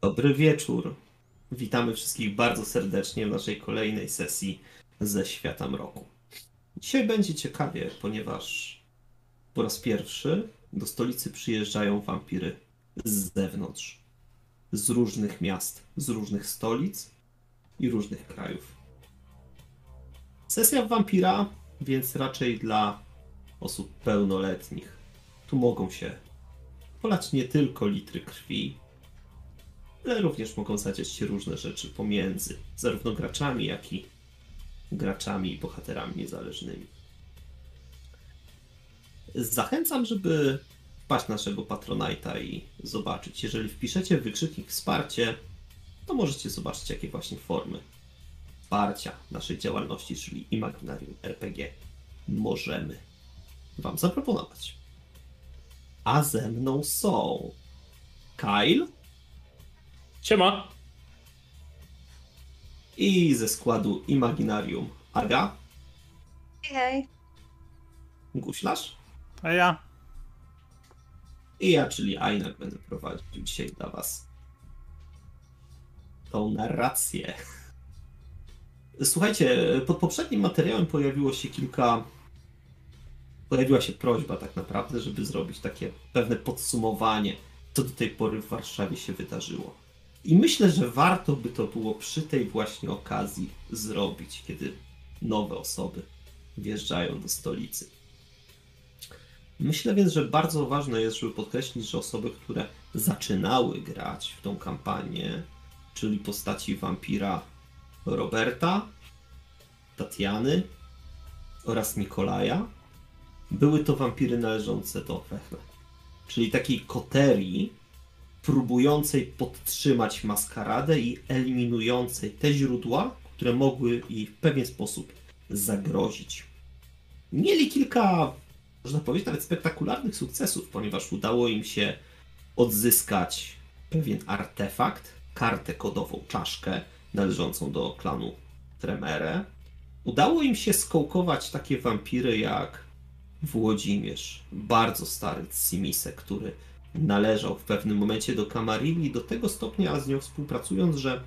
Dobry wieczór. Witamy wszystkich bardzo serdecznie w naszej kolejnej sesji ze świata mroku. Dzisiaj będzie ciekawie, ponieważ po raz pierwszy do stolicy przyjeżdżają wampiry z zewnątrz, z różnych miast, z różnych stolic i różnych krajów. Sesja wampira, więc raczej dla osób pełnoletnich. Tu mogą się polać nie tylko litry krwi, ale również mogą zadziać się różne rzeczy pomiędzy zarówno graczami, jak i graczami i bohaterami niezależnymi. Zachęcam, żeby wpaść naszego Patronite'a i zobaczyć. Jeżeli wpiszecie wykrzyknik wsparcie, to możecie zobaczyć, jakie właśnie formy wsparcia naszej działalności, czyli Imaginarium RPG, możemy Wam zaproponować. A ze mną są Kyle Siema. i ze składu Imaginarium Aga, Hej. Guślarz A ja? i ja, czyli Ainak, będę prowadził dzisiaj dla Was tą narrację. Słuchajcie, pod poprzednim materiałem pojawiło się kilka. Pojawiła się prośba, tak naprawdę, żeby zrobić takie pewne podsumowanie, co do tej pory w Warszawie się wydarzyło. I myślę, że warto by to było przy tej właśnie okazji zrobić, kiedy nowe osoby wjeżdżają do stolicy. Myślę więc, że bardzo ważne jest, żeby podkreślić, że osoby, które zaczynały grać w tą kampanię, czyli postaci wampira Roberta, Tatiany oraz Nikolaja, były to wampiry należące do Fechne. Czyli takiej koterii próbującej podtrzymać maskaradę i eliminującej te źródła, które mogły jej w pewien sposób zagrozić. Mieli kilka, można powiedzieć, nawet spektakularnych sukcesów, ponieważ udało im się odzyskać pewien artefakt, kartę kodową, czaszkę należącą do klanu Tremere. Udało im się skołkować takie wampiry jak Włodzimierz, bardzo stary Simisek, który należał w pewnym momencie do Kamarilli do tego stopnia z nią współpracując, że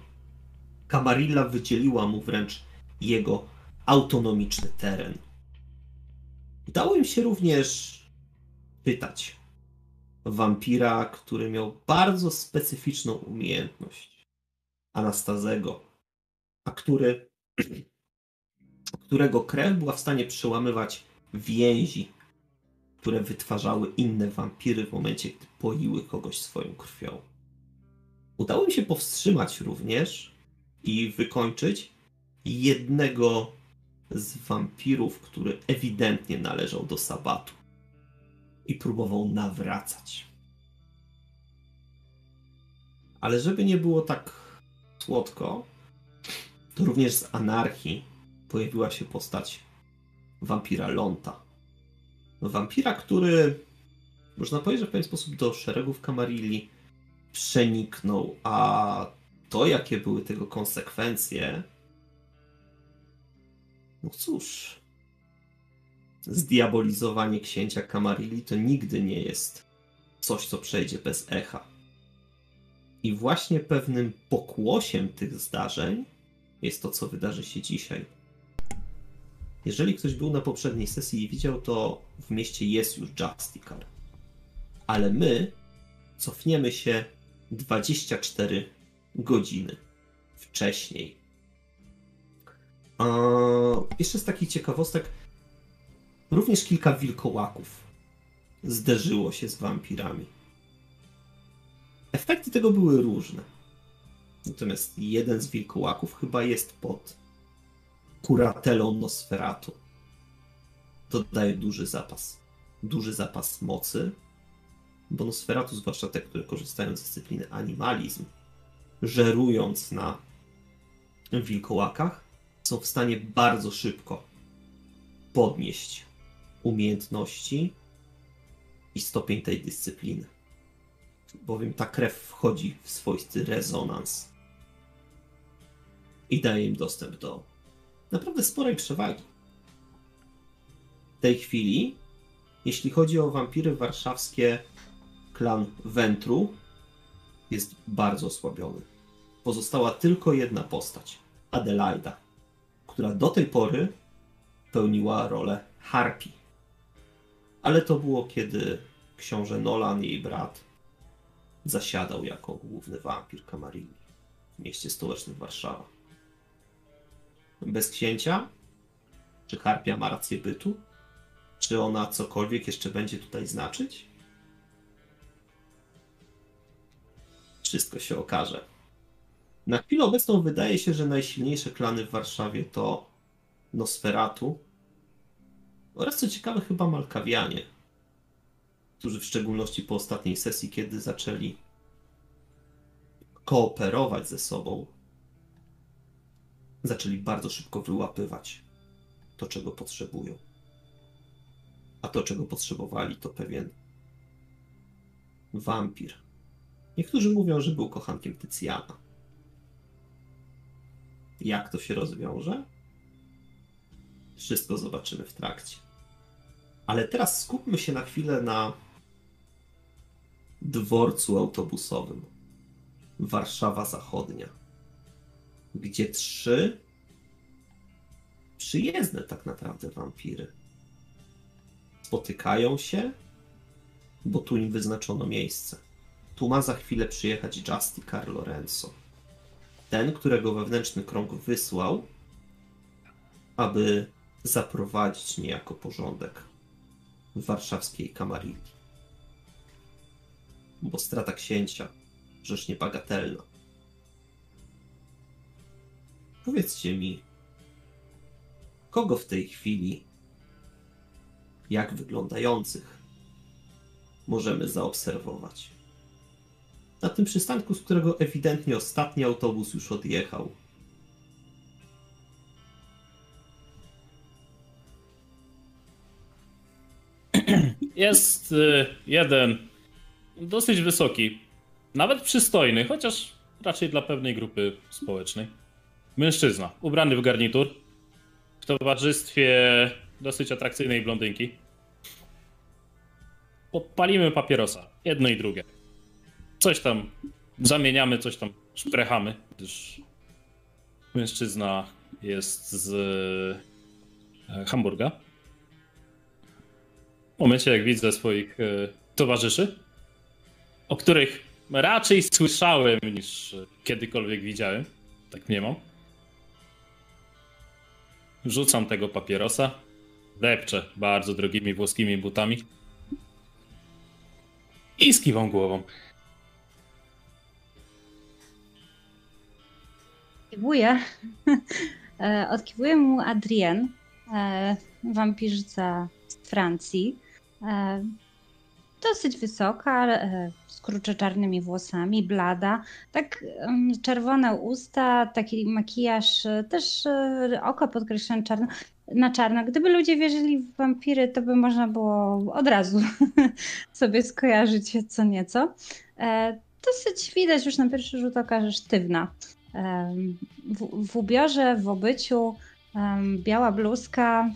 Kamarilla wydzieliła mu wręcz jego autonomiczny teren. Udało im się również pytać wampira, który miał bardzo specyficzną umiejętność Anastazego, a który, którego krew była w stanie przełamywać więzi, które wytwarzały inne wampiry w momencie, gdy poiły kogoś swoją krwią. Udało mi się powstrzymać również i wykończyć jednego z wampirów, który ewidentnie należał do sabatu i próbował nawracać. Ale żeby nie było tak słodko, to również z anarchii pojawiła się postać wampira Lonta. Wampira, który można powiedzieć, że w pewien sposób do szeregów Kamarilli przeniknął, a to, jakie były tego konsekwencje, no cóż, zdiabolizowanie księcia Kamarilli to nigdy nie jest coś, co przejdzie bez echa. I właśnie pewnym pokłosiem tych zdarzeń jest to, co wydarzy się dzisiaj. Jeżeli ktoś był na poprzedniej sesji i widział, to w mieście jest już Justicar. Ale my cofniemy się 24 godziny wcześniej. A jeszcze z takich ciekawostek, również kilka wilkołaków zderzyło się z wampirami. Efekty tego były różne. Natomiast jeden z wilkołaków chyba jest pod kuratelą Nosferatu. To daje duży zapas. Duży zapas mocy, bo Nosferatu, zwłaszcza te, które korzystają z dyscypliny animalizm, żerując na wilkołakach, są w stanie bardzo szybko podnieść umiejętności i stopień tej dyscypliny. Bowiem ta krew wchodzi w swoisty rezonans i daje im dostęp do naprawdę sporej przewagi. W tej chwili, jeśli chodzi o wampiry warszawskie, klan Wentru jest bardzo osłabiony. Pozostała tylko jedna postać Adelaida, która do tej pory pełniła rolę Harpii. Ale to było, kiedy książę Nolan, jej brat, zasiadał jako główny wampir Kamarilli w mieście stołecznym Warszawa. Bez księcia? Czy Harpia ma rację bytu? Czy ona cokolwiek jeszcze będzie tutaj znaczyć? Wszystko się okaże. Na chwilę obecną wydaje się, że najsilniejsze klany w Warszawie to Nosferatu oraz co ciekawe chyba Malkawianie, którzy w szczególności po ostatniej sesji, kiedy zaczęli kooperować ze sobą, zaczęli bardzo szybko wyłapywać to, czego potrzebują. A to, czego potrzebowali, to pewien wampir. Niektórzy mówią, że był kochankiem Tycjana. Jak to się rozwiąże? Wszystko zobaczymy w trakcie. Ale teraz skupmy się na chwilę na dworcu autobusowym Warszawa Zachodnia, gdzie trzy przyjezdne tak naprawdę wampiry spotykają się, bo tu im wyznaczono miejsce. Tu ma za chwilę przyjechać Justy Carlo Lorenzo. Ten, którego wewnętrzny krąg wysłał, aby zaprowadzić niejako porządek w warszawskiej Kamarilli. Bo strata księcia rzecz niebagatelna. Powiedzcie mi, kogo w tej chwili, jak wyglądających, możemy zaobserwować? Na tym przystanku, z którego ewidentnie ostatni autobus już odjechał. Jest y, jeden dosyć wysoki, nawet przystojny, chociaż raczej dla pewnej grupy społecznej. Mężczyzna, ubrany w garnitur, w towarzystwie dosyć atrakcyjnej blondynki. Podpalimy papierosa, jedno i drugie. Coś tam zamieniamy, coś tam szprechamy, gdyż mężczyzna jest z e, Hamburga. W momencie, jak widzę swoich e, towarzyszy, o których raczej słyszałem niż kiedykolwiek widziałem, tak nie mam. Rzucam tego papierosa, depczę bardzo drogimi włoskimi butami i skiwam głową. Odkiwuję. E, odkiwuję mu Adrien, e, wampirzyca z Francji. E, dosyć wysoka, kruczo-czarnymi włosami, blada. Tak czerwone usta, taki makijaż, też oko podkreślone czarno, na czarno. Gdyby ludzie wierzyli w wampiry, to by można było od razu sobie skojarzyć co nieco. Dosyć widać już na pierwszy rzut oka, że sztywna w, w ubiorze, w obyciu, biała bluzka,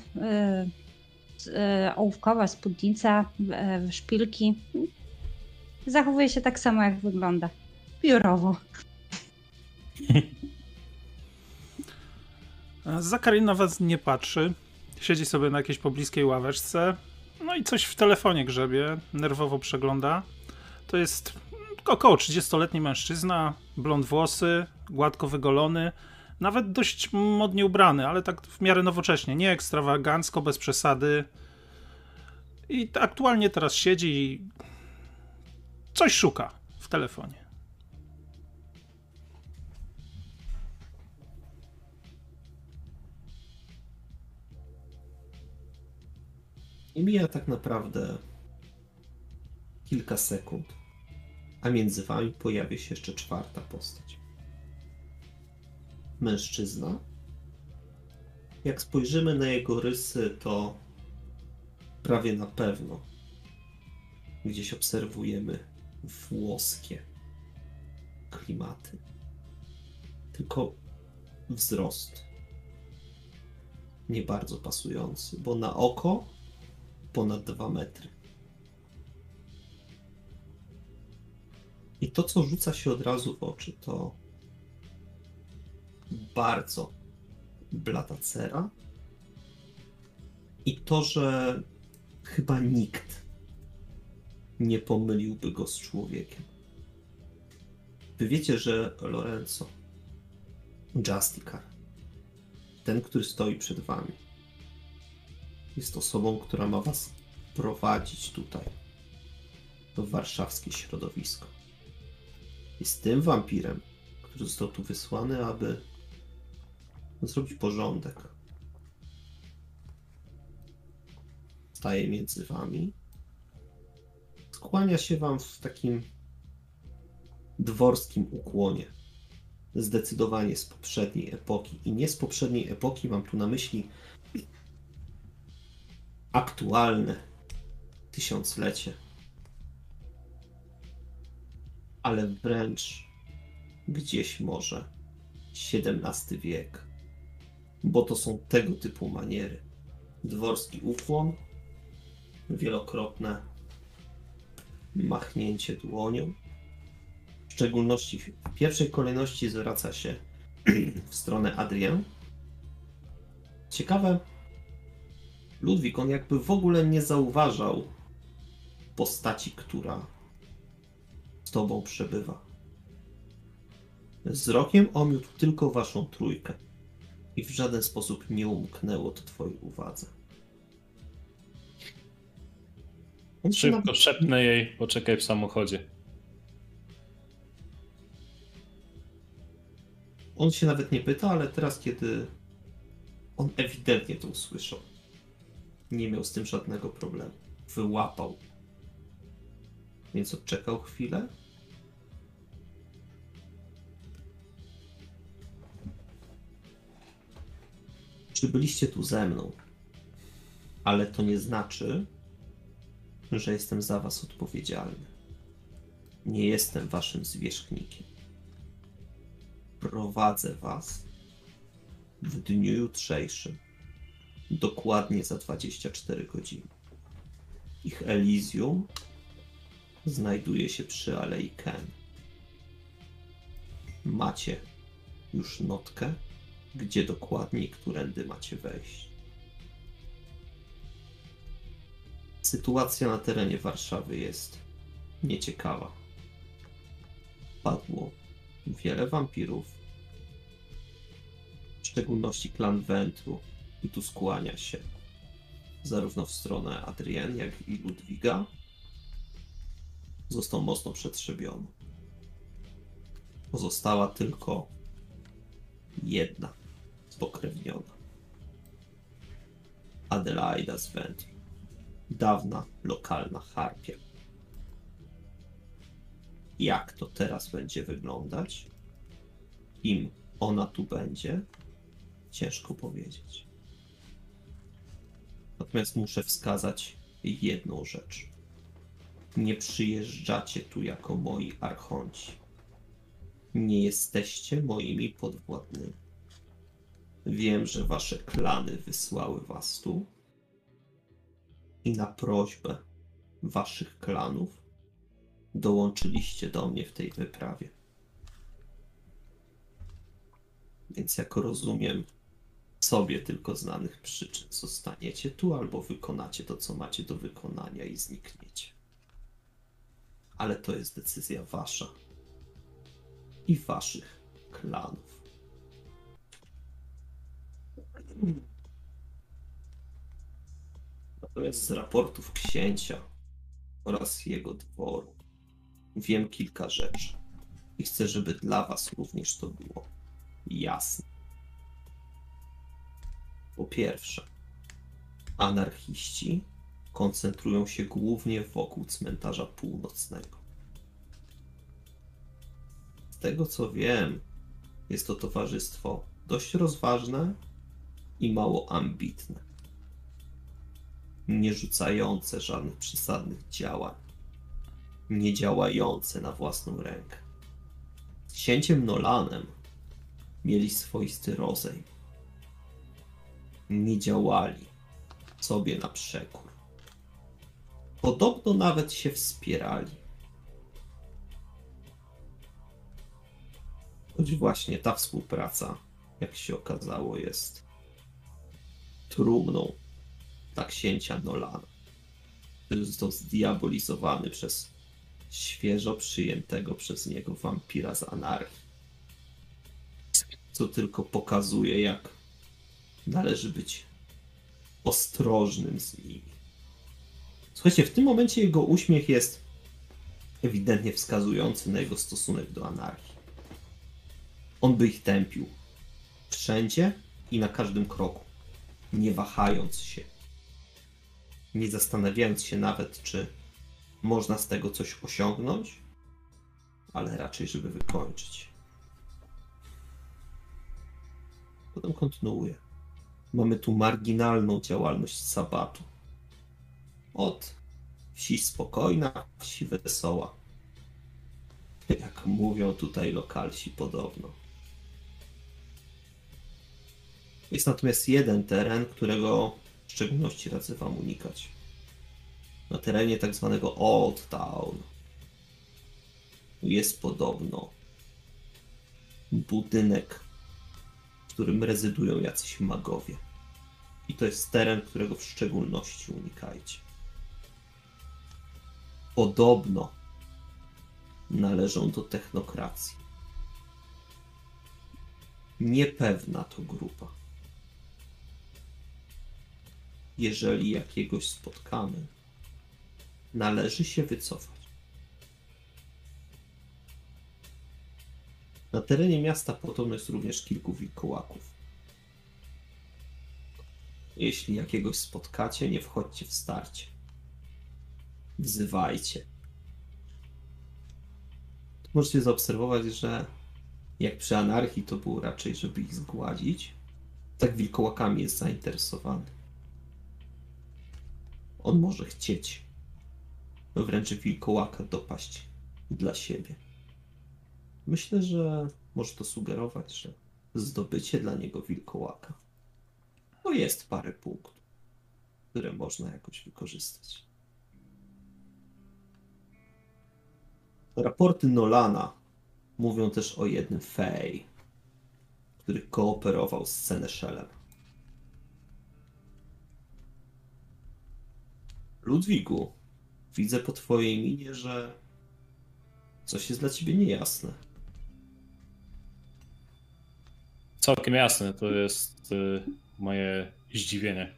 ołówkowa spódnica, e, szpilki. Zachowuje się tak samo, jak wygląda. Biurowo. Zakarin na was nie patrzy. Siedzi sobie na jakiejś pobliskiej ławeczce. No i coś w telefonie grzebie, nerwowo przegląda. To jest około 30-letni mężczyzna, blond włosy, gładko wygolony, nawet dość modnie ubrany, ale tak w miarę nowocześnie, nie ekstrawagancko, bez przesady. I aktualnie teraz siedzi i coś szuka w telefonie. I mija tak naprawdę kilka sekund, a między wami pojawia się jeszcze czwarta postać mężczyzna. Jak spojrzymy na jego rysy, to prawie na pewno gdzieś obserwujemy włoskie klimaty. Tylko wzrost nie bardzo pasujący, bo na oko ponad 2 metry. I to, co rzuca się od razu w oczy, to bardzo blada cera i to, że chyba nikt nie pomyliłby go z człowiekiem. Wy wiecie, że Lorenzo, Justicar, ten, który stoi przed wami, jest osobą, która ma was prowadzić tutaj, w warszawskie środowisko. Jest tym wampirem, który został tu wysłany, aby zrobić porządek. Staje między wami. Skłania się wam w takim dworskim ukłonie. Zdecydowanie z poprzedniej epoki. I nie z poprzedniej epoki, mam tu na myśli aktualne tysiąclecie. Ale wręcz gdzieś może XVII wiek. Bo to są tego typu maniery. Dworski ukłon, wielokrotne machnięcie dłonią. W szczególności w pierwszej kolejności zwraca się w stronę Adrien. Ciekawe, Ludwik, on jakby w ogóle nie zauważał postaci, która z tobą przebywa. Wzrokiem omiótł tylko waszą trójkę i w żaden sposób nie umknęło to twojej uwadze. Szybko szepnę jej, poczekaj w samochodzie. On się nawet nie pyta, ale teraz, kiedy on ewidentnie to usłyszał, nie miał z tym żadnego problemu. Wyłapał. Więc odczekał chwilę. Przybyliście tu ze mną, ale to nie znaczy, że jestem za was odpowiedzialny. Nie jestem waszym zwierzchnikiem prowadzę was w dniu jutrzejszym, dokładnie za 24 godziny. Ich Elysium znajduje się przy Alei Ken. Macie już notkę, gdzie dokładnie którędy macie wejść. Sytuacja na terenie Warszawy jest nieciekawa. Padło wiele wampirów, w szczególności klan Wentru, i tu skłania się zarówno w stronę Adrien, jak i Ludwiga, został mocno przetrzebiony. Pozostała tylko jedna spokrewniona. Adelaida z Wentru, dawna lokalna harpia. Jak to teraz będzie wyglądać? Kim ona tu będzie? Ciężko powiedzieć. Natomiast muszę wskazać jedną rzecz. Nie przyjeżdżacie tu jako moi archonci. Nie jesteście moimi podwładnymi. Wiem, że wasze klany wysłały was tu i na prośbę waszych klanów dołączyliście do mnie w tej wyprawie. Więc jak rozumiem, sobie tylko znanych przyczyn zostaniecie tu albo wykonacie to, co macie do wykonania i znikniecie. Ale to jest decyzja wasza i waszych klanów. Natomiast z raportów księcia oraz jego dworu wiem kilka rzeczy i chcę, żeby dla was również to było jasne. Po pierwsze, anarchiści koncentrują się głównie wokół cmentarza północnego. Z tego co wiem, jest to towarzystwo dość rozważne i mało ambitne. Nie rzucające żadnych przesadnych działań. Nie działające na własną rękę. Z księciem Nolanem mieli swoisty rozejm nie działali sobie na przekór. Podobno nawet się wspierali. Choć właśnie ta współpraca, jak się okazało, jest trumną dla księcia Nolana, który został zdiabolizowany przez świeżo przyjętego przez niego wampira z anarchii. Co tylko pokazuje, jak należy być ostrożnym z nimi. Słuchajcie, w tym momencie jego uśmiech jest ewidentnie wskazujący na jego stosunek do anarchii. On by ich tępił. Wszędzie i na każdym kroku. Nie wahając się. Nie zastanawiając się nawet, czy można z tego coś osiągnąć, ale raczej, żeby wykończyć. Potem kontynuuję. Mamy tu marginalną działalność sabatu. Od wsi spokojna, wsi wesoła. Jak mówią tutaj lokalsi podobno. Jest natomiast jeden teren, którego w szczególności radzę wam unikać. Na terenie tak zwanego Old Town jest podobno budynek, w którym rezydują jacyś magowie. I to jest teren, którego w szczególności unikajcie. Podobno należą do technokracji. Niepewna to grupa. Jeżeli jakiegoś spotkamy, należy się wycofać. Na terenie miasta podobno jest również kilku wilkołaków. Jeśli jakiegoś spotkacie, nie wchodźcie w starcie. Wzywajcie. Możecie zaobserwować, że jak przy anarchii to było raczej, żeby ich zgładzić, tak wilkołakami jest zainteresowany. On może chcieć wręcz wilkołaka dopaść dla siebie. Myślę, że może to sugerować, że zdobycie dla niego wilkołaka to jest parę punktów, które można jakoś wykorzystać. Raporty Nolana mówią też o jednym Fej, który kooperował z Seneszelem. Ludwiku, widzę po twojej minie, że coś jest dla ciebie niejasne. Całkiem jasne, to jest y, moje zdziwienie.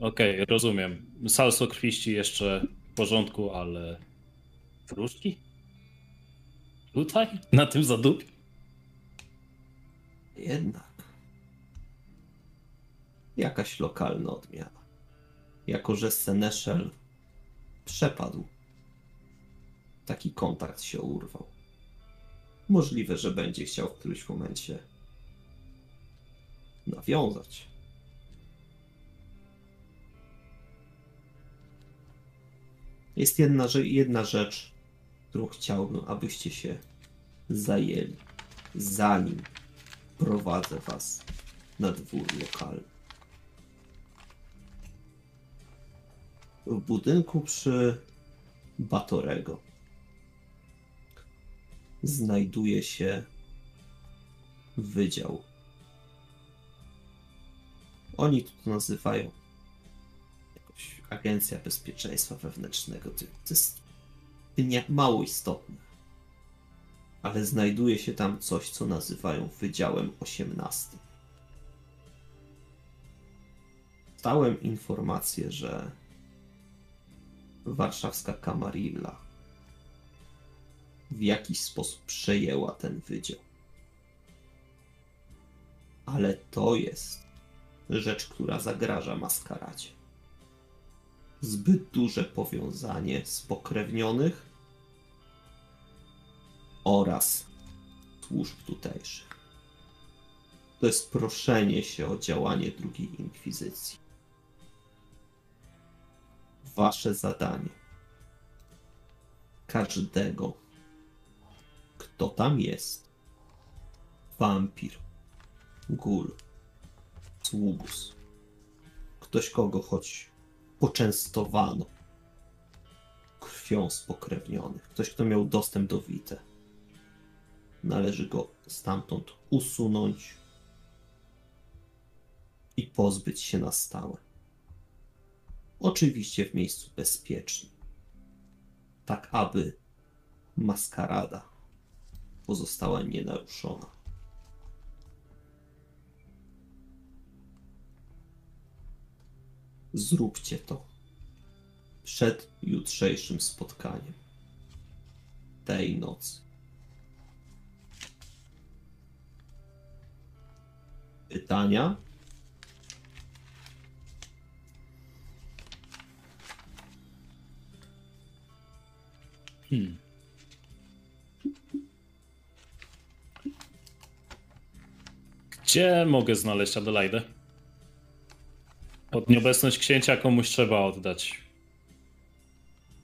Okej, rozumiem. Salso krwiści jeszcze w porządku, ale wróżki? Tutaj? Na tym zadupiu? Jednak. Jakaś lokalna odmiana. Jako, że Seneszel przepadł. Taki kontakt się urwał. Możliwe, że będzie chciał w którymś momencie nawiązać. Jest jedna, jedna rzecz, którą chciałbym, abyście się zajęli, zanim prowadzę was na dwór lokalny. W budynku przy Batorego znajduje się wydział. Oni to nazywają jakoś Agencja Bezpieczeństwa Wewnętrznego. To, jest mało istotne. Ale znajduje się tam coś, co nazywają Wydziałem 18. Dostałem informację, że warszawska Kamarilla w jakiś sposób przejęła ten wydział. Ale to jest rzecz, która zagraża maskaradzie. Zbyt duże powiązanie spokrewnionych oraz służb tutejszych. To jest proszenie się o działanie drugiej inkwizycji. Wasze zadanie. Każdego, kto tam jest, wampir, gul, sługus, ktoś kogo choć poczęstowano. Krwią spokrewnionych, ktoś kto miał dostęp do Wite. należy go stamtąd usunąć i pozbyć się na stałe. Oczywiście w miejscu bezpiecznym, tak aby maskarada pozostała nienaruszona. Zróbcie to przed jutrzejszym spotkaniem tej nocy. Pytania? Hmm. Gdzie mogę znaleźć Adelaidę? Pod nieobecność księcia komuś trzeba oddać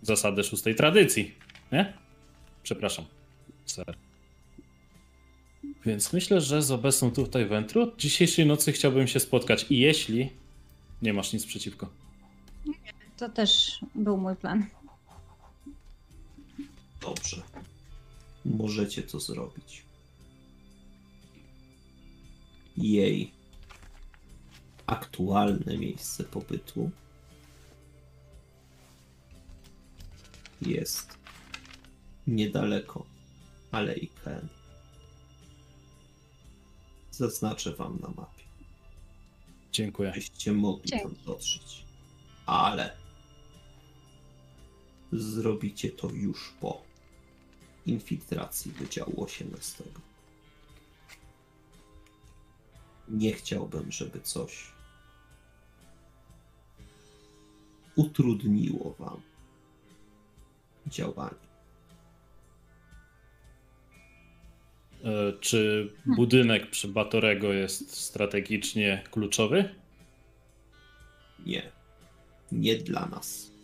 zasadę szóstej tradycji, nie? Przepraszam, ser. Więc myślę, że z obecną tutaj Wentru od dzisiejszej nocy chciałbym się spotkać i jeśli nie masz nic przeciwko. To też był mój plan. Dobrze. Możecie to zrobić. Jej aktualne miejsce pobytu jest niedaleko Alei Ken. Zaznaczę wam na mapie, Dziękuję. byście mogli tam Dzięki. dotrzeć. Ale zrobicie to już po infiltracji Wydziału 18. Nie chciałbym, żeby coś utrudniło wam działanie. E, Czy budynek przy Batorego jest strategicznie kluczowy? Nie. Nie dla nas.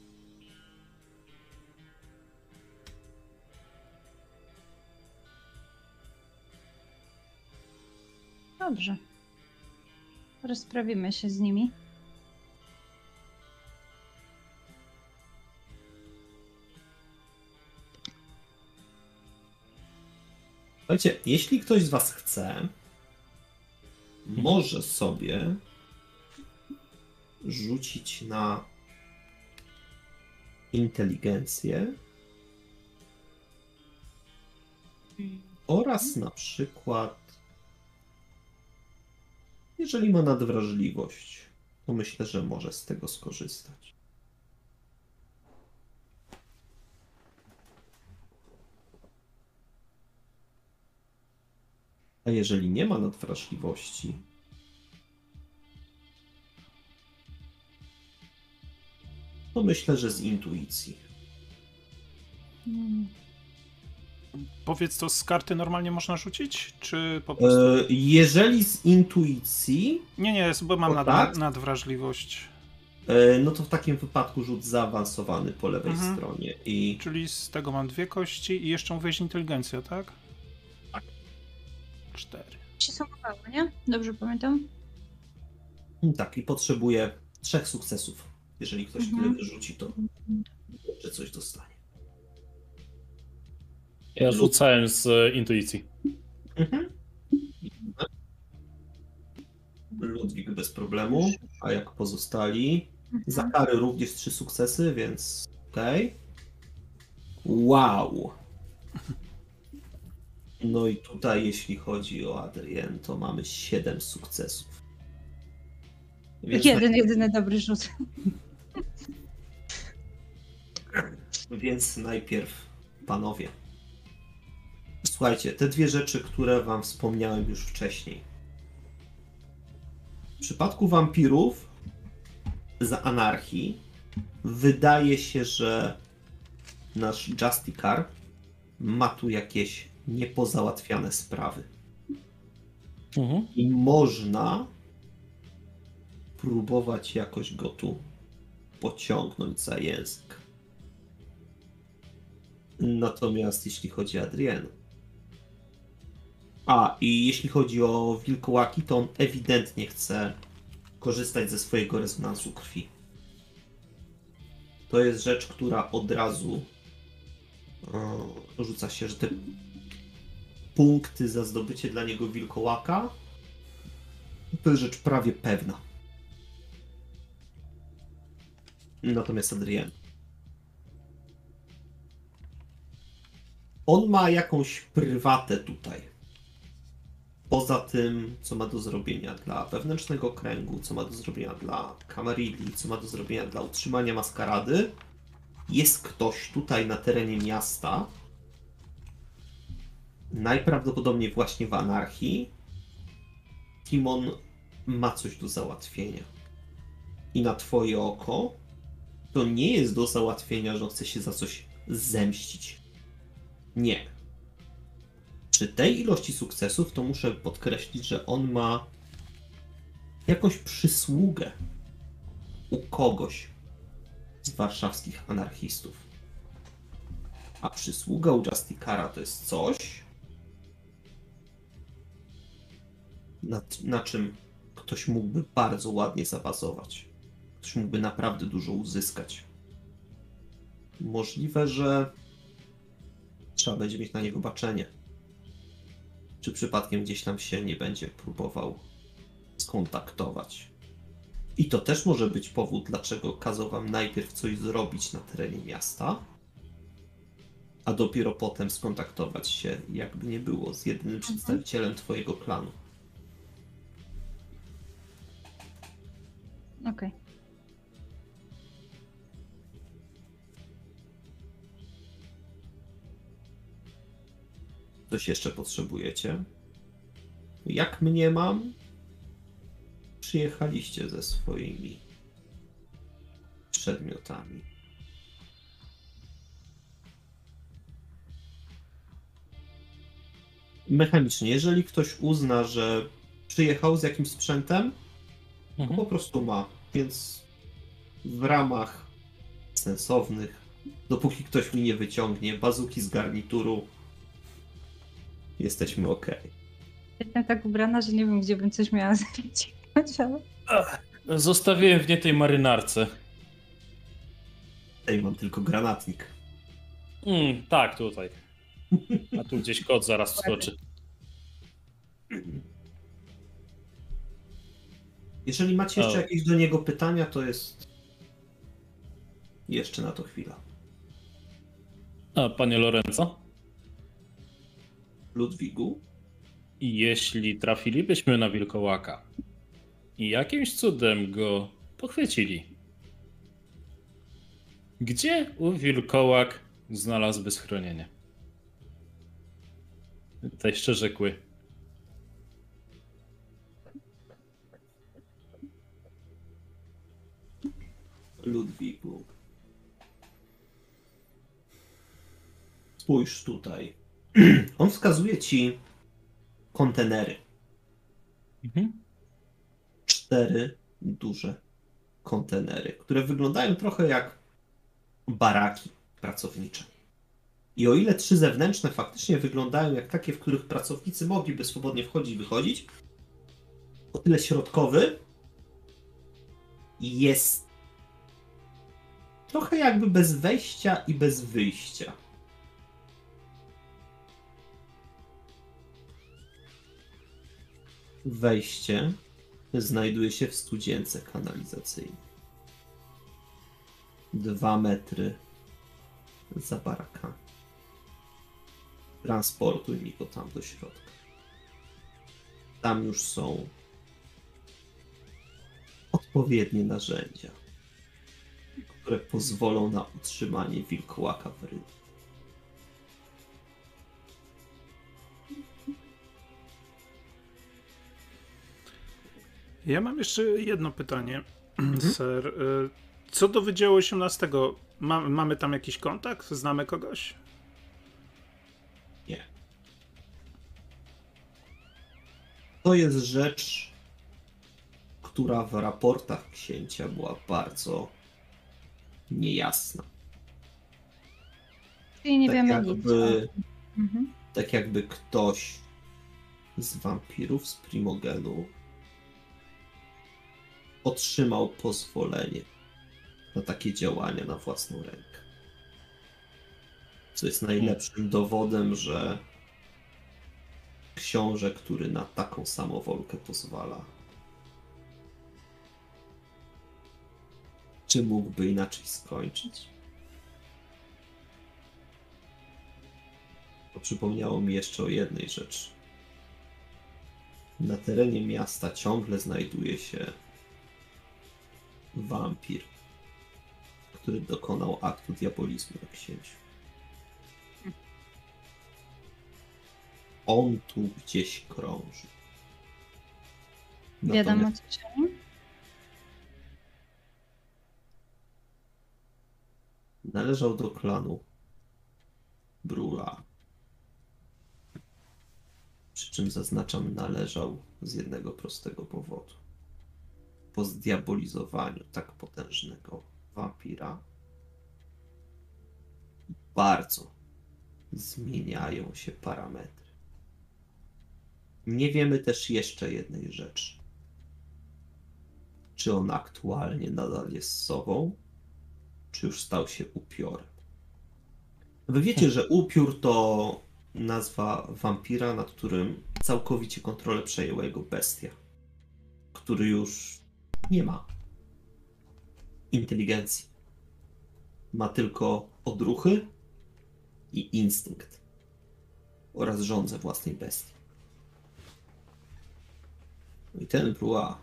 Dobrze. Rozprawimy się z nimi. Słuchajcie, jeśli ktoś z was chce, może sobie rzucić na inteligencję oraz na przykład jeżeli ma nadwrażliwość, to myślę, że może z tego skorzystać. A jeżeli nie ma nadwrażliwości, to myślę, że z intuicji. Mm. Powiedz to z karty normalnie można rzucić? Czy po prostu. E, jeżeli z intuicji, Nie, nie, bo mam nad, tak? nadwrażliwość. e, no to w takim wypadku rzut zaawansowany po lewej Mhm. stronie. I Czyli z tego mam dwie kości i jeszcze mówiłeś inteligencja, tak? Tak. Cztery. Się sumowało, nie? Dobrze pamiętam? tak, i potrzebuję trzech sukcesów. Jeżeli ktoś Mhm. tyle wyrzuci, to że coś dostanie. Ja rzucałem z e, intuicji. Mhm. Ludwik bez problemu, a jak pozostali? Za kary również trzy sukcesy, więc okej. Wow. No i tutaj, jeśli chodzi o Adrien, to mamy 7 sukcesów. Więc, Jeden, jedyny dobry rzut. więc najpierw panowie. Słuchajcie, te dwie rzeczy, które wam wspomniałem już wcześniej. W przypadku wampirów za anarchii wydaje się, że nasz Justicar ma tu jakieś niepozałatwiane sprawy. Mhm. I można próbować jakoś go tu pociągnąć za język. Natomiast jeśli chodzi o Adrienne. A, i jeśli chodzi o wilkołaki, to on ewidentnie chce korzystać ze swojego rezonansu krwi. To jest rzecz, która od razu e, rzuca się, że te punkty za zdobycie dla niego wilkołaka, to jest rzecz prawie pewna. Natomiast Adrien. On ma jakąś prywatę tutaj. Poza tym, co ma do zrobienia dla wewnętrznego kręgu, co ma do zrobienia dla Camarilla, co ma do zrobienia dla utrzymania maskarady, jest ktoś tutaj na terenie miasta, najprawdopodobniej właśnie w anarchii, kim on ma coś do załatwienia. I na twoje oko to nie jest do załatwienia, że on chce się za coś zemścić. Nie. Przy tej ilości sukcesów to muszę podkreślić, że on ma jakąś przysługę u kogoś z warszawskich anarchistów. A przysługa u Justikara to jest coś, na, na czym ktoś mógłby bardzo ładnie zabazować. Ktoś mógłby naprawdę dużo uzyskać. Możliwe, że trzeba będzie mieć na niego baczenie. Czy przypadkiem gdzieś tam się nie będzie próbował skontaktować. I to też może być powód, dlaczego kazał wam najpierw coś zrobić na terenie miasta, a dopiero potem skontaktować się, jakby nie było, z jedynym przedstawicielem twojego klanu. Okej. Coś jeszcze potrzebujecie? Jak mnie mam? Przyjechaliście ze swoimi przedmiotami. Mechanicznie, jeżeli ktoś uzna, że przyjechał z jakimś sprzętem, to po Mhm. prostu ma. Więc w ramach sensownych, dopóki ktoś mi nie wyciągnie bazuki z garnituru, jesteśmy ok. Jestem tak ubrana, że nie wiem, gdzie bym coś miała zrobić. ale Zostawiłem w nie tej marynarce. Ej, mam tylko granatnik. Mm, tak, tutaj. A tu gdzieś kot zaraz wskoczy. Jeżeli macie jeszcze O. jakieś do niego pytania, to jest jeszcze na to chwila. A, panie Lorenzo? Ludwigu, Jeśli trafilibyśmy na wilkołaka i jakimś cudem go pochwycili, gdzie u wilkołak znalazłby schronienie? Tutaj szczerze kły. Ludwigu. Spójrz tutaj. On wskazuje ci kontenery. Mhm. cztery duże kontenery, które wyglądają trochę jak baraki pracownicze. I o ile trzy zewnętrzne faktycznie wyglądają jak takie, w których pracownicy mogliby swobodnie wchodzić i wychodzić, o tyle środkowy jest trochę jakby bez wejścia i bez wyjścia. Wejście znajduje się w studzience kanalizacyjnej. Dwa metry za barakami. Transportuj mi go tam do środka. Tam już są odpowiednie narzędzia, które pozwolą na utrzymanie wilkołaka w rynku. Ja mam jeszcze jedno pytanie, ser. Y, Co do Wydziału 18, ma, mamy tam jakiś kontakt? Znamy kogoś? Nie. To jest rzecz, która w raportach księcia była bardzo niejasna. Czyli nie tak wiemy jakby, nic. Mhm. tak jakby ktoś z wampirów z Primogenu otrzymał pozwolenie na takie działania na własną rękę. Co jest najlepszym dowodem, że książę, który na taką samowolkę pozwala. Czy mógłby inaczej skończyć? To przypomniało mi jeszcze o jednej rzeczy. Na terenie miasta ciągle znajduje się wampir, który dokonał aktu diabolizmu na księciu. On tu gdzieś krąży. Wiadomo Natomiast coś o nim? należał do klanu Brula. Przy czym zaznaczam, należał z jednego prostego powodu. Po zdiabolizowaniu tak potężnego wampira bardzo zmieniają się parametry. Nie wiemy też jeszcze jednej rzeczy. Czy on aktualnie nadal jest sobą, czy już stał się upiorem. Wy wiecie, że upiór to nazwa wampira, nad którym całkowicie kontrolę przejęła jego bestia, który już nie ma inteligencji. Ma tylko odruchy i instynkt oraz rządzę własnej bestii. No I ten Brua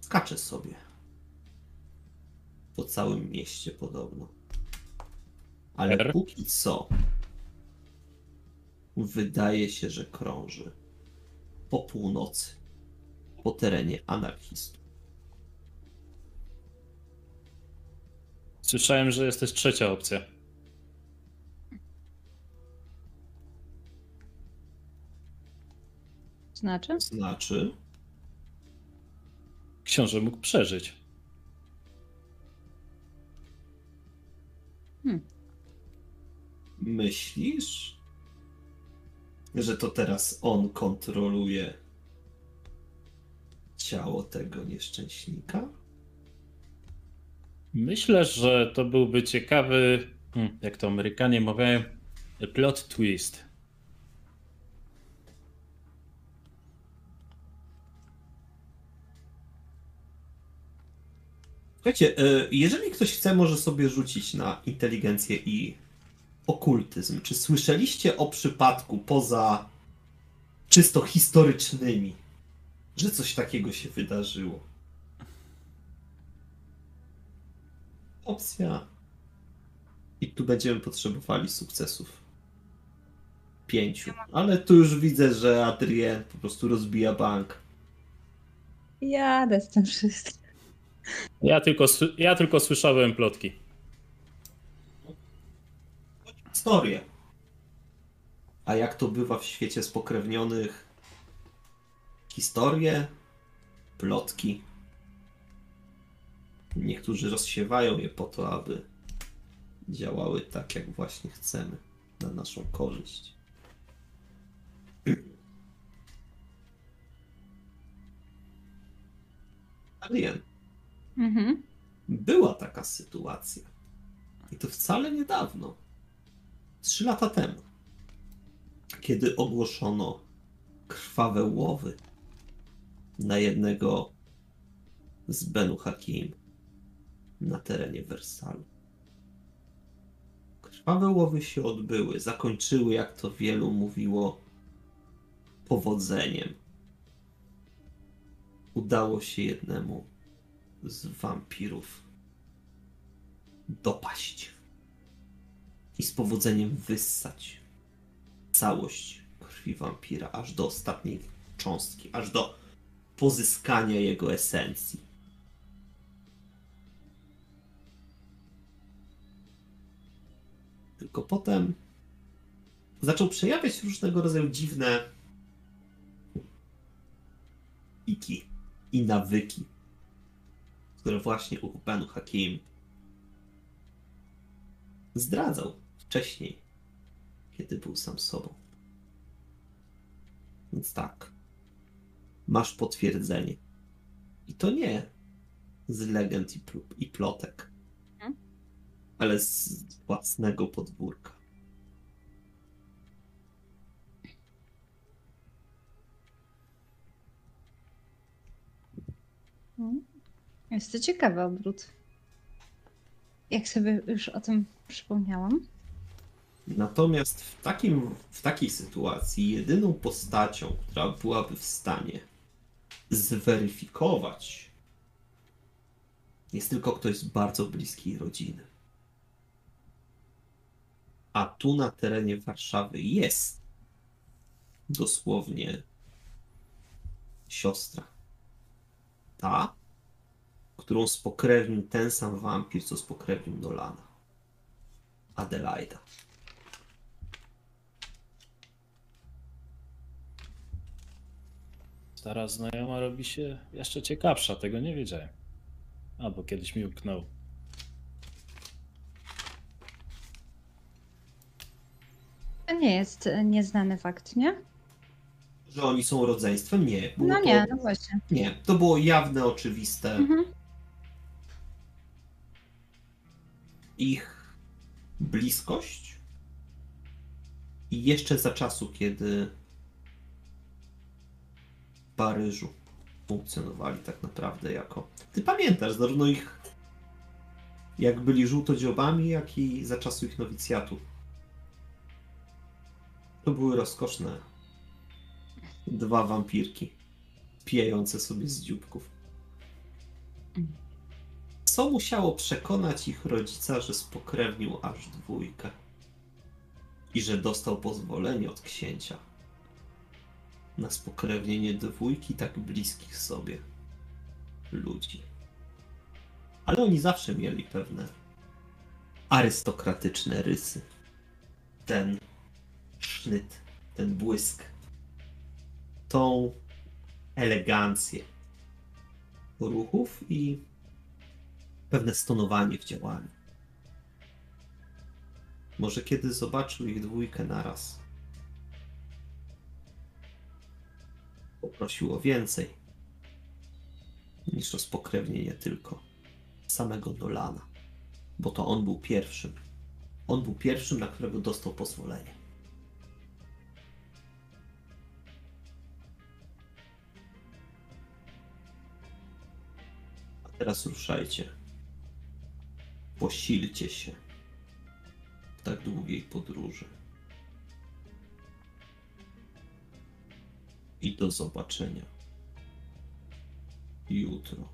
skacze sobie po całym mieście podobno. Ale R? póki co wydaje się, że krąży po północy, po terenie anarchistów. Słyszałem, że jest też trzecia opcja. Znaczy? Znaczy, Książę mógł przeżyć. myślisz, że to teraz on kontroluje ciało tego nieszczęśnika? Myślę, że to byłby ciekawy, hmm, jak to Amerykanie mówią, plot twist. Słuchajcie, e, jeżeli ktoś chce, może sobie rzucić na inteligencję i okultyzm. Czy słyszeliście o przypadku poza czysto historycznymi, że coś takiego się wydarzyło? Opcja. I tu będziemy potrzebowali sukcesów. Pięciu. Ale tu już widzę, że Adrien po prostu rozbija bank. Jadę z tym wszystkim. Ja tylko, ja tylko słyszałem plotki. historię. A jak to bywa w świecie spokrewnionych? Historie, plotki. Niektórzy rozsiewają je po to, aby działały tak, jak właśnie chcemy, na naszą korzyść. Alien, Mhm. była taka sytuacja. I to wcale niedawno. Trzy lata temu. Kiedy ogłoszono krwawe łowy na jednego z Benu Hakim na terenie Wersalu. Krwawe łowy się odbyły, zakończyły, jak to wielu mówiło, powodzeniem. Udało się jednemu z wampirów dopaść i z powodzeniem wyssać całość krwi wampira, aż do ostatniej cząstki, aż do pozyskania jego esencji. Tylko potem zaczął przejawiać różnego rodzaju dziwne iki i nawyki, które właśnie u Benu Hakim zdradzał wcześniej, kiedy był sam sobą. Więc tak, masz potwierdzenie. I to nie z legend i, i plotek, hmm? ale z własnego podwórka. Mhm. Jest to ciekawy obrót. Jak sobie już o tym przypomniałam. Natomiast w, takim, w takiej sytuacji jedyną postacią, która byłaby w stanie zweryfikować, jest tylko ktoś z bardzo bliskiej rodziny. A tu na terenie Warszawy jest dosłownie siostra. Ta, którą spokrewnił ten sam wampir, co spokrewnił Nolana. Adelaida. Stara znajoma robi się jeszcze ciekawsza, tego nie wiedziałem. Albo kiedyś mi uknął. To nie jest e, nieznany fakt, nie? Że oni są rodzeństwem? Nie. Było No to, nie, no właśnie. Nie, to było jawne, oczywiste. Mhm. Ich bliskość i jeszcze za czasu, kiedy Paryżu funkcjonowali tak naprawdę jako... Ty pamiętasz zarówno ich jak byli żółtodziobami, jak i za czasu ich nowicjatu. To były rozkoszne dwa wampirki pijające sobie z dzióbków. Co musiało przekonać ich rodzica, że spokrewnił aż dwójkę i że dostał pozwolenie od księcia na spokrewnienie dwójki tak bliskich sobie ludzi. Ale oni zawsze mieli pewne arystokratyczne rysy. Ten sznyt, ten błysk, tą elegancję ruchów i pewne stonowanie w działaniu. Może kiedy zobaczył ich dwójkę naraz, poprosił o więcej niż o spokrewnienie tylko samego Nolana, bo to on był pierwszym. On był pierwszym, na którego dostał pozwolenie. A teraz ruszajcie. Posilcie się w tak długiej podróży. I do zobaczenia jutro.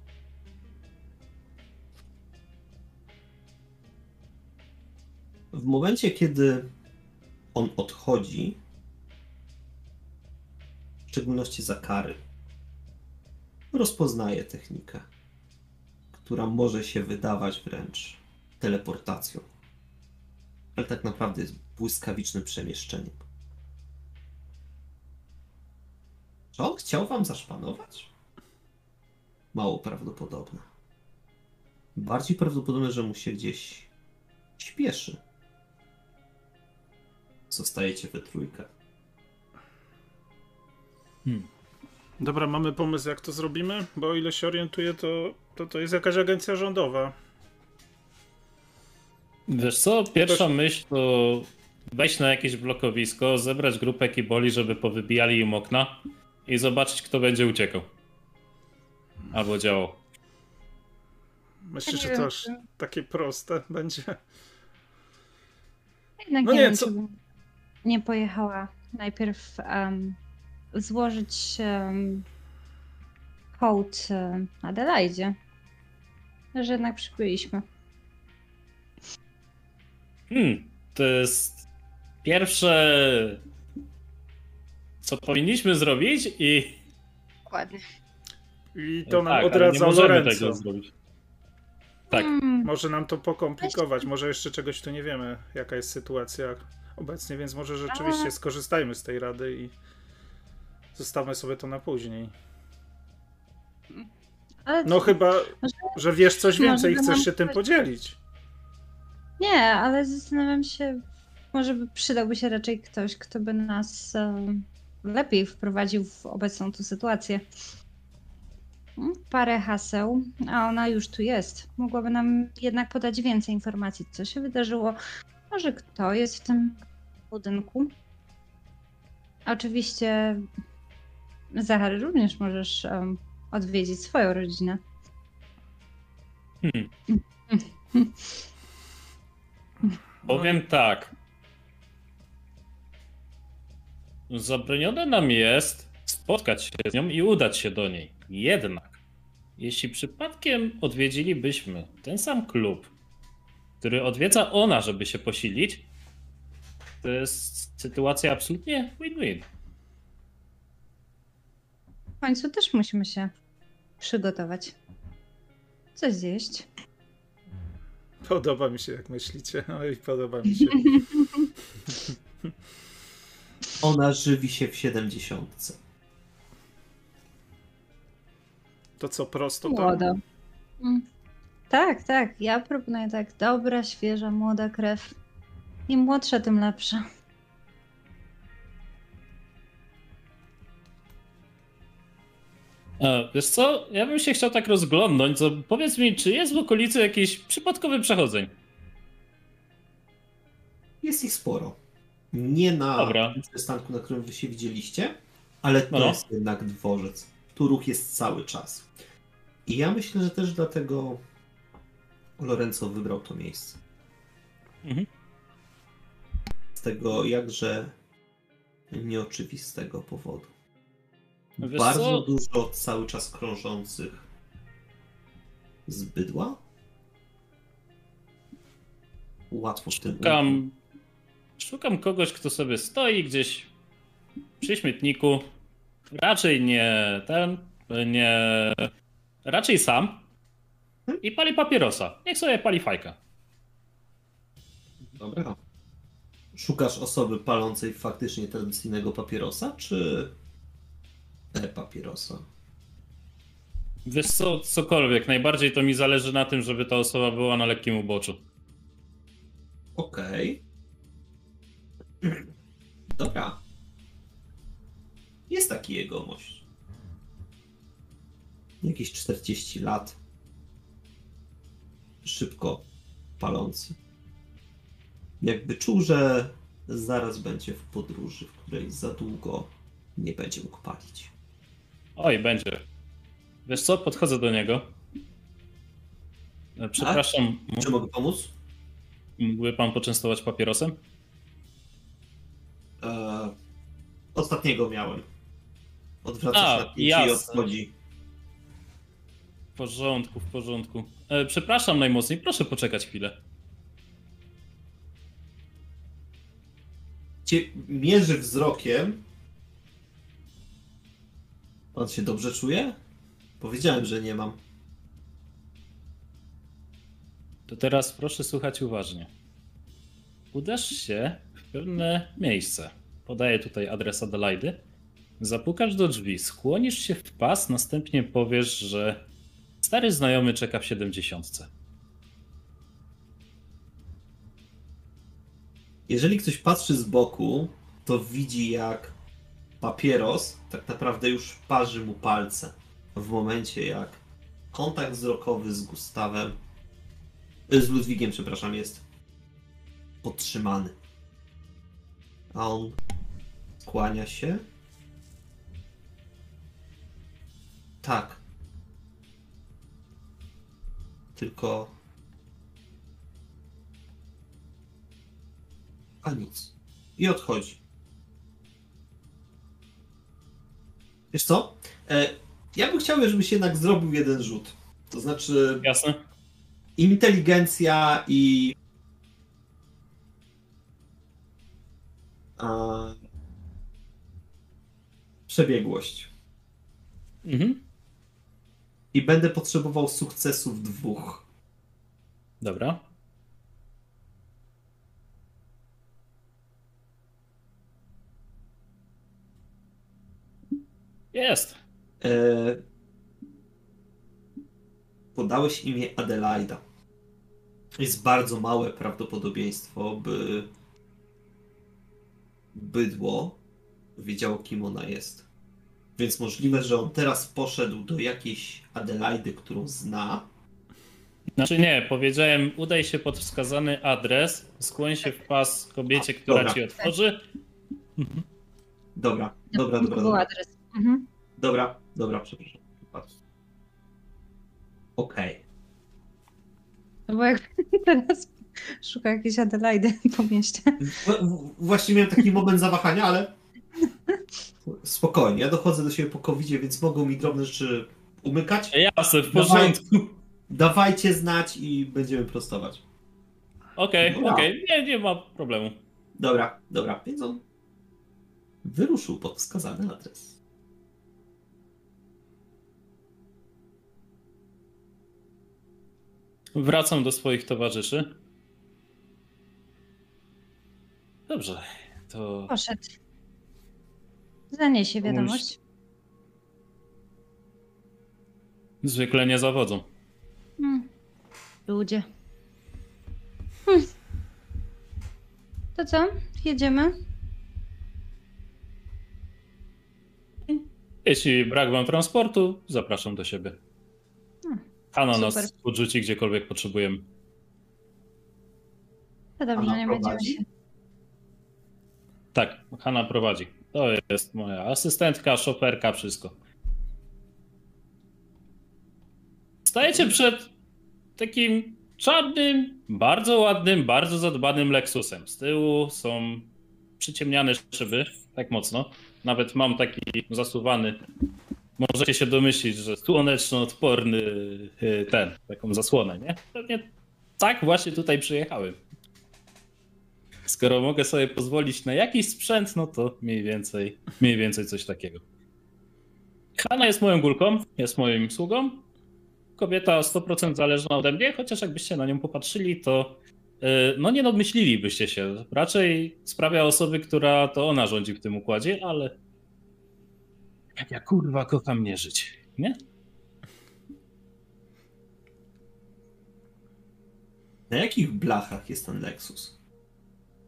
W momencie, kiedy on odchodzi, w szczególności za kary, rozpoznaje technikę, która może się wydawać wręcz teleportacją, ale tak naprawdę jest błyskawicznym przemieszczeniem. Czy on chciał wam zaszpanować? Mało prawdopodobne. Bardziej prawdopodobne, że mu się gdzieś śpieszy. Zostajecie we trójkę. Hmm. Dobra, mamy pomysł, jak to zrobimy? Bo o ile się orientuję, to to, to jest jakaś agencja rządowa. Wiesz co, pierwsza myśl to wejść na jakieś blokowisko, zebrać grupę kiboli, żeby powybijali im okna i zobaczyć, kto będzie uciekał. Albo działał. Myślisz, że to aż takie proste będzie? Jednak No nie, wiem, co- nie pojechała najpierw em, złożyć um, hołd em, Adelaidzie. Że jednak przybyliśmy. Hmm, to jest pierwsze, co powinniśmy zrobić i Dokładnie. I to nam tak, ale nie odradza możemy Lorenzo. tego zrobić. Tak. Mm, Może nam to pokomplikować, może jeszcze czegoś tu nie wiemy, jaka jest sytuacja obecnie, więc może rzeczywiście A. skorzystajmy z tej rady i zostawmy sobie to na później. ale No chyba, że wiesz coś więcej i chcesz się tym podzielić. Nie, ale zastanawiam się, może by przydałby się raczej ktoś, kto by nas em, lepiej wprowadził w obecną tu sytuację. Mm, Parę haseł, a ona już tu jest. Mogłaby nam jednak podać więcej informacji, co się wydarzyło. Może kto jest w tym budynku. Oczywiście, Zachary, również możesz em, odwiedzić swoją rodzinę. Powiem tak. Zabronione nam jest spotkać się z nią i udać się do niej. Jednak, jeśli przypadkiem odwiedzilibyśmy ten sam klub, który odwiedza ona, żeby się posilić, to jest sytuacja absolutnie win-win. W końcu też musimy się przygotować. Coś zjeść. Podoba mi się, jak myślicie. Oj, podoba mi się. Ona żywi się w siedemdziesiątce. To co, prosto tam? Młoda. Mm. Tak, tak. Ja proponuję tak. Dobra, świeża, młoda krew. Im młodsza, tym lepsza. E, wiesz co, ja bym się chciał tak rozglądnąć, to powiedz mi, czy jest w okolicy jakiś przypadkowy przechodzeń? Jest ich sporo. Nie na Dobra. tym przystanku, na którym wy się widzieliście, ale to No. jest jednak dworzec. Tu ruch jest cały czas. I ja myślę, że też dlatego Lorenzo wybrał to miejsce. Mhm. Z tego jakże nieoczywistego powodu. Wiesz Bardzo co? dużo cały czas krążących z bydła. Łatwo w tym Szukam, szukam kogoś, kto sobie stoi gdzieś przy śmietniku. Raczej nie ten, nie. Raczej sam. I pali papierosa. Niech sobie pali fajka. Dobra. Szukasz osoby palącej faktycznie tradycyjnego papierosa, czy e-papierosa? Wiesz co, cokolwiek. Najbardziej to mi zależy na tym, żeby ta osoba była na lekkim uboczu. Okej. Dobra. Jest taki jegomość. Jakieś 40 lat. Szybko palący. Jakby czuł, że zaraz będzie w podróży, w której za długo nie będzie mógł palić. Oj, będzie. Wiesz co, podchodzę do niego. E, Przepraszam, Czy mogę pomóc? mógłby pan poczęstować papierosem? Eee, ostatniego miałem. Odwraca A, się na i jasne. odchodzi. W porządku, w porządku. E, przepraszam najmocniej, proszę poczekać chwilę. Cię mierzy wzrokiem. Pan się dobrze czuje? Powiedziałem, że nie mam. To teraz proszę słuchać uważnie. Udasz się pewne miejsce. Podaję tutaj adres Adelaidy. Zapukasz do drzwi, skłonisz się w pas, następnie powiesz, że stary znajomy czeka w siedemdziesiątce. Jeżeli ktoś patrzy z boku, to widzi jak papieros tak naprawdę już parzy mu palce. W momencie jak kontakt wzrokowy z Gustawem, z Ludwigiem, przepraszam, jest podtrzymany. A on skłania się. Tak. Tylko a nic. I odchodzi. Wiesz co? E, ja bym chciał, żebyś jednak zrobił jeden rzut. To znaczy Jasne? inteligencja i. przebiegłość. Mhm. I będę potrzebował sukcesów dwóch. Dobra. Jest. E, podałeś imię Adelaida. Jest bardzo małe prawdopodobieństwo, by bydło wiedziało, kim ona jest. Więc możliwe, że on teraz poszedł do jakiejś Adelaidy, którą zna. Znaczy nie, powiedziałem udaj się pod wskazany adres, skłoń się w pas kobiecie, A, która dobra. ci otworzy. Dobra, dobra, dobra. To był Dobra, adres. Mhm. dobra, dobra przepraszam. Okej. No bo jak teraz szuka jakiejś Adelaidy po mieście. Właśnie miałem taki moment zawahania, ale spokojnie. Ja dochodzę do siebie po covid więc mogą mi drobne rzeczy umykać. Jasne, w Dawaj, porządku. dawajcie znać i będziemy prostować. Okej, Dobra. okej, nie, nie ma problemu. Dobra, dobra. Więc on wyruszył pod wskazany adres. Wracam do swoich towarzyszy. Dobrze, to Poszedł. Zaniesie wiadomość. zwykle nie zawodzą. Hmm. Ludzie. Hmm. To co? Jedziemy? Jeśli brak wam transportu, zapraszam do siebie. Hmm, Hanna super. nas podrzuci gdziekolwiek potrzebujemy. To dobrze, nie będziemy się. Tak, Hanna prowadzi. To jest moja asystentka, szoferka, wszystko. Stajecie przed takim czarnym, bardzo ładnym, bardzo zadbanym Lexusem. Z tyłu są przyciemniane szyby, tak mocno. Nawet mam taki zasuwany. Możecie się domyślić, że słoneczno-odporny y, ten, taką zasłonę, nie? Pewnie tak właśnie tutaj przyjechałem. Skoro mogę sobie pozwolić na jakiś sprzęt, no to mniej więcej, mniej więcej coś takiego. Hanna jest moją górką, jest moim sługą. Kobieta 100% zależna ode mnie, chociaż jakbyście na nią popatrzyli, to yy, no nie domyślilibyście się. Raczej sprawia osoby, która to ona rządzi w tym układzie, ale jak ja kurwa kocham nie żyć, nie? Na jakich blachach jest ten Lexus?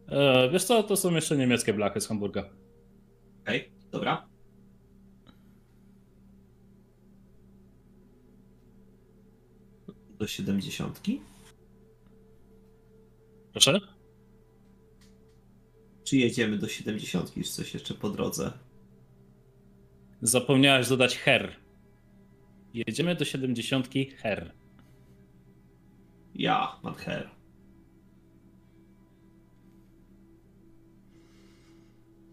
E, wiesz co, to są jeszcze niemieckie blachy z Hamburga. Okej, dobra. Do siedemdziesiątki? Proszę? Czy jedziemy do siedemdziesiątki, czy coś jeszcze po drodze? Zapomniałeś dodać her. Jedziemy do 70 her. Ja, Manher.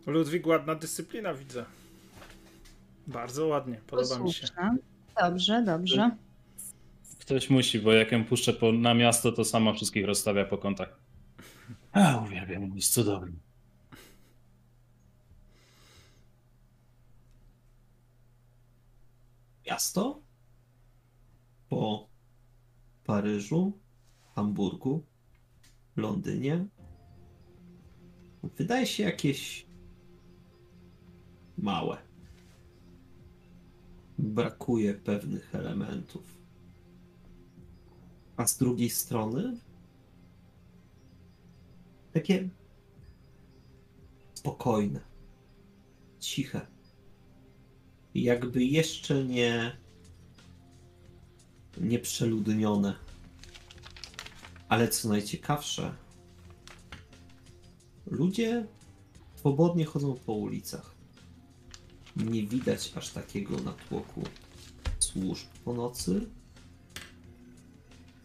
Ludwik, ładna dyscyplina widzę. Bardzo ładnie, podoba mi się. Dobrze, dobrze. Ktoś musi, bo jak ją puszczę po, na miasto, to sama wszystkich rozstawia po kątach. A, uwielbiam, jest cudowny. Miasto? Po Paryżu, Hamburgu, Londynie. Wydaje się jakieś małe. Brakuje pewnych elementów. A z drugiej strony takie spokojne, ciche. Jakby jeszcze nie nieprzeludnione. Ale co najciekawsze, ludzie swobodnie chodzą po ulicach. Nie widać aż takiego natłoku służb po nocy.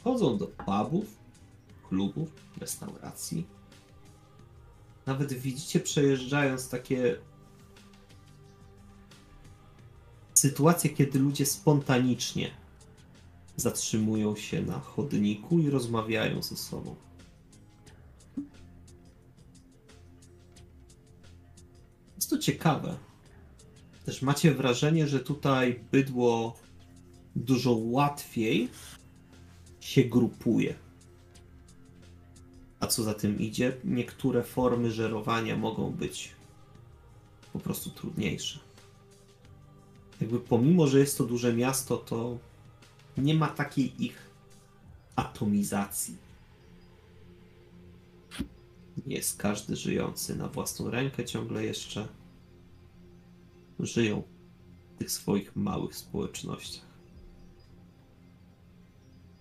Chodzą do pubów, klubów, restauracji. Nawet widzicie przejeżdżając takie sytuacje, kiedy ludzie spontanicznie zatrzymują się na chodniku i rozmawiają ze sobą. Jest to ciekawe. Też macie wrażenie, że tutaj bydło dużo łatwiej się grupuje. A co za tym idzie, niektóre formy żerowania mogą być po prostu trudniejsze. Jakby pomimo, że jest to duże miasto, to nie ma takiej ich atomizacji. Jest każdy żyjący na własną rękę ciągle jeszcze. Żyją w tych swoich małych społecznościach.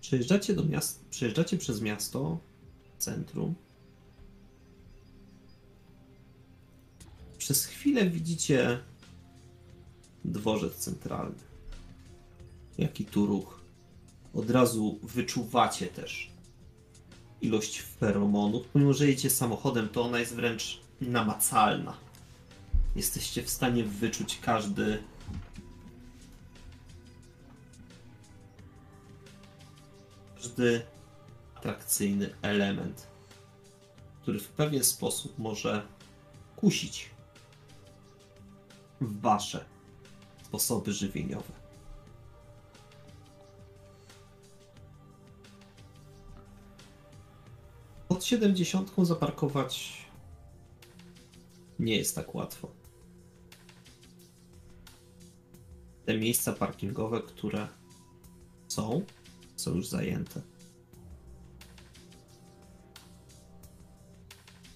Przejeżdżacie do przejeżdżacie przez miasto, centrum. Przez chwilę widzicie dworzec centralny. Jaki tu ruch. Od razu wyczuwacie też ilość feromonów. Mimo, że jedziecie samochodem, to ona jest wręcz namacalna. Jesteście w stanie wyczuć każdy każdy atrakcyjny element, który w pewien sposób może kusić wasze sposoby żywieniowe. Pod 70 zaparkować nie jest tak łatwo. Te miejsca parkingowe, które są, są już zajęte.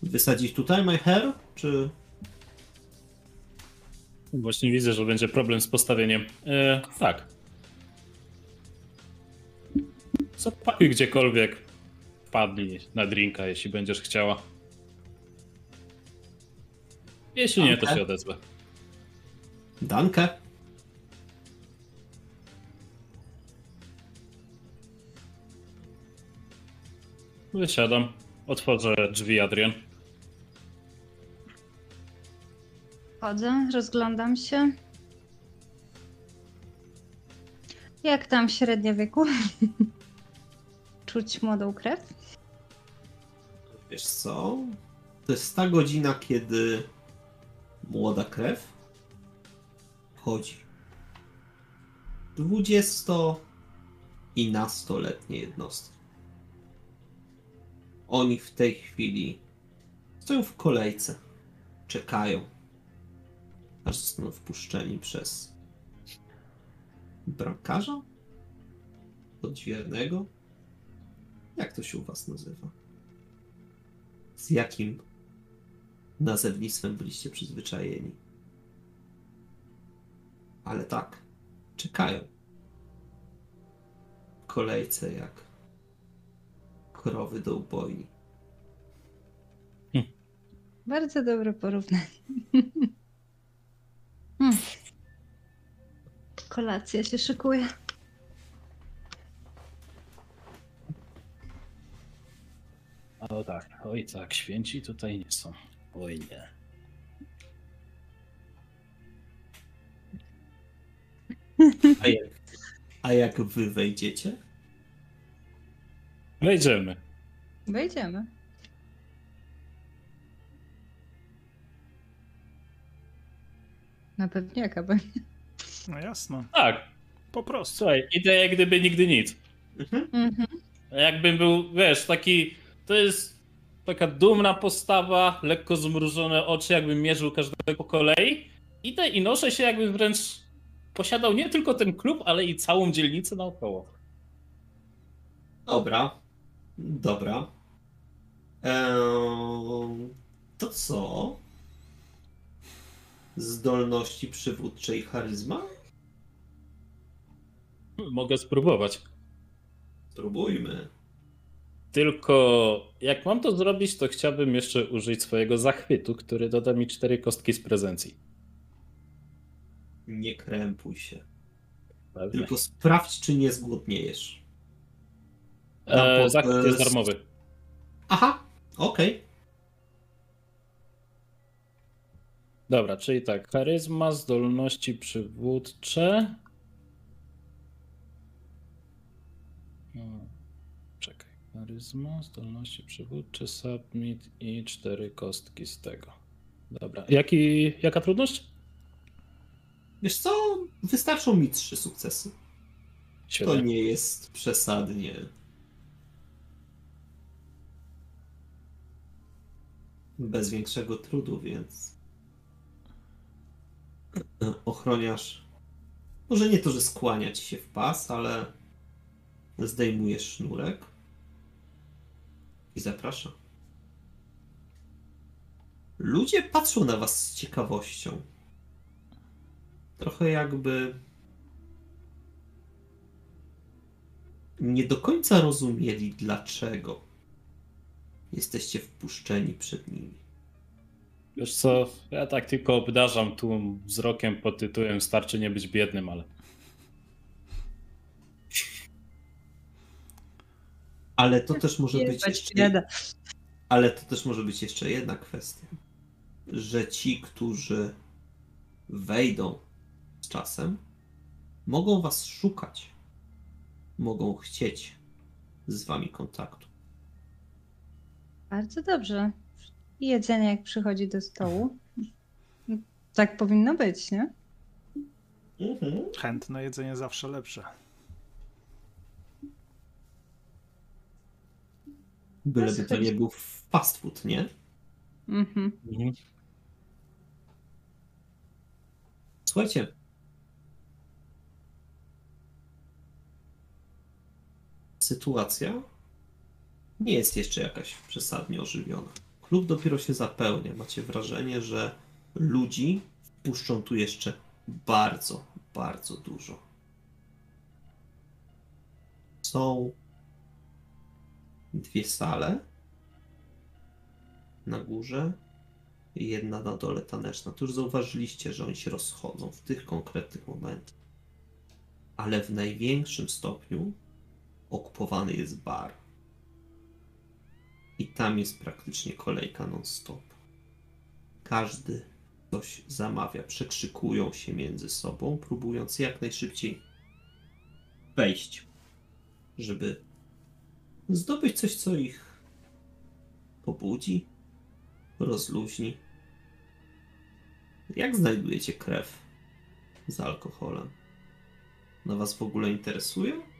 Wysadzić tutaj, my hair? Czy Właśnie widzę, że będzie problem z postawieniem. E, tak. Zapakuj gdziekolwiek wpadli na drinka, jeśli będziesz chciała. Jeśli nie, to się odezwę. Dankę? Wysiadam. Otworzę drzwi, Adrian. Chodzę, rozglądam się. Jak tam średnia wieku? Czuć młodą krew? Wiesz co? To jest ta godzina, kiedy młoda krew chodzi. 20 i nastoletnie jednostki. Oni w tej chwili stoją w kolejce. Czekają. Aż zostaną wpuszczeni przez bramkarza? Odźwiernego? Jak to się u was nazywa? z jakim nazewnictwem byliście przyzwyczajeni. Ale tak, czekają. W kolejce jak krowy do ubojni. Bardzo dobre porównanie. Hmm. Kolacja się szykuje. O tak, oj tak, święci tutaj nie są. Oj nie. A jak, a jak wy wejdziecie? Wejdziemy. Wejdziemy. Na pewniaka będzie. No jasno. Tak, Po prostu. słuchaj, idę jak gdyby nigdy nic. Mhm. Mhm. Jakbym był, wiesz, taki. To jest taka dumna postawa, lekko zmrużone oczy, jakbym mierzył każdego po kolei. Idę i noszę się, jakbym wręcz posiadał nie tylko ten klub, ale i całą dzielnicę naokoło. Dobra. Dobra. Eee, to co? Zdolności przywódcze i charyzma? Mogę spróbować. Spróbujmy. Tylko jak mam to zrobić, to chciałbym jeszcze użyć swojego zachwytu, który doda mi cztery kostki z prezencji. Nie krępuj się. Pewnie. Tylko sprawdź, czy nie zgłodniejesz. E, jest e, darmowy. Aha, okej. Dobra, czyli tak, charyzma, zdolności przywódcze. Hmm, Czekaj, charyzma, zdolności przywódcze, submit i cztery kostki z tego. Dobra, Jaki, jaka trudność? Wiesz co? Wystarczą mi trzy sukcesy. To nie jest przesadnie. Bez większego trudu, więc. Ochroniarz. Może nie to, że skłania ci się w pas, ale zdejmuje sznurek i zaprasza. Ludzie patrzą na was z ciekawością. Trochę jakby nie do końca rozumieli, dlaczego jesteście wpuszczeni przed nimi. Wiesz co, ja tak tylko obdarzam tu wzrokiem pod tytułem Starczy nie być biednym, ale Ale to też może być jeszcze, bieda. ale to też może być jeszcze jedna kwestia, że ci, którzy wejdą z czasem, mogą was szukać, mogą chcieć z wami kontaktu. Bardzo dobrze. I Jedzenie jak przychodzi do stołu. Tak powinno być, nie? Chętne jedzenie zawsze lepsze. Byleby to nie był fast food, nie? Mhm. Mhm. Słuchajcie. Sytuacja nie jest jeszcze jakaś przesadnie ożywiona. Klub dopiero się zapełnia. Macie wrażenie, że ludzi wpuszczą tu jeszcze bardzo, bardzo dużo. Są dwie sale na górze i jedna na dole taneczna. To już zauważyliście, że oni się rozchodzą w tych konkretnych momentach. Ale w największym stopniu okupowany jest bar. I tam jest praktycznie kolejka non-stop. Każdy coś zamawia, przekrzykują się między sobą, próbując jak najszybciej wejść, żeby zdobyć coś, co ich pobudzi, rozluźni. Jak znajdujecie krew z alkoholem? Na was w ogóle interesuje?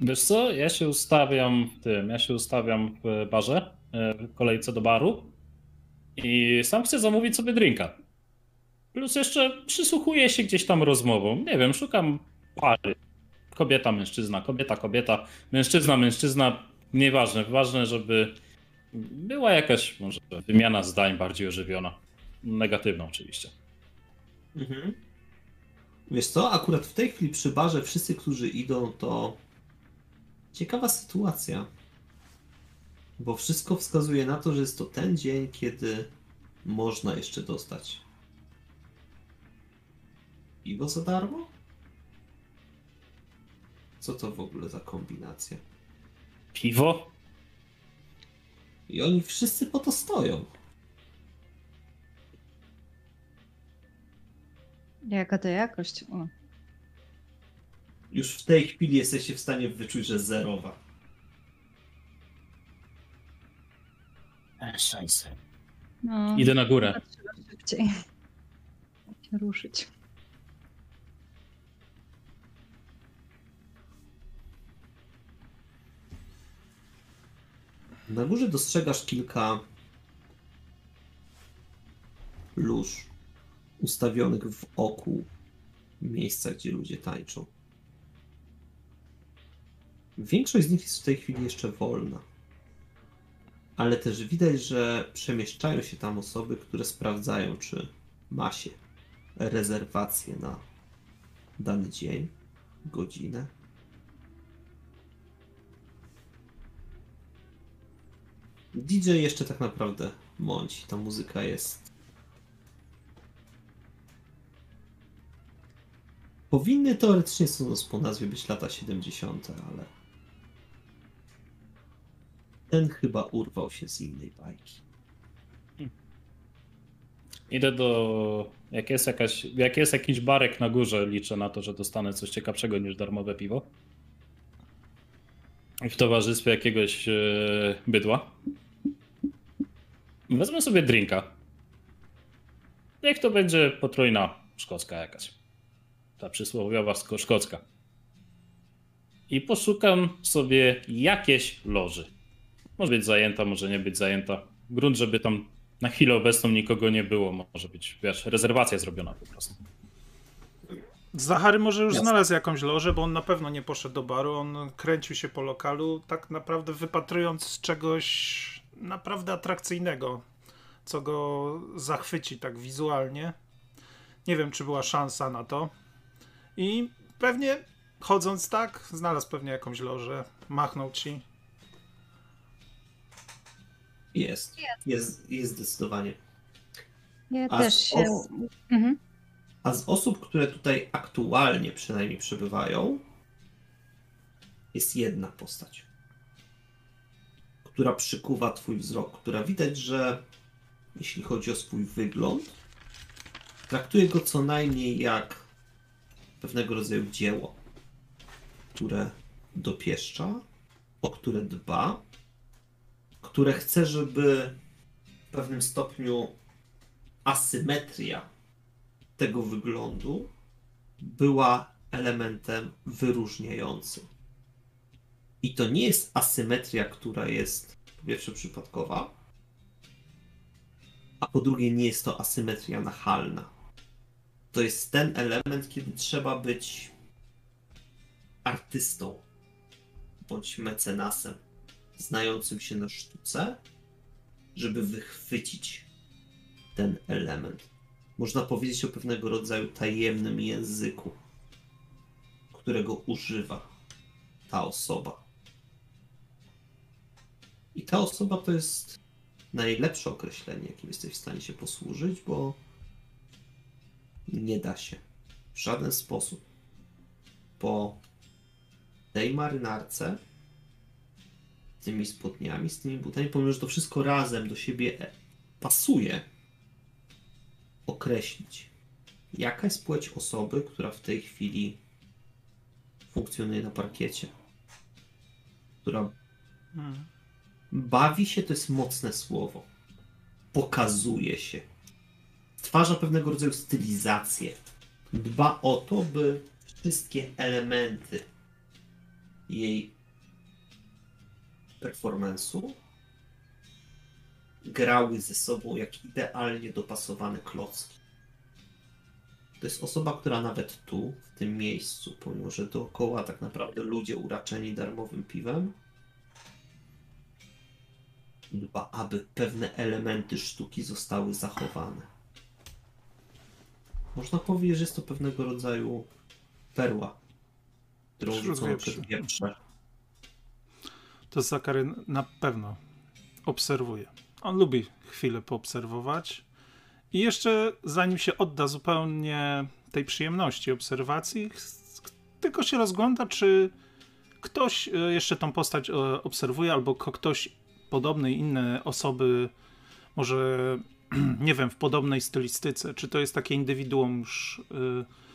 Wiesz co, ja się ustawiam w tym, ja się ustawiam w barze, e, w kolejce do baru i sam chcę zamówić sobie drinka. Plus jeszcze przysłuchuję się gdzieś tam rozmową. Nie wiem, szukam pary. Kobieta, mężczyzna, kobieta, kobieta, mężczyzna, mężczyzna. Nieważne, ważne, żeby była jakaś może wymiana zdań bardziej ożywiona. Negatywna oczywiście. Mhm. Wiesz co, akurat w tej chwili przy barze wszyscy, którzy idą, to ciekawa sytuacja. Bo wszystko wskazuje na to, że jest to ten dzień, kiedy można jeszcze dostać piwo za darmo? Co to w ogóle za kombinacja? Piwo? I oni wszyscy po to stoją. Jaka to jakość? O. Już w tej chwili jesteście w stanie wyczuć, że zerowa. Szajse. No, Idę na górę. trzeba szybciej się ruszyć. Na górze dostrzegasz kilka lóż ustawionych w oku miejsca, gdzie ludzie tańczą. Większość z nich jest w tej chwili jeszcze wolna. Ale też widać, że przemieszczają się tam osoby, które sprawdzają, czy ma się rezerwację na dany dzień, godzinę. DJ jeszcze tak naprawdę mąci. Ta muzyka jest. Powinny teoretycznie sądząc po nazwie być lata 70., ale. Ten chyba urwał się z innej bajki. Idę do. Jak jest, jakaś, jak jest jakiś barek na górze, liczę na to, że dostanę coś ciekawszego niż darmowe piwo. W towarzystwie jakiegoś e, bydła. Wezmę sobie drinka. Niech to będzie potrójna szkocka jakaś. Ta przysłowiowa szkocka. I poszukam sobie jakieś loży. Może być zajęta, może nie być zajęta. Grunt, żeby tam na chwilę obecną nikogo nie było. Może być, wiesz, rezerwacja zrobiona po prostu. Zachary może już Jasne. znalazł jakąś lożę, bo on na pewno nie poszedł do baru. On kręcił się po lokalu, tak naprawdę wypatrując czegoś naprawdę atrakcyjnego, co go zachwyci tak wizualnie. Nie wiem, czy była szansa na to. I pewnie chodząc tak, znalazł pewnie jakąś lożę, machnął ci. Jest. Jest, jest zdecydowanie. Ja A też się. os- Mhm. A z osób, które tutaj aktualnie przynajmniej przebywają, jest jedna postać. która przykuwa twój wzrok, która widać, że jeśli chodzi o swój wygląd, traktuje go co najmniej jak pewnego rodzaju dzieło, które dopieszcza, o które dba, które chce, żeby w pewnym stopniu asymetria tego wyglądu była elementem wyróżniającym. I to nie jest asymetria, która jest po pierwsze przypadkowa, a po drugie nie jest to asymetria nachalna. To jest ten element, kiedy trzeba być artystą bądź mecenasem znającym się na sztuce, żeby wychwycić ten element. Można powiedzieć o pewnego rodzaju tajemnym języku, którego używa ta osoba. I ta osoba to jest najlepsze określenie, jakim jesteś w stanie się posłużyć, bo nie da się w żaden sposób po tej marynarce, z tymi spodniami, z tymi butami, pomimo że to wszystko razem do siebie pasuje, określić, jaka jest płeć osoby, która w tej chwili funkcjonuje na parkiecie, która bawi się, to jest mocne słowo, pokazuje się, stwarza pewnego rodzaju stylizację, dba o to, by wszystkie elementy jej performance'u grały ze sobą jak idealnie dopasowane klocki. To jest osoba, która nawet tu, w tym miejscu, pomimo że dookoła tak naprawdę ludzie uraczeni darmowym piwem, dba, aby pewne elementy sztuki zostały zachowane. Można powiedzieć, że jest to pewnego rodzaju perła, którą rzucono przed wieprze. To Zakary na pewno obserwuje. On lubi chwilę poobserwować. I jeszcze zanim się odda zupełnie tej przyjemności obserwacji, tylko się rozgląda, czy ktoś e, jeszcze tą postać e, obserwuje, albo ktoś podobny, inne osoby, może nie wiem, w podobnej stylistyce, czy to jest takie indywiduum już. e,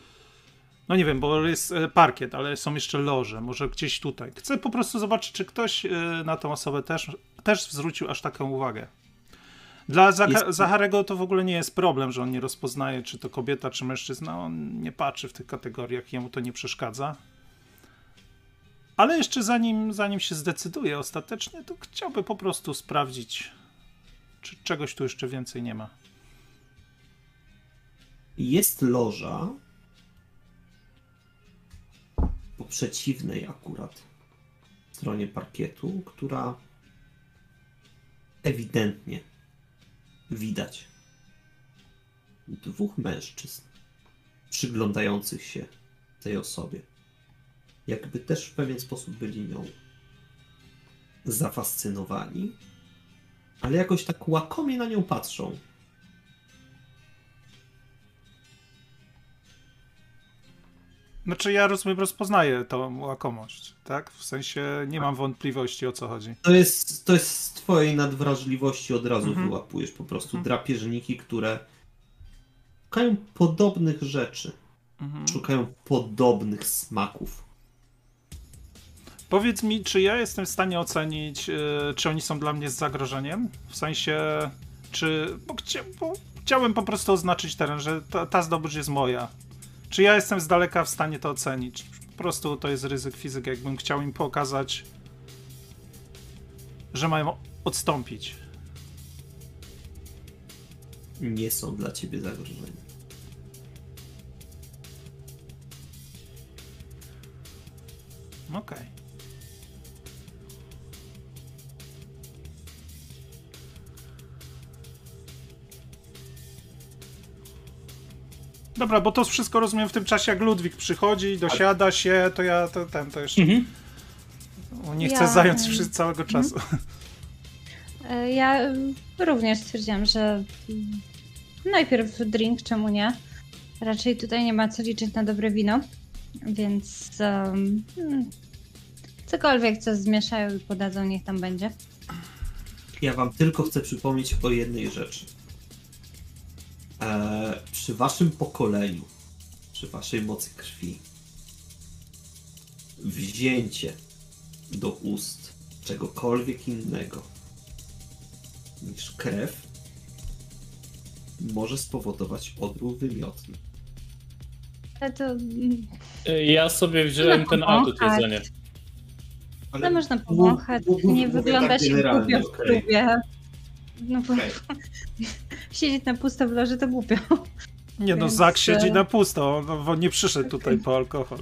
No nie wiem, bo jest e, parkiet, ale są jeszcze loże, może gdzieś tutaj. Chcę po prostu zobaczyć, czy ktoś e, na tą osobę też, też zwrócił aż taką uwagę. Dla Jest- Zacharego to w ogóle nie jest problem, że on nie rozpoznaje, czy to kobieta, czy mężczyzna. On nie patrzy w tych kategoriach, jemu to nie przeszkadza. Ale jeszcze zanim, zanim się zdecyduje ostatecznie, to chciałby po prostu sprawdzić, czy czegoś tu jeszcze więcej nie ma. Jest loża po przeciwnej akurat stronie parkietu, która ewidentnie widać dwóch mężczyzn przyglądających się tej osobie. Jakby też w pewien sposób byli nią zafascynowani, ale jakoś tak łakomie na nią patrzą. Znaczy ja rozumiem, rozpoznaję tą łakomość, tak? W sensie nie mam wątpliwości o co chodzi. To jest, to jest z twojej nadwrażliwości od razu Mhm. wyłapujesz po prostu Mhm. drapieżniki, które szukają podobnych rzeczy, Mhm. szukają podobnych smaków. Powiedz mi, czy ja jestem w stanie ocenić, y, czy oni są dla mnie z zagrożeniem? W sensie, czy. Bo, chcia, bo chciałem po prostu oznaczyć teren, że ta, ta zdobycz jest moja. Czy ja jestem z daleka w stanie to ocenić? Po prostu to jest ryzyk fizyki, jakbym chciał im pokazać, że mają odstąpić. Nie są dla ciebie zagrożeniem. Okej. Dobra, bo to wszystko rozumiem w tym czasie, jak Ludwik przychodzi, dosiada się, to ja to ten to jeszcze. Mhm. Nie chcę Ja, zająć wszy- całego czasu. E, Ja również stwierdziłam, że najpierw drink, czemu nie? Raczej tutaj nie ma co liczyć na dobre wino, więc um, cokolwiek co zmieszają i podadzą, niech tam będzie. Ja wam tylko chcę przypomnieć o jednej rzeczy. Eee, przy waszym pokoleniu, przy waszej mocy krwi, wzięcie do ust czegokolwiek innego niż krew może spowodować odruch wymiotny. Ale to Ja sobie wziąłem ten tak. jedzenie. no można powąchać, nie mówię wygląda tak głupio w klubie. No bo Okej. siedzieć na pusto w loży to głupio. Nie no, Więc, Zak siedzi e, na pusto, on, on nie przyszedł tutaj po alkohol.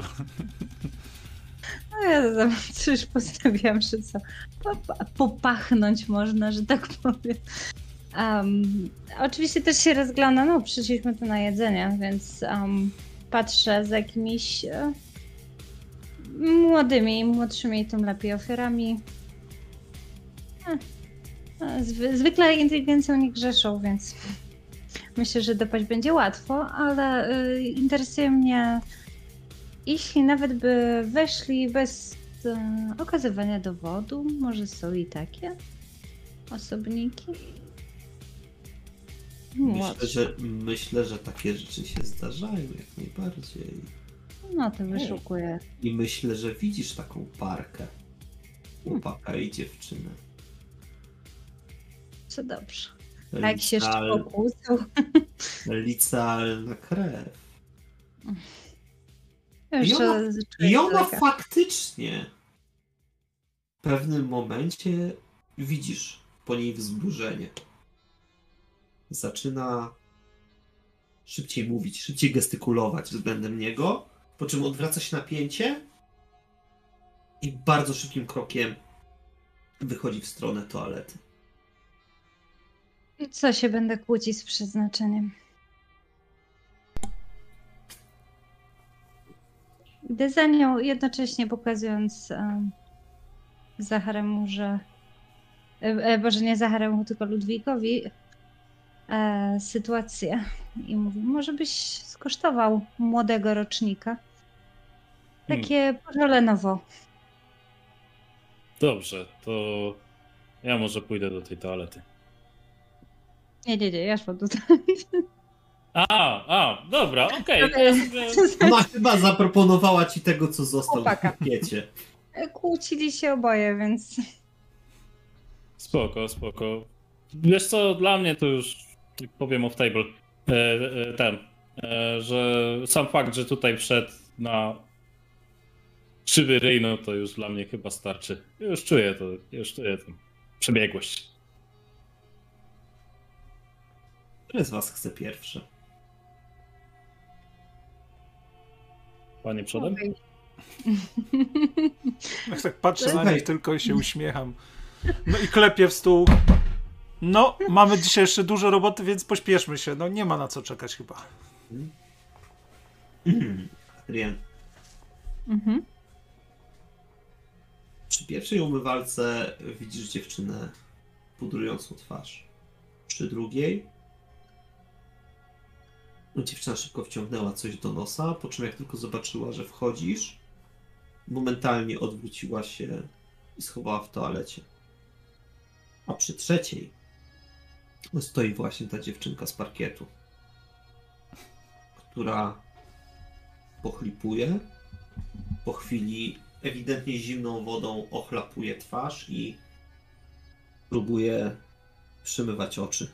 No ja tam coś postawiłam, że co, popa- popachnąć można, że tak powiem. Um, oczywiście też się rozgląda, no przyszliśmy tu na jedzenie, więc um, patrzę za jakimiś e, młodymi, młodszymi tym lepiej ofiarami. E, zwykle inteligencją nie grzeszą, więc myślę, że dopaść będzie łatwo, ale y, interesuje mnie jeśli nawet by weszli bez e, okazywania dowodu, może są i takie osobniki? Myślę że, myślę, że takie rzeczy się zdarzają jak najbardziej. No to wyszukuję. I myślę, że widzisz taką parkę. Chłopaka i dziewczynę. Co dobrze. A jak się jeszcze pokłócą, Licealna krew. jeszcze ona- I ona faktycznie w pewnym momencie widzisz po niej wzburzenie. Zaczyna szybciej mówić, szybciej gestykulować względem niego, po czym odwraca się napięcie i bardzo szybkim krokiem wychodzi w stronę toalety. Co się będę kłócić z przeznaczeniem? Idę za nią, jednocześnie pokazując um, Zacharemu, że. E, e, Boże, nie Zacharemu, tylko Ludwikowi e, sytuację. I mówię, może byś skosztował młodego rocznika. Takie porolenowo. Dobrze, to ja może pójdę do tej toalety. Nie, nie, nie, ja szłam tutaj. A, a, dobra, okej. Ona chyba zaproponowała ci tego, co został Chłopaka. w pakiecie. Kłócili się oboje, więc. Spoko, spoko. Wiesz co, dla mnie to już tak powiem off table. E, e, ten, e, że sam fakt, że tutaj wszedł na krzywy ryj, no to już dla mnie chyba starczy. Już czuję to, już czuję tę przebiegłość. Który z was chce pierwszy? Panie przodem? Jak tak patrzę na nich tylko i się uśmiecham. No i klepię w stół. No, mamy dzisiaj jeszcze dużo roboty, więc pośpieszmy się. No nie ma na co czekać chyba. Adrian, Mhm. przy pierwszej umywalce widzisz dziewczynę pudrującą twarz. Przy drugiej dziewczyna szybko wciągnęła coś do nosa, po czym jak tylko zobaczyła, że wchodzisz, momentalnie odwróciła się i schowała w toalecie. A przy trzeciej no, stoi właśnie ta dziewczynka z parkietu, która pochlipuje, po chwili ewidentnie zimną wodą ochlapuje twarz i próbuje przymywać oczy.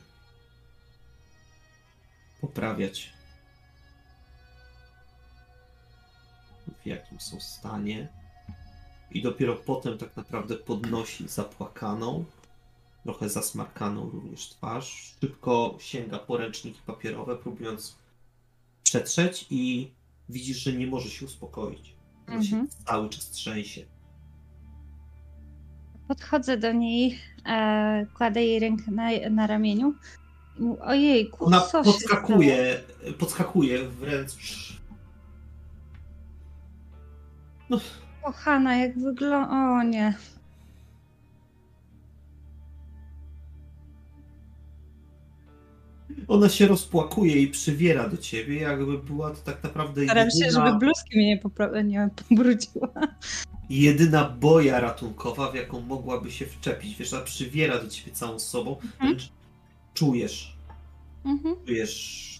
Poprawiać w jakim są stanie. I dopiero potem tak naprawdę podnosi zapłakaną, trochę zasmarkaną również twarz. Szybko sięga po ręczniki papierowe, próbując przetrzeć i widzisz, że nie może się uspokoić. Ona się Mhm. cały czas trzęsie. Podchodzę do niej, e, kładę jej rękę na, na ramieniu. Mówię, Ojejku, Ona co się podskakuje, podskakuje wręcz. stało? Kochana, jak wygląda... O nie. Ona się rozpłakuje i przywiera do ciebie, jakby była to tak naprawdę Staram się, jedyna... żeby bluzki mnie nie, popra- nie pobrudziła. jedyna boja ratunkowa, w jaką mogłaby się wczepić. Wiesz, ona przywiera do ciebie całą sobą, wręcz czujesz, Mhm. czujesz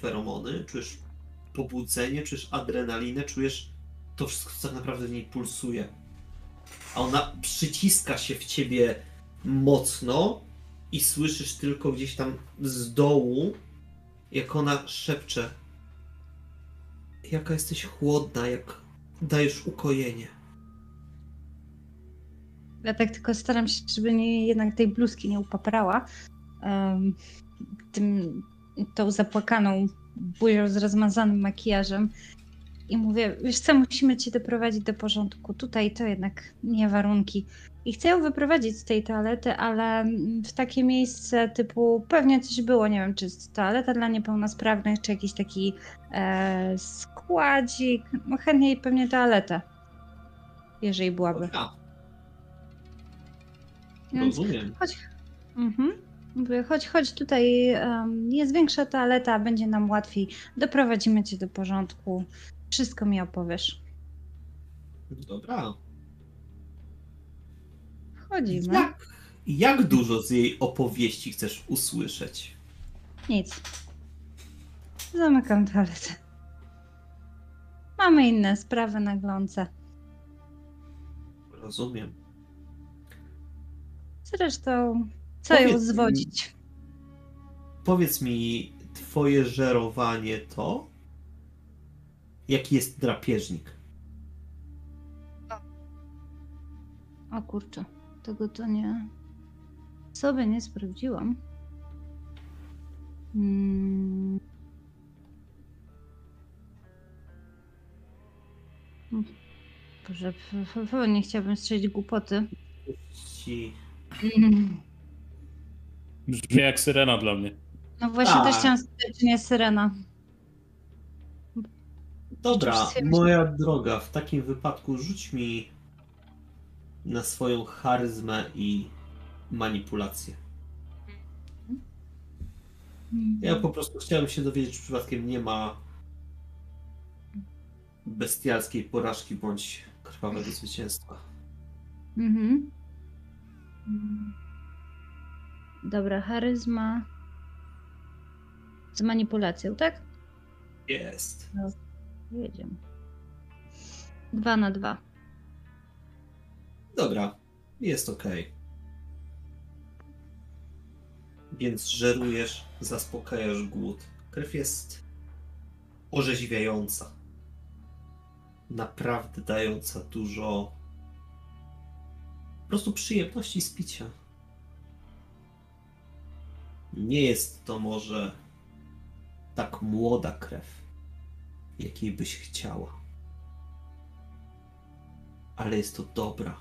feromony, czujesz pobudzenie, czujesz adrenalinę, czujesz to wszystko, co tak naprawdę w niej pulsuje. A ona przyciska się w ciebie mocno i słyszysz tylko gdzieś tam z dołu, jak ona szepcze. Jaka jesteś chłodna, jak dajesz ukojenie. Ja tak tylko staram się, żeby nie, jednak tej bluzki nie upaprała. Tym, tą zapłakaną buzią z rozmazanym makijażem. I mówię, wiesz co, musimy cię doprowadzić do porządku. Tutaj to jednak nie warunki. I chcę ją wyprowadzić z tej toalety, ale w takie miejsce typu, pewnie coś było, nie wiem, czy jest toaleta dla niepełnosprawnych, czy jakiś taki e, składzik. No chętnie pewnie toaletę, jeżeli byłaby. Więc rozumiem. chodź. Mhm. Mówię, chodź, chodź tutaj. jest większa toaleta, będzie nam łatwiej. Doprowadzimy cię do porządku. Wszystko mi opowiesz. Dobra. Wchodzimy. Jak, jak dużo z jej opowieści chcesz usłyszeć? Nic. Zamykam toaletę. Mamy inne sprawy na glące. Rozumiem. Zresztą, co ją mi- zwodzić? Powiedz mi, twoje żerowanie to? Jaki jest drapieżnik? O kurczę, tego to nie. Sobie nie sprawdziłam. Hmm. Hmm. Boże, nie chciałabym strzelić głupoty. Ci... Brzmi jak syrena dla mnie. No właśnie Tak. też chciałam spytać, czy nie syrena. Dobra, moja droga, w takim wypadku rzuć mi na swoją charyzmę i manipulację. Mm. Ja po prostu chciałem się dowiedzieć, czy przypadkiem nie ma bestialskiej porażki bądź krwawego zwycięstwa. Mhm. Mm. Dobra, charyzma z manipulacją, tak? Jest. Jedziemy. Dwa na dwa. Dobra, jest ok. Więc żerujesz, zaspokajasz głód. Krew jest orzeźwiająca. Naprawdę dająca dużo po prostu przyjemności z picia. Nie jest to może tak młoda krew, jakiej byś chciała. Ale jest to dobra,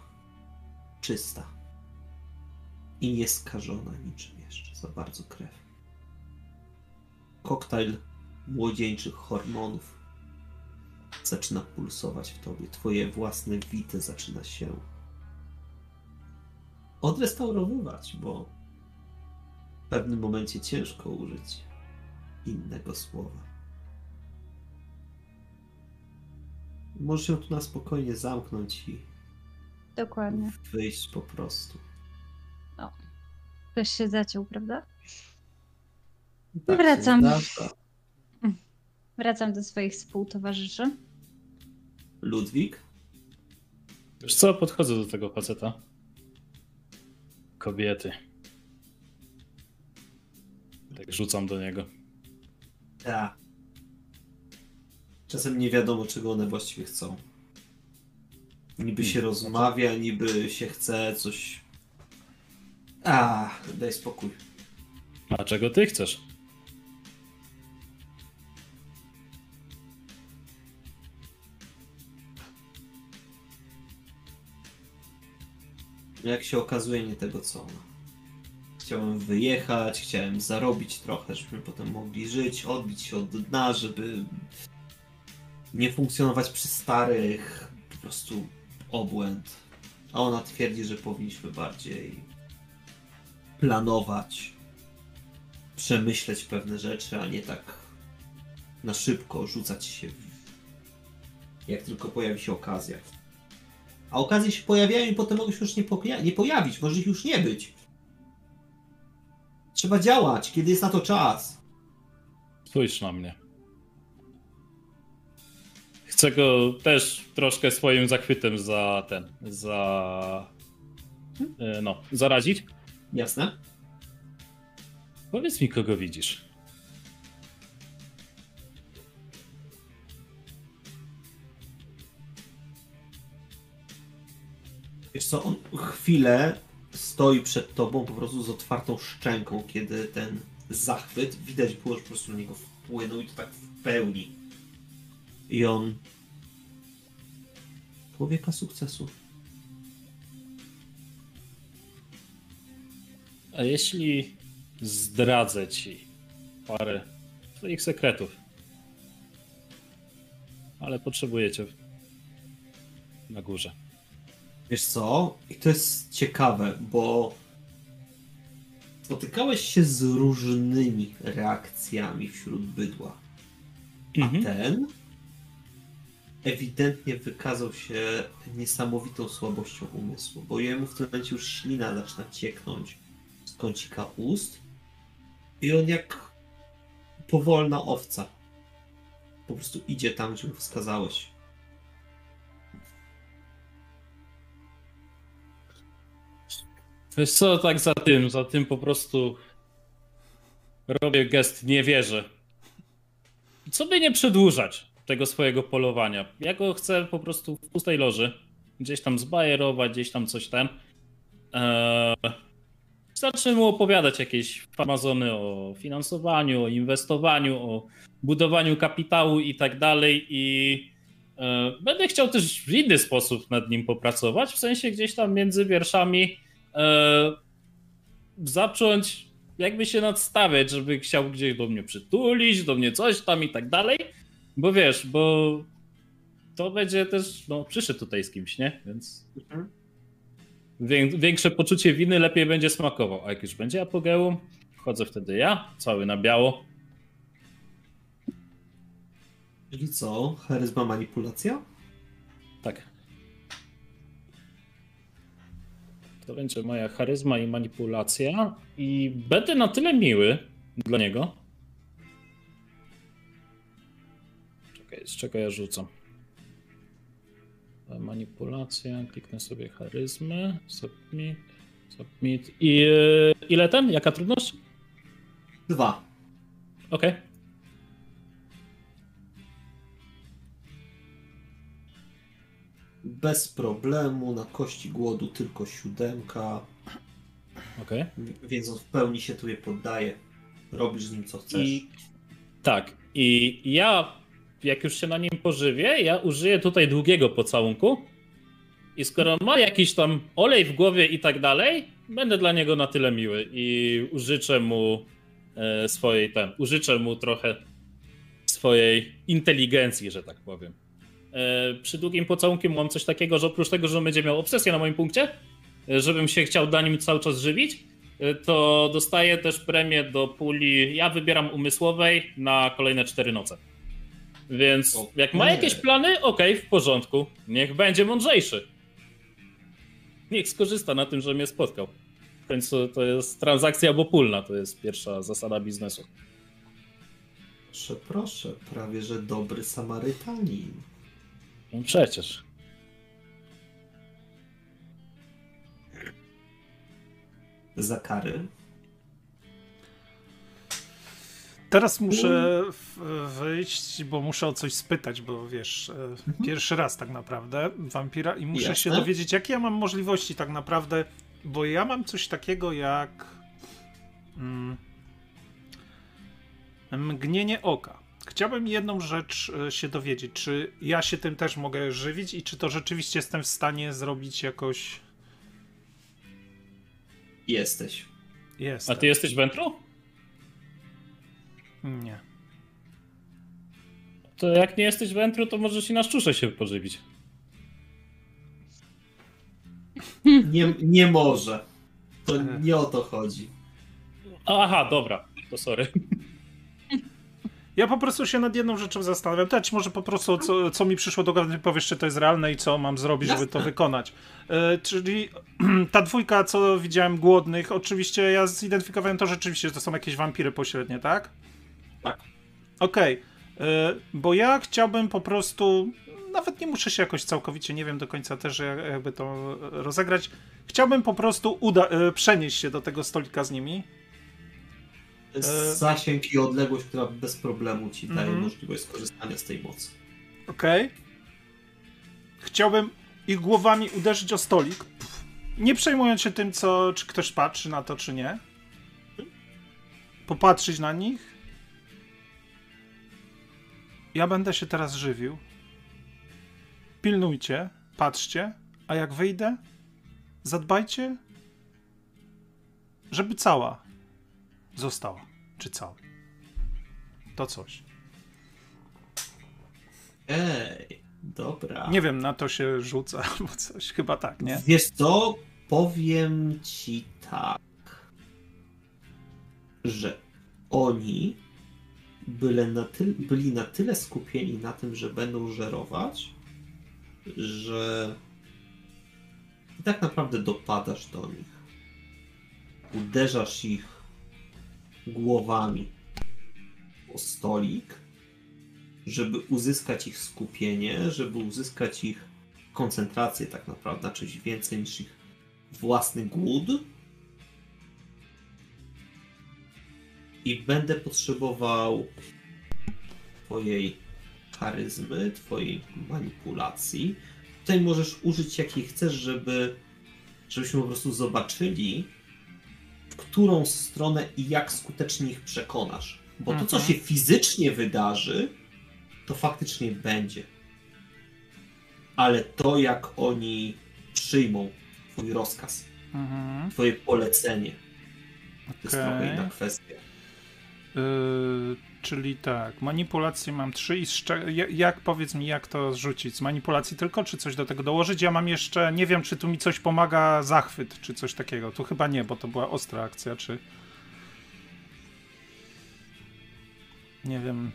czysta i nieskażona niczym jeszcze za bardzo krew. Koktajl młodzieńczych hormonów zaczyna pulsować w tobie. Twoje własne wite zaczyna się odrestaurowywać, bo pewnym momencie ciężko użyć innego słowa. Możesz się tu na spokojnie zamknąć i Dokładnie. wyjść po prostu. Ktoś się zaciął, prawda? Tak Wracam. Wracam do swoich współtowarzyszy. Ludwik? Wiesz co, podchodzę do tego faceta. Kobiety. Tak rzucam do niego. Tak. Czasem nie wiadomo, czego one właściwie chcą. Niby się Hmm. rozmawia, niby się chce coś. A, daj spokój. A czego ty chcesz? Jak się okazuje, nie tego co ona. Chciałem wyjechać, chciałem zarobić trochę, żebyśmy potem mogli żyć, odbić się od dna, żeby nie funkcjonować przy starych. Po prostu obłęd. A ona twierdzi, że powinniśmy bardziej planować, przemyśleć pewne rzeczy, a nie tak na szybko rzucać się jak tylko pojawi się okazja. A okazje się pojawiają i potem mogą się już nie, poja- nie pojawić, może ich już nie być. Trzeba działać, kiedy jest na to czas. Spójrz na mnie. Chcę go też troszkę swoim zachwytem za ten, za... e, no, zarazić. Jasne? Powiedz mi, kogo widzisz. Wiesz co, on chwilę stoi przed tobą po prostu z otwartą szczęką, kiedy ten zachwyt widać było, że po prostu na niego wpłynął i to tak w pełni. I on... Człowieka sukcesu. A jeśli zdradzę ci parę swoich sekretów, ale potrzebujecie na górze. Wiesz co? I to jest ciekawe, bo spotykałeś się z różnymi reakcjami wśród bydła. A Mhm. ten ewidentnie wykazał się niesamowitą słabością umysłu, bo jemu w tym momencie już ślina zaczyna cieknąć z kącika ust i on jak powolna owca po prostu idzie tam, gdzie mu wskazałeś. Wiesz co, tak za tym, za tym po prostu robię gest nie wierzę. Co by nie przedłużać tego swojego polowania? Ja go chcę po prostu w pustej loży, gdzieś tam zbajerować, gdzieś tam coś ten. Eee, zacznę mu opowiadać jakieś farmazony o finansowaniu, o inwestowaniu, o budowaniu kapitału i tak dalej i e, będę chciał też w inny sposób nad nim popracować, w sensie gdzieś tam między wierszami zacząć jakby się nadstawiać, żeby chciał gdzieś do mnie przytulić, do mnie coś tam i tak dalej, bo wiesz, bo to będzie też, no przyszedł tutaj z kimś, nie? Więc wię- większe poczucie winy lepiej będzie smakował, a jak już będzie apogeum, wchodzę wtedy ja, cały na biało, Czyli co? Charyzma manipulacja? tak. To będzie moja charyzma i manipulacja i będę na tyle miły dla niego. Czekaj, z czego ja rzucam? E, Manipulacja, kliknę sobie charyzmę, submit, submit i e, ile ten? Jaka trudność? Dwa. Okej. Bez problemu, na kości głodu tylko siódemka, Okej. więc on w pełni się tobie poddaje. Robisz z nim co chcesz. I tak, i ja, jak już się na nim pożywię, ja użyję tutaj długiego pocałunku. I skoro ma jakiś tam olej w głowie i tak dalej, będę dla niego na tyle miły i użyczę mu e, swojej ten, użyczę mu trochę swojej inteligencji, że tak powiem. E, przy długim pocałunku mam coś takiego, że oprócz tego, że on będzie miał obsesję na moim punkcie, e, żebym się chciał na nim cały czas żywić, e, to dostaję też premię do puli. Ja wybieram umysłowej na kolejne 4 noce. Więc jak ma jakieś plany, okej, w porządku. Niech będzie mądrzejszy. Niech skorzysta na tym, że mnie spotkał. W końcu to jest transakcja obopólna, to jest pierwsza zasada biznesu. Proszę, proszę, prawie że dobry Samarytanin. No przecież. Za kary. Teraz muszę w- wyjść, bo muszę o coś spytać, bo wiesz, e, pierwszy raz tak naprawdę wampira i muszę się dowiedzieć, jakie ja mam możliwości tak naprawdę, bo ja mam coś takiego jak mm, mgnienie oka. Chciałbym jedną rzecz e, się dowiedzieć, czy ja się tym też mogę żywić i czy to rzeczywiście jestem w stanie zrobić jakoś... Jesteś. Jest. A ty jesteś wętru? Nie. To jak nie jesteś wętru, to możesz i na szczurze się pożywić. Nie, nie może. To nie o to chodzi. Aha, dobra, to sorry. Ja po prostu się nad jedną rzeczą zastanawiam. Też może po prostu, co, co mi przyszło do głowy, powiesz, czy to jest realne i co mam zrobić, żeby to wykonać. E, czyli ta dwójka, co widziałem, głodnych, oczywiście ja zidentyfikowałem to rzeczywiście, że to są jakieś wampiry pośrednie, tak? Tak. Okej, e, bo ja chciałbym po prostu, nawet nie muszę się jakoś całkowicie, nie wiem do końca też jak- jakby to rozegrać, chciałbym po prostu uda- e, przenieść się do tego stolika z nimi. To jest E- zasięg i odległość, która bez problemu ci daje Mhm. możliwość skorzystania z tej mocy. Okej. Chciałbym ich głowami uderzyć o stolik, nie przejmując się tym, co, czy ktoś patrzy na to, czy nie. Popatrzeć na nich. Ja będę się teraz żywił. Pilnujcie, patrzcie, a jak wyjdę, zadbajcie, żeby cała została, czy cały. To coś. Ej, dobra. Nie wiem, na to się rzuca albo coś. Chyba tak, nie? Wiesz co? Powiem ci tak, że oni byle na ty- byli na tyle skupieni na tym, że będą żerować, że i tak naprawdę dopadasz do nich. Uderzasz ich głowami o stolik, żeby uzyskać ich skupienie, żeby uzyskać ich koncentrację tak naprawdę na czymś więcej niż ich własny głód. I będę potrzebował twojej charyzmy, twojej manipulacji. Tutaj możesz użyć jakiej chcesz, żeby żebyśmy po prostu zobaczyli, którą stronę i jak skutecznie ich przekonasz. Bo to, co Mhm. się fizycznie wydarzy, to faktycznie będzie. Ale to, jak oni przyjmą twój rozkaz, Mhm. twoje polecenie, to jest trochę inna kwestia. Yy, czyli tak, manipulacje mam trzy i jak powiedz mi, jak to zrzucić? Z manipulacji tylko, czy coś do tego dołożyć? Ja mam jeszcze, nie wiem, czy tu mi coś pomaga zachwyt, czy coś takiego. Tu chyba nie, bo to była ostra akcja, czy... Nie wiem.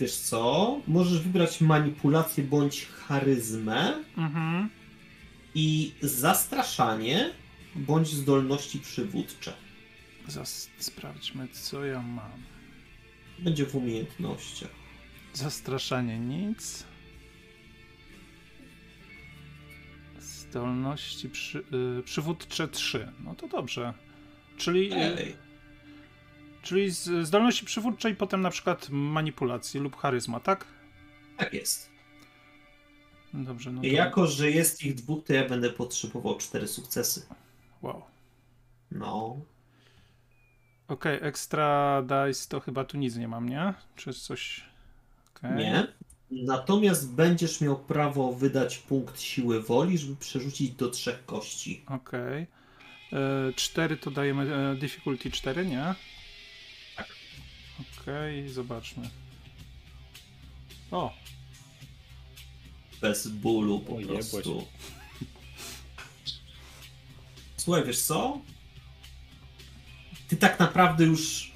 Wiesz co? Możesz wybrać manipulację bądź charyzmę Mhm. i zastraszanie bądź zdolności przywódcze. Zas- sprawdźmy, co ja mam. Będzie w umiejętnościach. Zastraszanie nic. Zdolności przy, y, przywódcze 3. No to dobrze. Czyli, y, Ej, czyli z, zdolności przywódcze i potem na przykład manipulacji lub charyzma, tak? tak jest. Dobrze, no to... Jako, że jest ich dwóch, to ja będę potrzebował cztery sukcesy. Wow. No. Okej, extra dice to chyba tu nic nie mam, nie? Czy coś... Okej. Nie. Natomiast będziesz miał prawo wydać punkt siły woli, żeby przerzucić do trzech kości. Okej. E, 4 to dajemy e, difficulty 4, nie? Tak. Okej, zobaczmy. O, Bez bólu po O, prostu. Słuchaj, wiesz co? Ty tak naprawdę już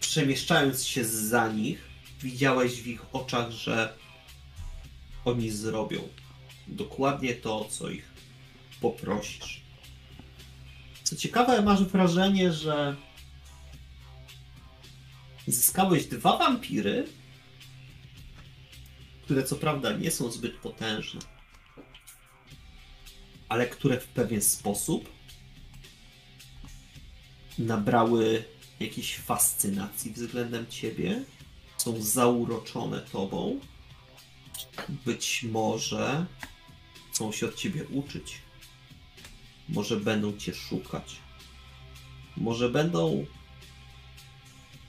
przemieszczając się za nich, widziałeś w ich oczach, że oni zrobią dokładnie to, co ich poprosisz. Co ciekawe, masz wrażenie, że zyskałeś dwa wampiry, które co prawda nie są zbyt potężne, ale które w pewien sposób nabrały jakiejś fascynacji względem ciebie, są zauroczone tobą, być może chcą się od ciebie uczyć, może będą cię szukać, może będą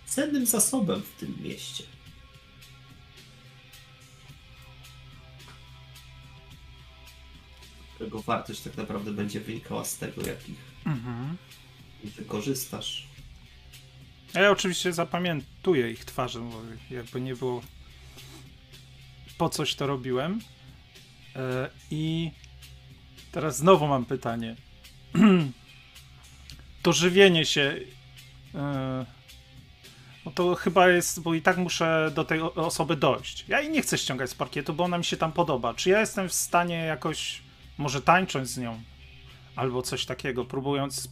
cennym zasobem w tym mieście. Którego wartość tak naprawdę będzie wynikała z tego, jak ich mhm. wykorzystasz. A Ja oczywiście zapamiętuję ich twarze, bo jakby nie było po coś to robiłem. E, I teraz znowu mam pytanie. to żywienie się. E, No to chyba jest, bo i tak muszę do tej osoby dojść. Ja jej nie chcę ściągać z parkietu, bo ona mi się tam podoba. Czy ja jestem w stanie jakoś, może tańcząc z nią, albo coś takiego, próbując.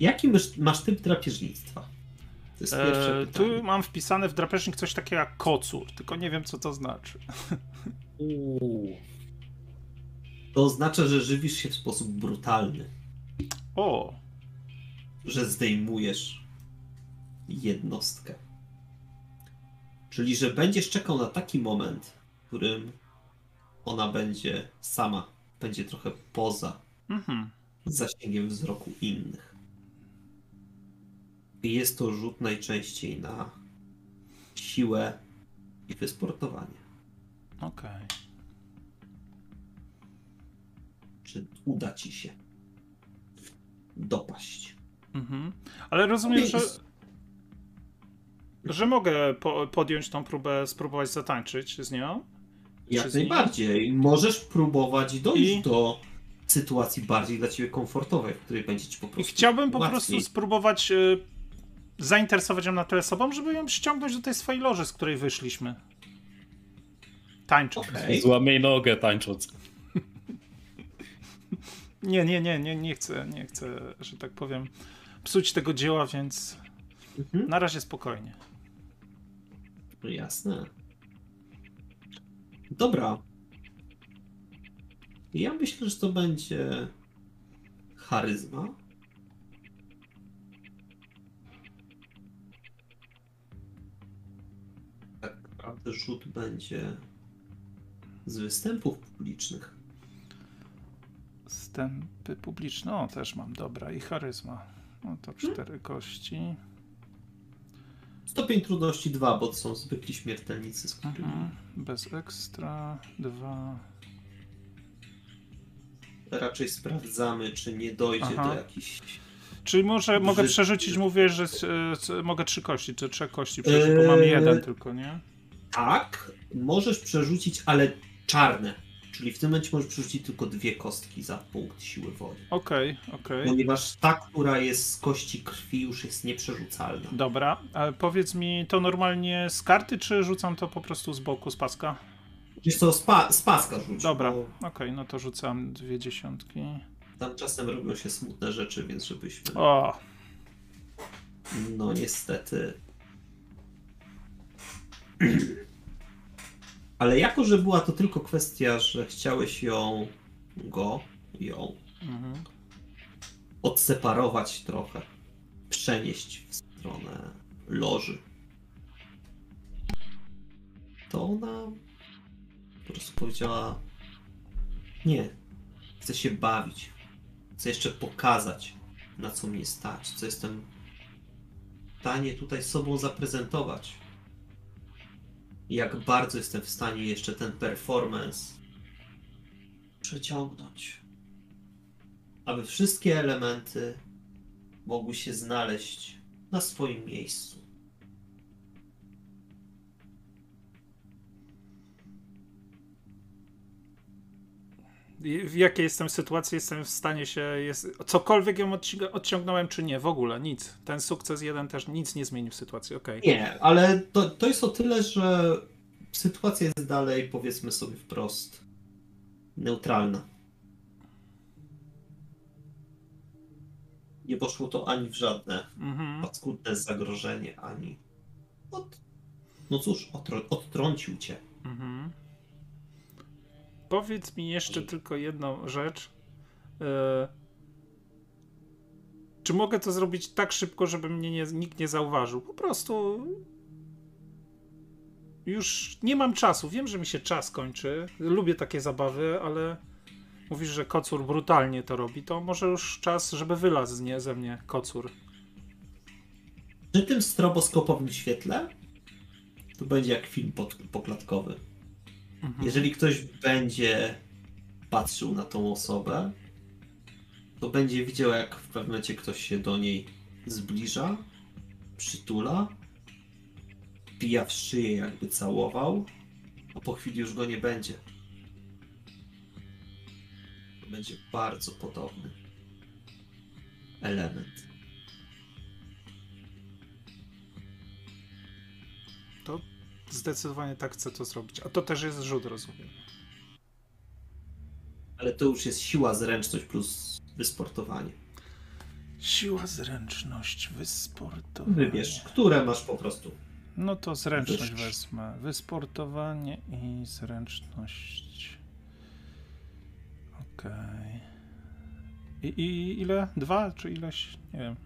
Jaki masz, typ drapieżnictwa? To jest pierwsze E, pytanie. tu mam wpisane w drapieżnik coś takiego jak kocur, tylko nie wiem, co to znaczy. Uuu. To oznacza, że żywisz się w sposób brutalny, O, że zdejmujesz jednostkę. Czyli, że będziesz czekał na taki moment, w którym ona będzie sama, będzie trochę poza mhm. zasięgiem wzroku innych. I jest to rzut najczęściej na siłę i wysportowanie. okej. Czy uda ci się dopaść? Mhm. Ale rozumiem, że, że mogę po, podjąć tą próbę, spróbować zatańczyć z nią. Jak z najbardziej. Możesz próbować dojść I- do sytuacji bardziej dla ciebie komfortowej, w której będzie ci po I prostu chciałbym po łatwiej. prostu spróbować y, zainteresować ją na tyle sobą, żeby ją ściągnąć do tej swojej loży, z której wyszliśmy. Tańcząc. Okej. Złamie nogę tańcząc. Nie, nie, nie, nie, nie chcę, nie chcę, że tak powiem, psuć tego dzieła, więc Mhm. na razie spokojnie. No jasne. Dobra. Ja myślę, że to będzie charyzma. Naprawdę rzut będzie z występów publicznych. Wstępy publiczne, o też mam, dobra, i charyzma. No to cztery kości. Stopień trudności 2, bo to są zwykli śmiertelnicy, z którymi Mhm. Bez ekstra, dwa. raczej sprawdzamy, czy nie dojdzie Aha. do jakichś Czyli może mogę przerzucić, mówię, że e, c- mogę trzy kości, czy trzech kości przerzucić, bo mam Eee. jeden tylko, nie? Tak, możesz przerzucić, ale czarne. Czyli w tym momencie możesz przerzucić tylko dwie kostki za punkt siły woli. Okej, okej. Ponieważ ta, która jest z kości krwi, już jest nieprzerzucalna. Dobra, a powiedz mi, to normalnie z karty, czy rzucam to po prostu z boku, z paska? Jest to spa, z paska rzuć. Dobra, bo okej, no to rzucam dwie dziesiątki. Tam czasem robią się smutne rzeczy, więc żebyśmy. O, No niestety. Ale jako, że była to tylko kwestia, że chciałeś ją, go, ją mhm. odseparować trochę, przenieść w stronę loży, to ona po prostu powiedziała: Nie, chcę się bawić, chcę jeszcze pokazać, na co mnie stać, co jestem w stanie tutaj sobą zaprezentować. Jak bardzo jestem w stanie jeszcze ten performance przeciągnąć aby wszystkie elementy mogły się znaleźć na swoim miejscu. W jakiej jestem sytuacji, jestem w stanie się, jest, cokolwiek ją odci- odciągnąłem, czy nie, w ogóle, nic. Ten sukces jeden też nic nie zmieni w sytuacji, okej. Nie, ale to, to jest o tyle, że sytuacja jest dalej, powiedzmy sobie wprost, neutralna. Nie poszło to ani w żadne Mhm. paskudne zagrożenie, ani. Od... No cóż, otro... odtrącił cię. Mhm. Powiedz mi jeszcze Może- tylko jedną rzecz. E, Czy mogę to zrobić tak szybko, żeby mnie nie, nikt nie zauważył? Po prostu. Już nie mam czasu. Wiem, że mi się czas kończy. Lubię takie zabawy, ale mówisz, że kocur brutalnie to robi. To może już czas, żeby wylazł z nie, ze mnie kocur. Przy tym stroboskopowym świetle to będzie jak film pod, poklatkowy. Mhm. Jeżeli ktoś będzie patrzył na tą osobę, to będzie widział, jak w pewnym momencie ktoś się do niej zbliża, przytula, pija w szyję, jakby całował, a po chwili już go nie będzie. To będzie bardzo podobny element. Zdecydowanie tak chcę to zrobić. A to też jest rzut, rozumiem. Ale to już jest siła, zręczność plus wysportowanie. Siła, zręczność, wysportowanie. Wybierz, które masz po prostu. No to zręczność Wyższy. wezmę. Wysportowanie i zręczność. Okej. I, I ile? Dwa czy ileś? Nie wiem.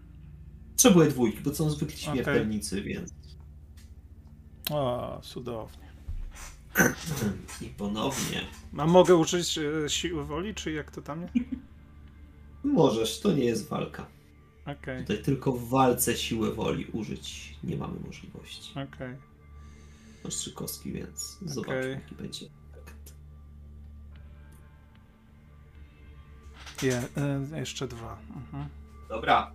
Potrzebuję dwójki, bo są zwykli śmiertelnicy, więc. O, cudownie. I ponownie. A mogę użyć e, siły woli, czy jak to tam? Możesz, to nie jest walka. Okej, Tutaj tylko w walce siłę woli użyć nie mamy możliwości. okej. Masz trzy kostki, więc zobaczmy, Okej. jaki będzie efekt. Je, e, jeszcze dwa. Mhm. Dobra.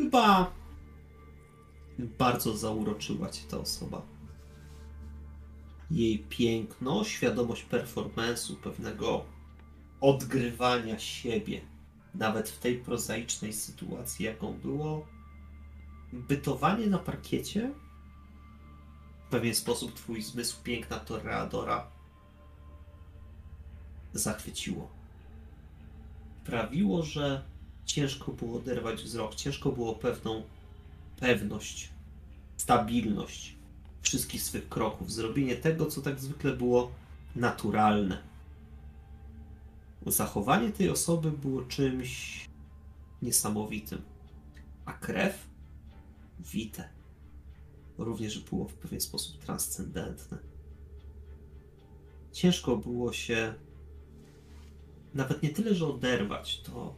Chyba bardzo zauroczyła cię ta osoba. Jej piękno, świadomość performance'u, pewnego odgrywania siebie, nawet w tej prozaicznej sytuacji, jaką było bytowanie na parkiecie. W pewien sposób twój zmysł piękna toreadora zachwyciło. Prawiło, że ciężko było oderwać wzrok, ciężko było pewną pewność, stabilność wszystkich swych kroków, zrobienie tego, co tak zwykle było naturalne. Zachowanie tej osoby było czymś niesamowitym, a krew wite. Również było w pewien sposób transcendentne. Ciężko było się nawet nie tyle, że oderwać, to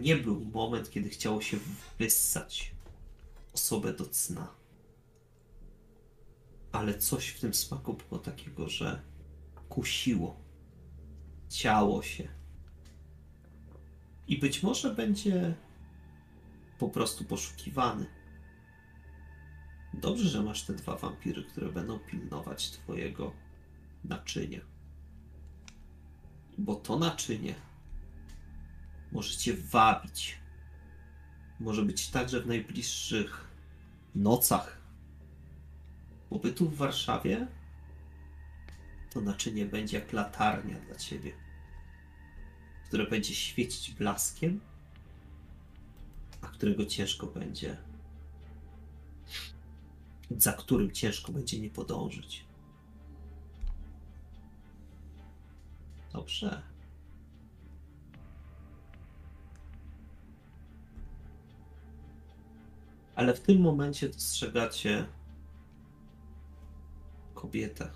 nie był moment, kiedy chciało się wyssać osobę do cna. Ale coś w tym smaku było takiego, że kusiło, ciało się. I być może będzie po prostu poszukiwany. Dobrze, że masz te dwa wampiry, które będą pilnować twojego naczynia. Bo to naczynie może cię wabić. Może być tak, że w najbliższych nocach pobytu w Warszawie to naczynie będzie jak latarnia dla ciebie, które będzie świecić blaskiem, a którego ciężko będzie, za którym ciężko będzie nie podążyć. Dobrze. Ale w tym momencie dostrzegacie kobietę,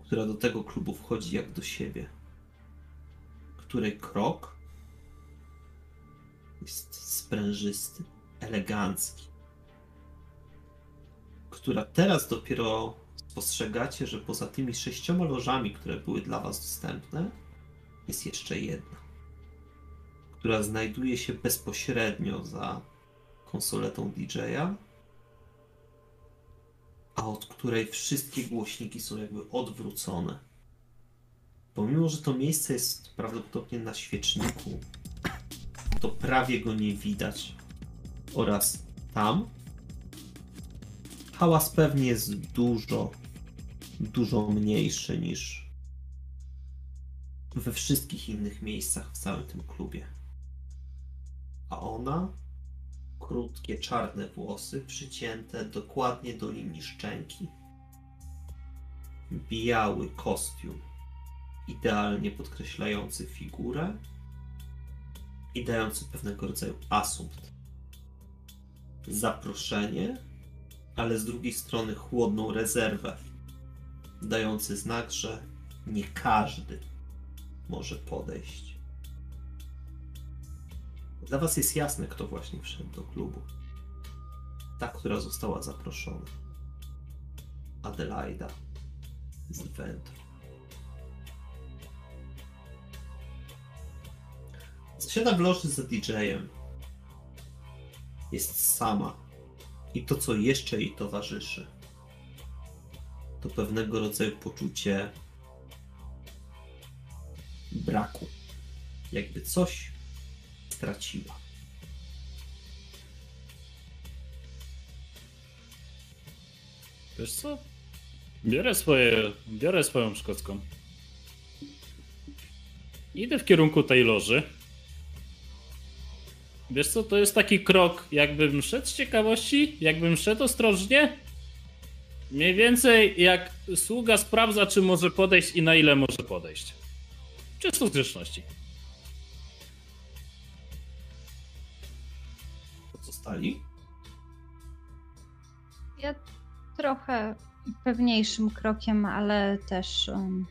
która do tego klubu wchodzi jak do siebie, której krok jest sprężysty, elegancki, która teraz dopiero spostrzegacie, że poza tymi sześcioma lożami, które były dla was dostępne, jest jeszcze jedna, która znajduje się bezpośrednio za konsoletą DJ-a, a od której wszystkie głośniki są jakby odwrócone. Pomimo, że to miejsce jest prawdopodobnie na świeczniku, to prawie go nie widać. Oraz tam hałas pewnie jest dużo, dużo mniejszy niż we wszystkich innych miejscach w całym tym klubie. A ona krótkie czarne włosy przycięte dokładnie do linii szczęki. Biały kostium, idealnie podkreślający figurę i dający pewnego rodzaju asumpt. Zaproszenie, ale z drugiej strony chłodną rezerwę, dający znak, że nie każdy może podejść. Dla was jest jasne, kto właśnie wszedł do klubu. Ta, która została zaproszona. Adelaida z Ventru. Zasiada w loży za DJ-em. Jest sama. I to, co jeszcze jej towarzyszy, to pewnego rodzaju poczucie braku. Jakby coś straciła. Wiesz co? Biorę swoje, biorę swoją szkocką. Idę w kierunku tej loży. Wiesz co, to jest taki krok, jakbym szedł z ciekawości, jakbym szedł ostrożnie. Mniej więcej jak sługa sprawdza, czy może podejść i na ile może podejść. Czysto z grzeczności. Pozostali? Ja trochę pewniejszym krokiem, ale też. Um,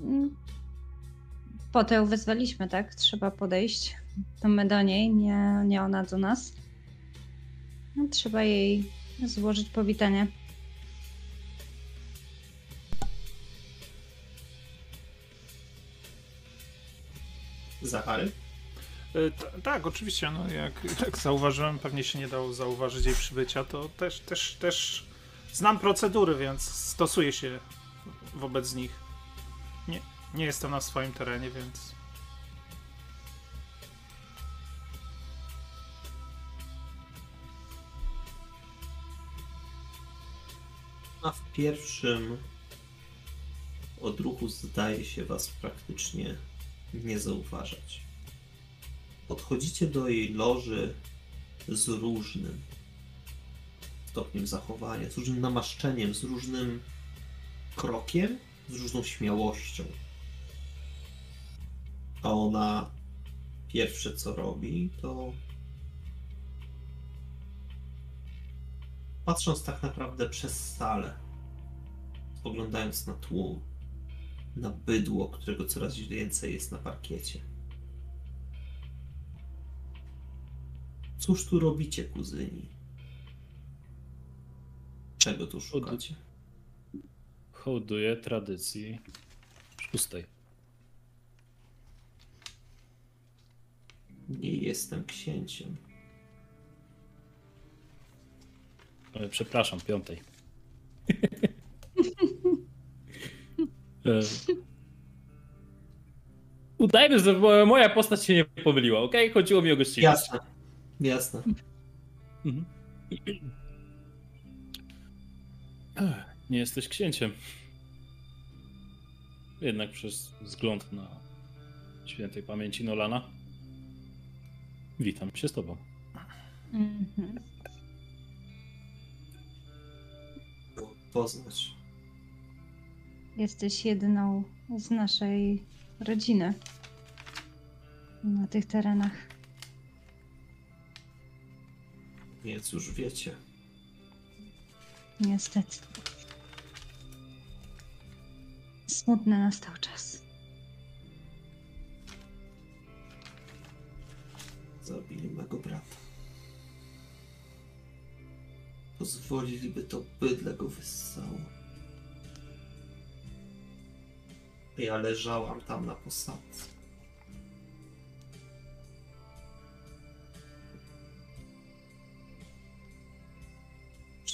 mm, po to ją wezwaliśmy, tak? Trzeba podejść. To my do niej, nie, nie ona do nas. No, trzeba jej złożyć powitanie. Zachary? T- tak, oczywiście, no jak, jak zauważyłem, pewnie się nie dało zauważyć jej przybycia, to też, też, też znam procedury, więc stosuję się wobec nich. Nie, nie jestem na swoim terenie, więc A w pierwszym odruchu zdaje się was praktycznie nie zauważać. Podchodzicie do jej loży z różnym stopniem zachowania, z różnym namaszczeniem, z różnym krokiem, z różną śmiałością. A ona pierwsze co robi, to patrząc tak naprawdę przez salę, spoglądając na tłum, na bydło, którego coraz więcej jest na parkiecie. Cóż tu robicie, kuzyni? Czego tu szukacie? Hołduję tradycji szóstej. Nie jestem księciem. E, Przepraszam, piątej. E, Udajmy, że mo- moja postać się nie pomyliła, ok? Chodziło mi o gościnność. Jasne. Jasne. Mhm. Nie jesteś księciem. Jednak przez wzgląd na świętej pamięci Nolana. Witam się z tobą. Mhm. Poznać. Jesteś jedną z naszej rodziny na tych terenach. Więc już wiecie. Niestety. Smutny nastał czas. Zabili mego brata. Pozwoliliby to bydle go wyssało. Ja leżałam tam na posadce.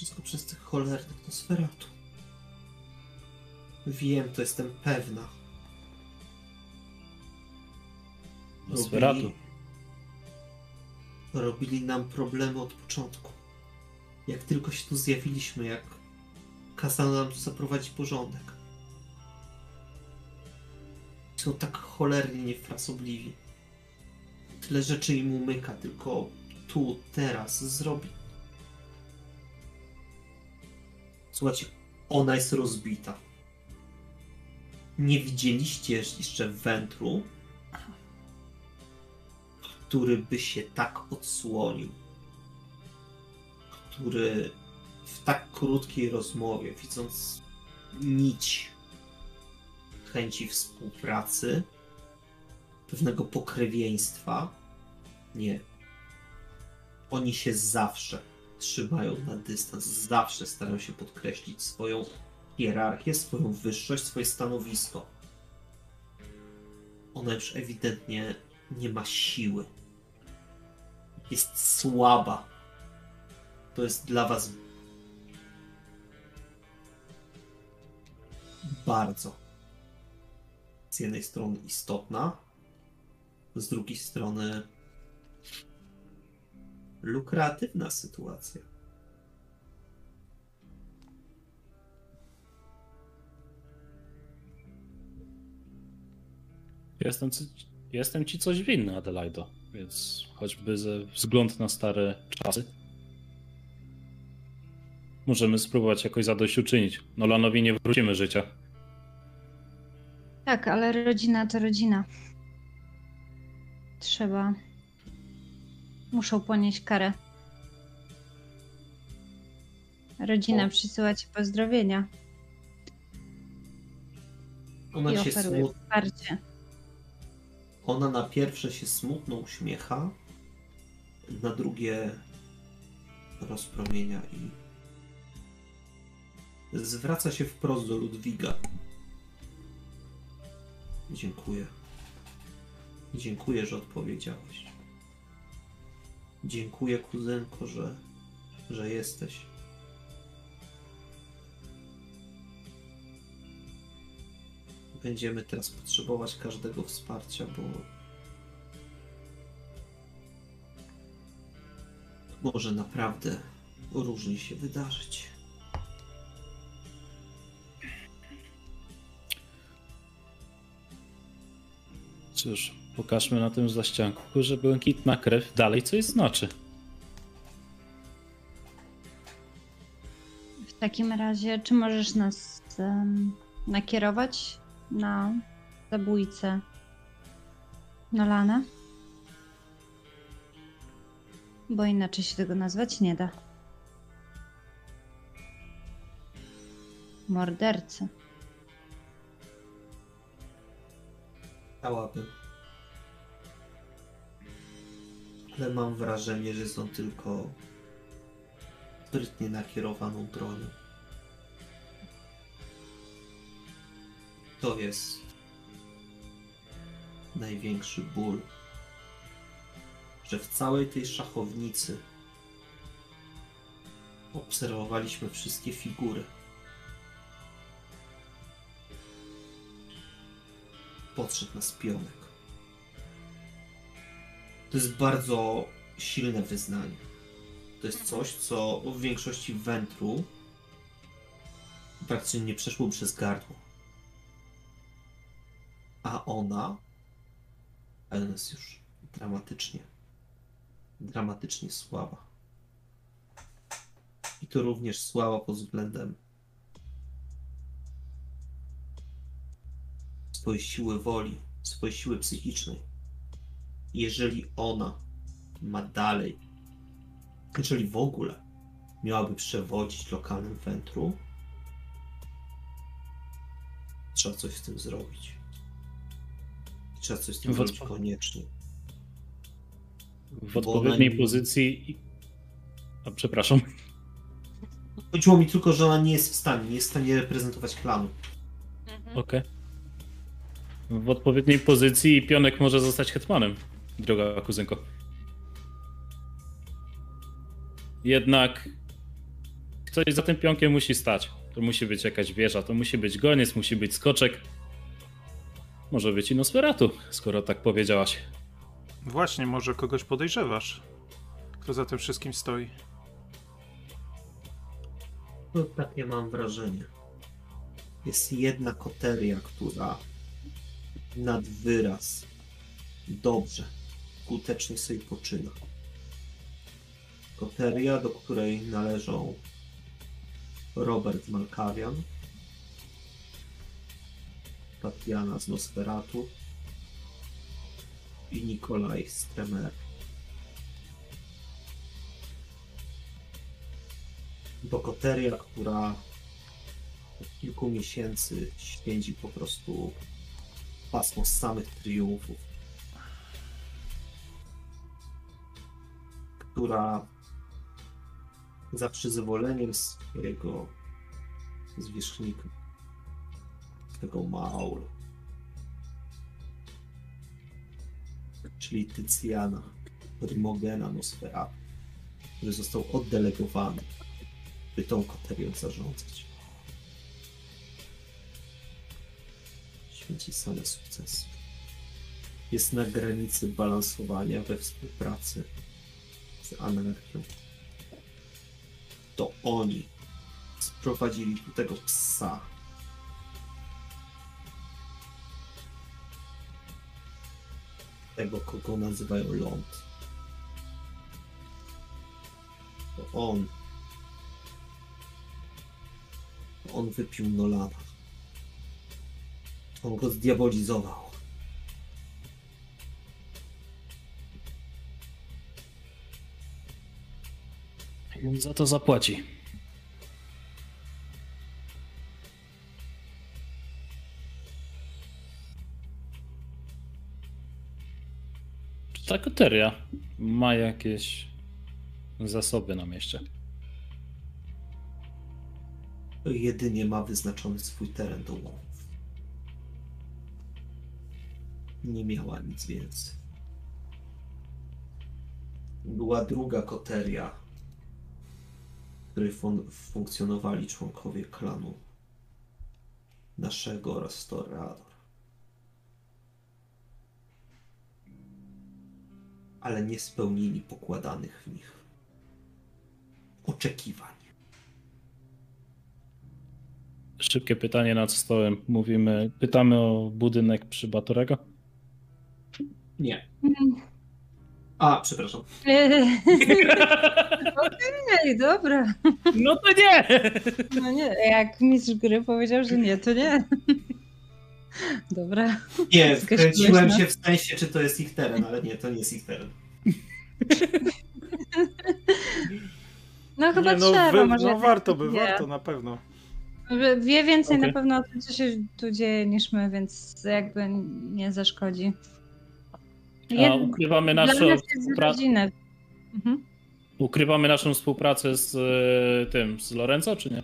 Wszystko przez tych cholernych Nosferatu. Wiem, to jestem pewna. Nosferatu. Robili- Robili nam problemy od początku. Jak tylko się tu zjawiliśmy, jak kazano nam tu zaprowadzić porządek. Są tak cholernie niefrasobliwi. Tyle rzeczy im umyka, tylko tu, teraz zrobi. Słuchajcie, ona jest rozbita. Nie widzieliście jeszcze wętru, który by się tak odsłonił, który w tak krótkiej rozmowie, widząc nić chęci współpracy, pewnego pokrewieństwa, nie. Oni się zawsze trzymają na dystans, zawsze starają się podkreślić swoją hierarchię, swoją wyższość, swoje stanowisko. Ona już ewidentnie nie ma siły. Jest słaba. To jest dla was bardzo z jednej strony istotna, z drugiej strony lukratywna sytuacja. Jestem, ci- jestem ci coś winny, Adelaido, więc choćby ze względu na stare czasy. Możemy spróbować jakoś zadośćuczynić. Nolanowi nie wrócimy życia. Tak, ale rodzina to rodzina. Trzeba. Muszą ponieść karę. Rodzina O. przysyła ci pozdrowienia Ona i się oferuje smut... wsparcie. Ona na pierwsze się smutno uśmiecha, na drugie rozpromienia i zwraca się wprost do Ludwiga. Dziękuję. Dziękuję, że odpowiedziałeś. Dziękuję, kuzynko, że, że jesteś. Będziemy teraz potrzebować każdego wsparcia, bo może naprawdę różnie się wydarzyć. Cóż, pokażmy na tym zaścianku, że błękitna krew dalej coś znaczy. W takim razie, czy możesz nas em, nakierować na zabójcę Nolana? Bo inaczej się tego nazwać nie da. Mordercy. Chciałabym. Ale mam wrażenie, że są tylko sprytnie nakierowaną bronią. To jest największy ból, że w całej tej szachownicy obserwowaliśmy wszystkie figury. podszedł na spionek. To jest bardzo silne wyznanie. To jest coś, co w większości wętru praktycznie nie przeszło przez gardło. A ona, ale ona jest już dramatycznie, dramatycznie słaba. I to również słaba pod względem swojej siły woli, swojej siły psychicznej. Jeżeli ona ma dalej, jeżeli w ogóle miałaby przewodzić lokalnym wętru, trzeba coś z tym zrobić. Trzeba coś z tym zrobić odpo- koniecznie. W odpowiedniej pozycji. i- A, przepraszam. Chodziło mi tylko, że ona nie jest w stanie, nie jest w stanie reprezentować klanu. Okej. W odpowiedniej pozycji i pionek może zostać hetmanem, droga kuzynko. Jednak ktoś za tym pionkiem musi stać. To musi być jakaś wieża, to musi być goniec, musi być skoczek. Może być i Nosferatu, skoro tak powiedziałaś. Właśnie, może kogoś podejrzewasz, kto za tym wszystkim stoi. No takie mam wrażenie. Jest jedna koteria, która nad wyraz dobrze, skutecznie sobie poczyna. Koteria, do której należą Robert Malkawian, Tatiana z Nosferatu i Nikolaj Stremer. Bokoteria, która od kilku miesięcy święci po prostu pasmo samych triumfów. Która za przyzwoleniem swojego zwierzchnika, tego Maul, czyli Tycjana, Primogena Nosferatu, który został oddelegowany by tą koterią zarządzać. Święci same sukcesy. jest na granicy balansowania we współpracy z anarchią. To oni sprowadzili tu tego psa. Tego, kogo nazywają ląd. To on. To on wypił Nolana. On go zdiabolizował. On za to zapłaci. Czy ta koteria ma jakieś zasoby na mieście? Jedynie ma wyznaczony swój teren do łowów. Nie miała nic więcej. Była druga koteria, w której fun- funkcjonowali członkowie klanu naszego oraz Toreador. Ale nie spełnili pokładanych w nich oczekiwań. Szybkie pytanie nad stołem. Mówimy, pytamy o budynek przy Batorego? Nie. A, przepraszam. Okej, dobra. No to nie! No nie, jak mistrz gry powiedział, że nie, to nie. Dobra. Nie, wkręciłem się w sensie, czy to jest ich teren, ale nie, to nie jest ich teren. No chyba Nie, no, trzeba, wy- może. no warto by, wie. warto na pewno. Wie- więcej Okej. na pewno o tym, co się tu dzieje niż my, więc jakby nie zaszkodzi. A ukrywamy naszą, nas jest współpra- rodzinę. Mhm. ukrywamy naszą współpracę z e, tym, z Lorenzo, czy nie?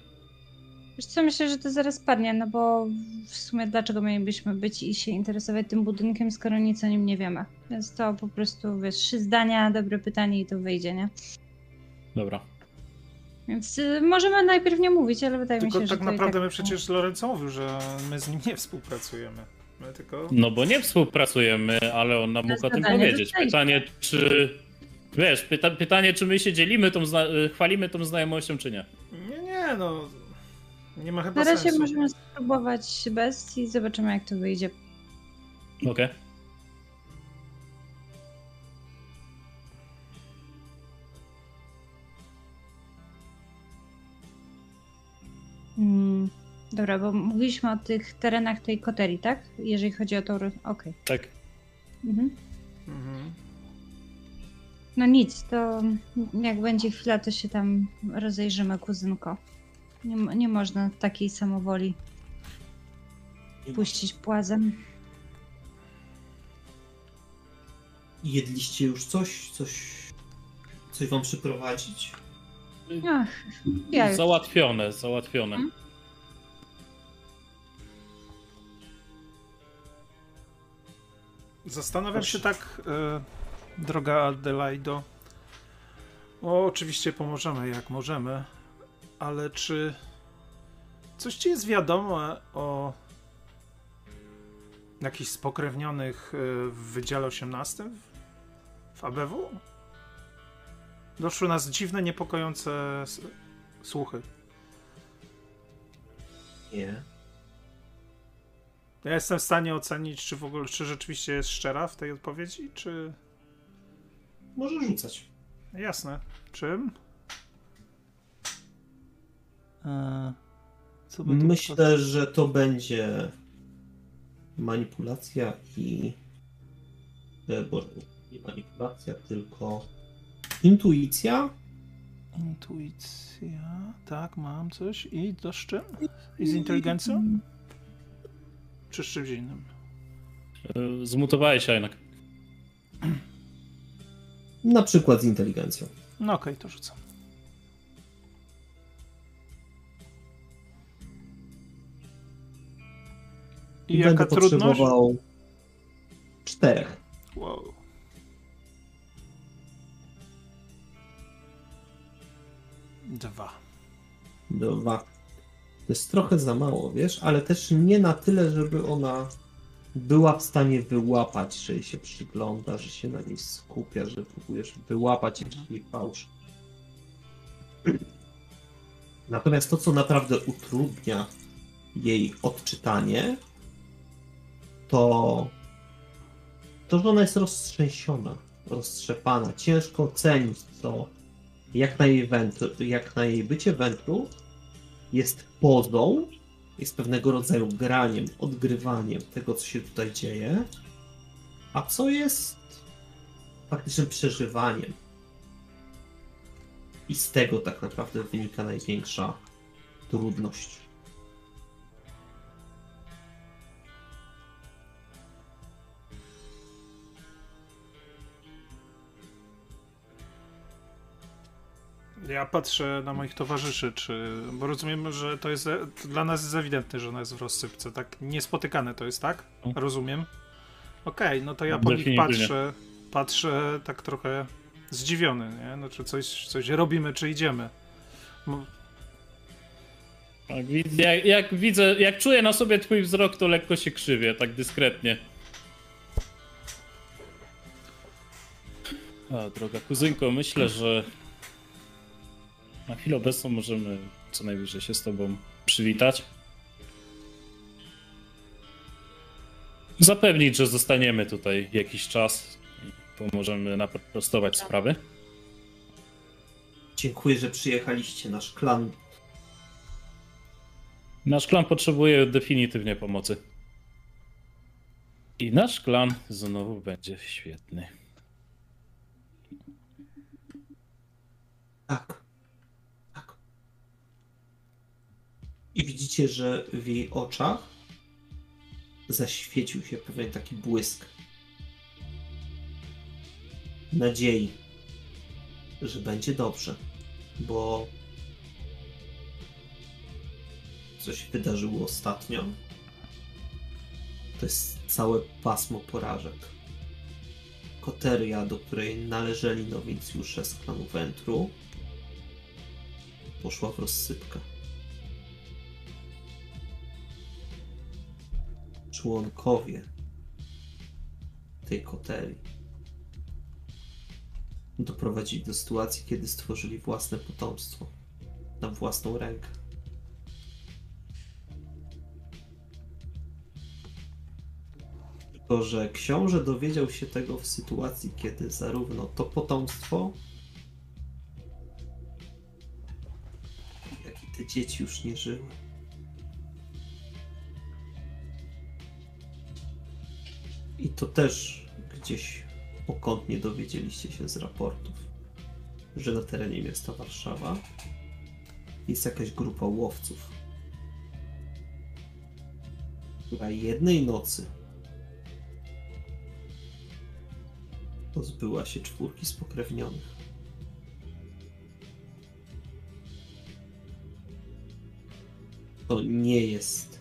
Wiesz co, myślę, że to zaraz padnie, no bo w sumie dlaczego mielibyśmy być i się interesować tym budynkiem, skoro nic o nim nie wiemy. Więc to po prostu, wiesz, trzy zdania, dobre pytanie i to wyjdzie, nie? Dobra. Więc y, możemy najpierw nie mówić, ale wydaje Tylko mi się, że tak to i naprawdę tak... my przecież Lorenzo mówił, że my z nim nie współpracujemy. My tylko... No bo nie współpracujemy, ale on nam mógł o tym powiedzieć. Pytanie, czy. Wiesz, pyta, pytanie, czy my się dzielimy tą, zna- chwalimy tą znajomością, czy nie? Nie, nie, no... Nie ma chyba Na razie sensu. możemy spróbować bez i zobaczymy, jak to wyjdzie. Okej. Mm, dobra, bo mówiliśmy o tych terenach tej koterii, tak? Jeżeli chodzi o to... Okej. Tak. Mhm. Mhm. No nic, to jak będzie chwila, to się tam rozejrzymy, kuzynko. Nie, nie można takiej samowoli puścić płazem. Jedliście już coś? Coś, coś wam przyprowadzić? Ach, ja już. Załatwione, załatwione. Mhm. Zastanawiam Proszę. się tak, e, droga Adelaido. O, oczywiście pomożemy jak możemy, ale czy coś ci jest wiadomo o jakichś spokrewnionych e, w Wydziale 18 w- ABW? Doszły nas dziwne, niepokojące słuchy. Nie. Ja jestem w stanie ocenić, czy w ogóle, czy rzeczywiście jest szczera w tej odpowiedzi, czy... Może rzucać. Jasne. Czym? Eee, co by tu Myślę, że to będzie manipulacja i. e, Boże, nie manipulacja, tylko intuicja. Intuicja. Tak, mam coś. I to z czym? I z inteligencją? Czy z czymś innym? Y, Zmutowałeś się jednak. Na przykład z inteligencją. No okej, to rzucam. I Będę jaka trudność? potrzebował czterech. Wow. Dwa. Dwa. To jest trochę za mało, wiesz, ale też nie na tyle, żeby ona była w stanie wyłapać, że jej się przygląda, że się na niej skupia, że próbujesz wyłapać jakiś jej fałsz. Natomiast to, co naprawdę utrudnia jej odczytanie, to to, że ona jest roztrzęsiona, roztrzepana. Ciężko ocenić, co jak na jej, wętr, jak na jej bycie wętru jest pozą, jest pewnego rodzaju graniem, odgrywaniem tego, co się tutaj dzieje, a co jest faktycznym przeżywaniem. I z tego tak naprawdę wynika największa trudność. Ja patrzę na moich towarzyszy, czy. Bo rozumiem, że to jest. To dla nas jest ewidentne, że ona jest w rozsypce. Tak niespotykane to jest, tak? Rozumiem. Okej, no to ja po nich patrzę. Patrzę tak trochę zdziwiony, nie? No, czy coś, coś robimy, czy idziemy. Tak, jak, jak widzę, jak czuję na sobie twój wzrok, to lekko się krzywię, tak dyskretnie. A, droga kuzynko, myślę, że na chwilę obecną możemy co najwyżej się z tobą przywitać. Zapewnić, że zostaniemy tutaj jakiś czas i pomożemy naprostować sprawy. Dziękuję, że przyjechaliście. Nasz klan Nasz klan potrzebuje definitywnie pomocy. I nasz klan znowu będzie świetny. Tak. Tak. I widzicie, że w jej oczach zaświecił się pewien taki błysk nadziei, że będzie dobrze, bo coś wydarzyło ostatnio. To jest całe pasmo porażek. Koteria, do której należeli nowincjusze z klanu Wentru, poszła w rozsypkę. Członkowie tej koterii doprowadzili do sytuacji, kiedy stworzyli własne potomstwo na własną rękę. Tylko, że książę dowiedział się tego w sytuacji, kiedy zarówno to potomstwo, jak i te dzieci już nie żyły. I to też gdzieś pokątnie dowiedzieliście się z raportów, że na terenie miasta Warszawa jest jakaś grupa łowców, która jednej nocy pozbyła się czwórki spokrewnionych. To nie jest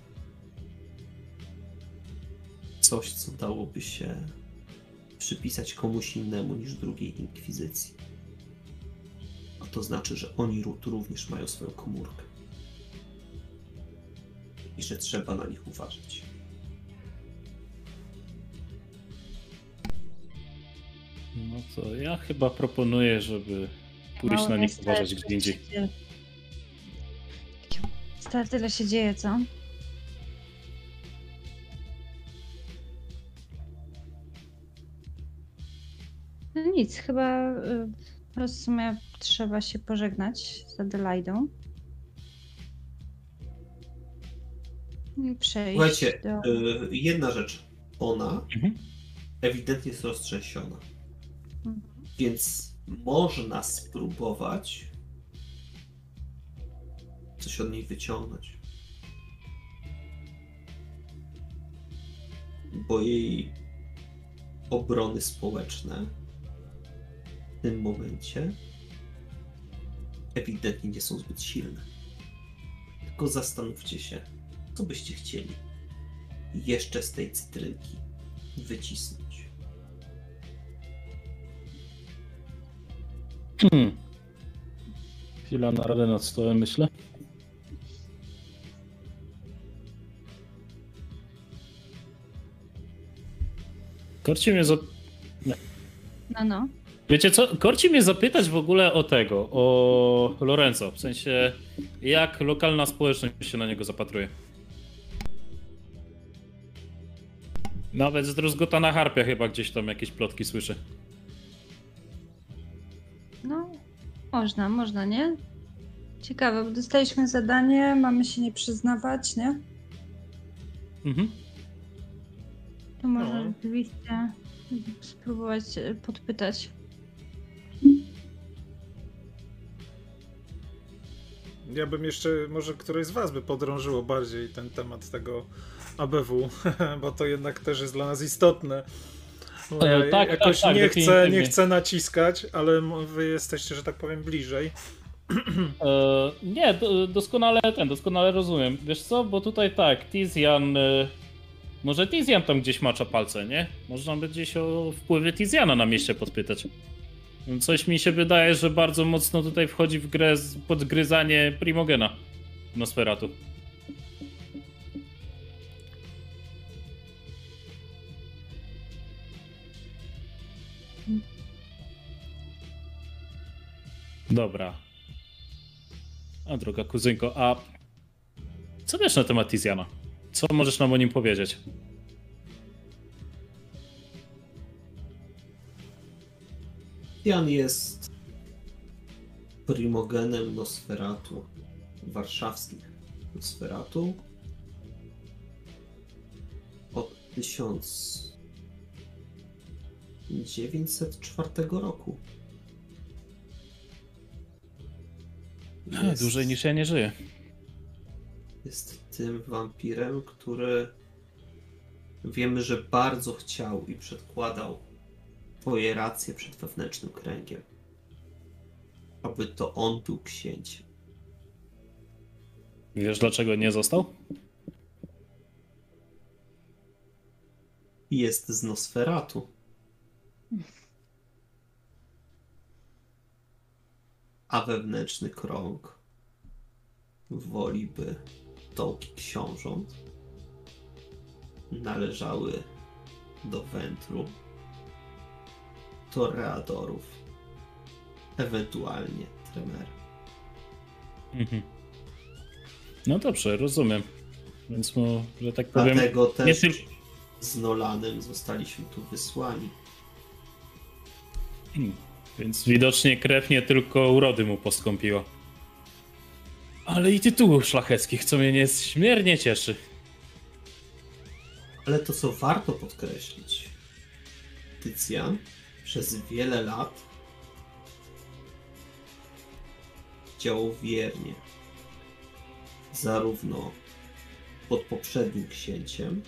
coś, co dałoby się przypisać komuś innemu niż drugiej inkwizycji. A to znaczy, że oni również mają swoją komórkę. I że trzeba na nich uważać. No to ja chyba proponuję, żeby pójść Mało na nich uważać gdzie indziej. tyle się dzieje, co? Nic, chyba y, w sumie trzeba się pożegnać z Adelaidą. I przejść Słuchajcie, do... y, jedna rzecz. Ona Mhm. ewidentnie jest roztrzęsiona. Mhm. Więc można spróbować coś od niej wyciągnąć. Bo jej obrony społeczne tym momencie ewidentnie nie są zbyt silne. Tylko zastanówcie się, co byście chcieli jeszcze z tej cytrynki wycisnąć. Hmm. Chwila na radę nad stołem, myślę. Korci mnie za... No, no. Wiecie co? Korci mnie zapytać w ogóle o tego, o Lorenzo. W sensie, jak lokalna społeczność się na niego zapatruje. Nawet z druzgota na harpie chyba gdzieś tam jakieś plotki słyszę. No, można, można, nie? Ciekawe, bo dostaliśmy zadanie, mamy się nie przyznawać, nie? Mhm. To może No. rzeczywiście spróbować e, podpytać. Ja bym jeszcze, może któreś z was by podrążyło bardziej ten temat tego ABW, bo to jednak też jest dla nas istotne. E, tak, jakoś tak, tak, nie, chcę, nie chcę naciskać, ale wy jesteście, że tak powiem, bliżej. E, nie, do, doskonale ten, doskonale rozumiem. Wiesz co, bo tutaj tak, Tizian. E, może Tizian tam gdzieś macza palce, nie? Można by gdzieś o wpływie Tiziana na mieście podpytać. Coś mi się wydaje, że bardzo mocno tutaj wchodzi w grę podgryzanie Primogena Nosferatu. Dobra. A droga kuzynko, a co wiesz na temat Tiziana? Co możesz nam o nim powiedzieć? Jan jest primogenem Nosferatu, warszawskich Nosferatu od 1904 roku. Jest- Dłużej niż ja nie żyję. jest tym wampirem, który wiemy, że bardzo chciał i przedkładał swoje racje przed wewnętrznym kręgiem. Aby to on był księciem. Wiesz dlaczego nie został? Jest z Nosferatu. A wewnętrzny krąg woliby dołki książąt należały do Wętru, Toreadorów, ewentualnie Tremera. Mhm. No dobrze, rozumiem. Więc mu, że tak powiem. Dlatego nie też tylko. z Nolanem zostaliśmy tu wysłani. Hmm. Więc widocznie krew nie tylko urody mu postąpiła. Ale i tytułów szlacheckich, co mnie niezmiernie cieszy. Ale to, co warto podkreślić, Tycjan przez wiele lat działał wiernie. Zarówno pod poprzednim księciem,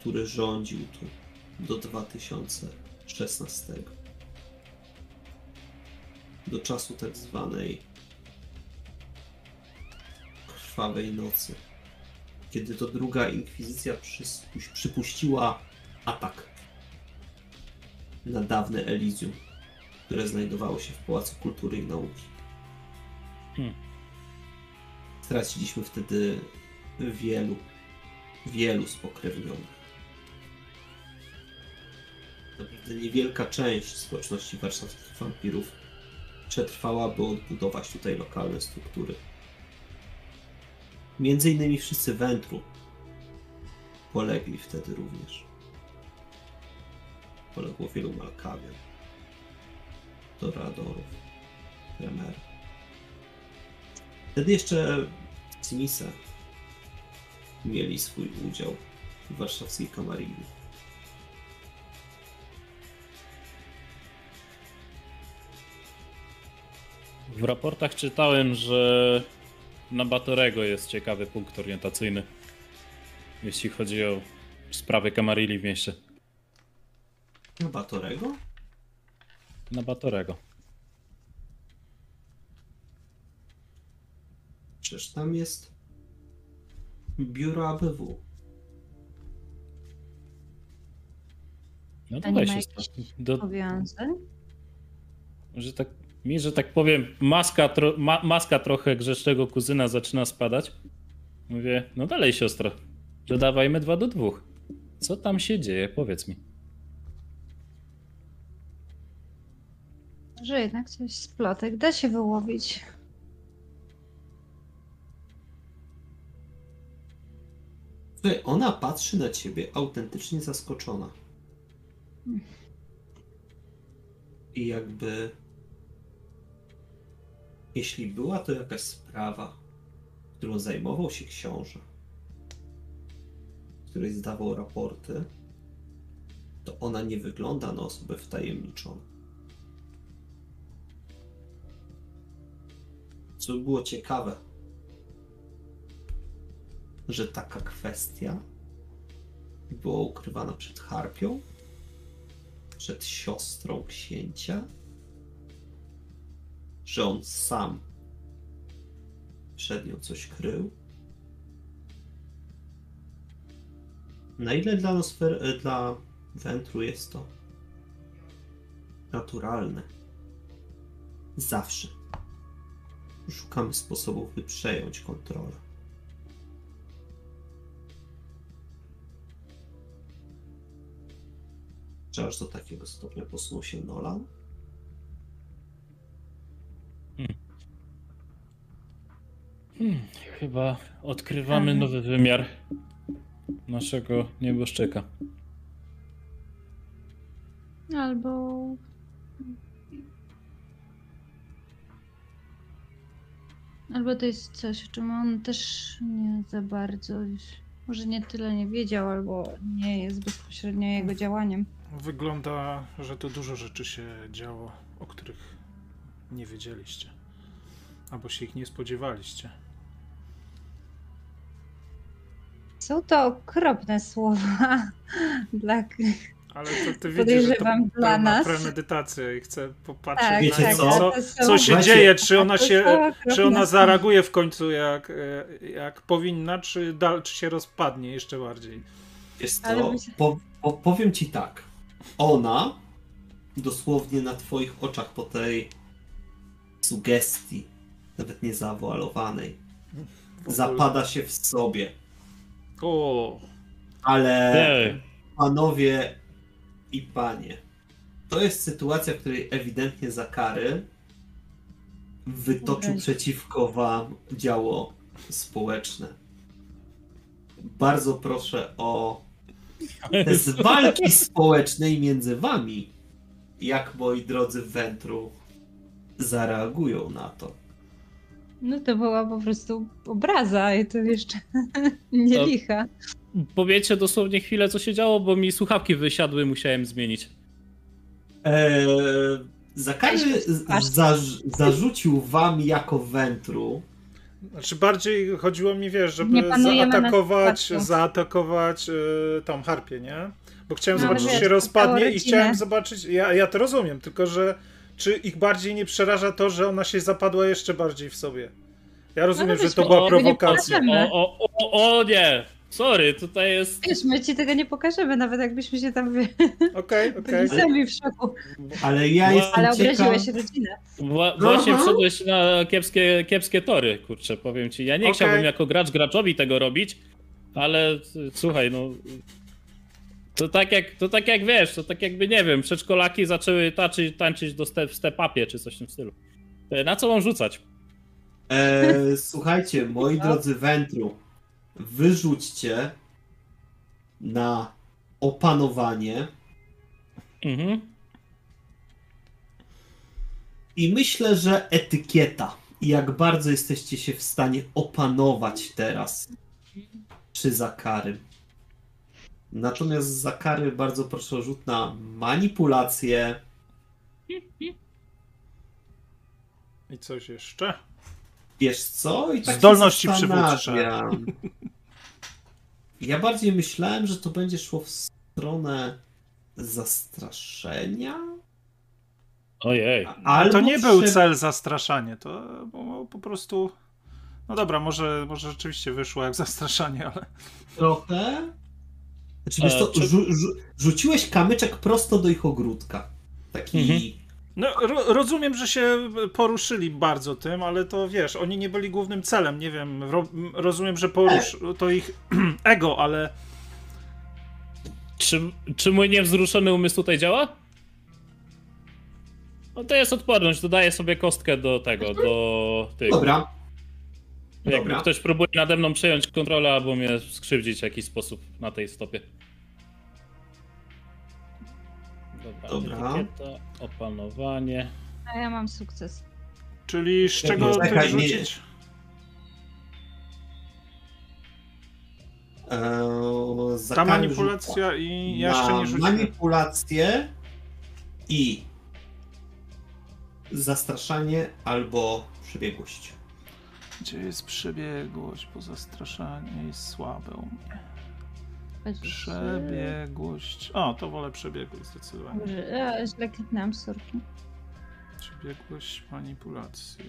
który rządził tu do 2016, do czasu tak zwanej krwawej nocy kiedy to druga inkwizycja przypuściła atak na dawne Elysium, które znajdowało się w Pałacu Kultury i Nauki. Hmm. Straciliśmy wtedy wielu, wielu spokrewnionych. Naprawdę niewielka część społeczności warszawskich wampirów przetrwała, by odbudować tutaj lokalne struktury. Między innymi wszyscy Wętru polegli wtedy również. Poległo wielu Malkawian, Doradorów, Kremer. Wtedy jeszcze Simisa mieli swój udział w warszawskiej Kamarilli. W raportach czytałem, że na Batorego jest ciekawy punkt orientacyjny. Jeśli chodzi o sprawy Kamarilli w mieście. Na Batorego? Na Batorego. Przecież tam jest biuro ABW. No się jakichś do, Powiązań? że tak, mi, że tak powiem, maska, tro, ma, maska trochę grzecznego kuzyna zaczyna spadać. Mówię, no dalej siostro, dodawajmy dwa do dwóch. Co tam się dzieje? Powiedz mi. Że jednak coś z plotek da się wyłowić. Ona patrzy na ciebie autentycznie zaskoczona. I jakby. Jeśli była to jakaś sprawa, którą zajmował się książę, której zdawał raporty, to ona nie wygląda na osobę wtajemniczoną. Co było ciekawe, że taka kwestia była ukrywana przed Harpią, przed siostrą księcia, że on sam przed nią coś krył. Na ile dla Nosfer, e, dla Wentru jest to naturalne? Zawsze szukamy sposobów, by przejąć kontrolę. Czy aż do takiego stopnia posunął się Nolan? Hmm, chyba odkrywamy Mhm. nowy wymiar naszego nieboszczyka. Albo. Albo to jest coś, o czym on też nie za bardzo. Może nie tyle nie wiedział, albo nie jest bezpośrednio jego działaniem. Wygląda, że tu dużo rzeczy się działo, o których nie wiedzieliście. Albo się ich nie spodziewaliście. Są to okropne słowa dla. Ale to ty widzisz, że to dla pełna nas. premedytacja i chcę popatrzeć Tak, Wiecie na tak, co? co, to są- co się Słuchajcie, dzieje, czy ona się, czy ona zareaguje w końcu jak, e, jak powinna, czy, dal, czy się rozpadnie jeszcze bardziej. Jest to, po, po, powiem ci tak. Ona dosłownie na twoich oczach po tej sugestii, nawet nie zawoalowanej, zapada się w sobie. O, Ale Ej, panowie i panie, to jest sytuacja, w której ewidentnie Zakary wytoczył Okej. przeciwko wam działo społeczne. Bardzo proszę o te z walki społecznej między wami, jak moi drodzy Wentru zareagują na to. No to była po prostu obraza i to jeszcze nie To- licha. Powiedzcie dosłownie chwilę, co się działo, bo mi słuchawki wysiadły, musiałem zmienić. Eee, Zakary zarz- zarzucił wam jako Wentru znaczy bardziej chodziło mi, wiesz, żeby zaatakować, zaatakować y, tą harpię, nie? Bo chciałem No, zobaczyć, czy się rozpadnie i chciałem zobaczyć, ja, ja to rozumiem, tylko że czy ich bardziej nie przeraża to, że ona się zapadła jeszcze bardziej w sobie? Ja rozumiem, No, że to była nie prowokacja. O, o, o, o nie! Sorry, tutaj jest. Wiesz, my ci tego nie pokażemy, nawet jakbyśmy się tam. Okej, okej. sami w szoku. Ale ja Ale jestem Ale ciekaw... obraziłeś rodzinę. Wła- właśnie Aha. wszedłeś na kiepskie, kiepskie tory, kurczę, powiem ci. Ja nie Okej. chciałbym jako gracz graczowi tego robić, ale słuchaj, no. To tak jak, to tak jak wiesz, to tak jakby nie wiem, przedszkolaki zaczęły tańczyć, tańczyć do step, w step-upie czy coś w tym stylu. E, Na co mam rzucać? E, słuchajcie, moi drodzy Wentru, wyrzućcie na opanowanie Mhm. i myślę, że etykieta i jak bardzo jesteście się w stanie opanować teraz przy Zakary. Natomiast Zakary bardzo proszę o rzut na manipulację. I coś jeszcze? Wiesz co? I tak Zdolności zastanawiam. Ja bardziej myślałem, że to będzie szło w stronę zastraszenia. Ojej. Albo to nie był cel zastraszanie, to było po prostu... No dobra, może, może rzeczywiście wyszło jak zastraszanie, ale... Trochę. Znaczy, wiesz E, to, czy- rzu- rzu- rzuciłeś kamyczek prosto do ich ogródka. Taki. Mhm. No, ro, rozumiem, że się poruszyli bardzo tym, ale to wiesz, oni nie byli głównym celem, nie wiem, ro, rozumiem, że porusz, to ich ego, ale Czy, czy mój niewzruszony umysł tutaj działa? No to jest odporność, dodaję sobie kostkę do tego, do tych. Dobra, Jak dobra. ktoś próbuje nade mną przejąć kontrolę albo mnie skrzywdzić w jakiś sposób na tej stopie. Dobra, Dobra. etykieta, opanowanie. A ja mam sukces. Czyli z czego Czekaj, nie- rzucić? Eee, Ta manipulacja i ja jeszcze nie rzuciłem. manipulację i zastraszanie albo przebiegłość. Gdzie jest przebiegłość, bo zastraszanie jest słabe u mnie. Przebiegłość. O, to wolę przebiegłość zdecydowanie. Dobrze, źle kliknęłam, sorki. Przebiegłość, manipulacja.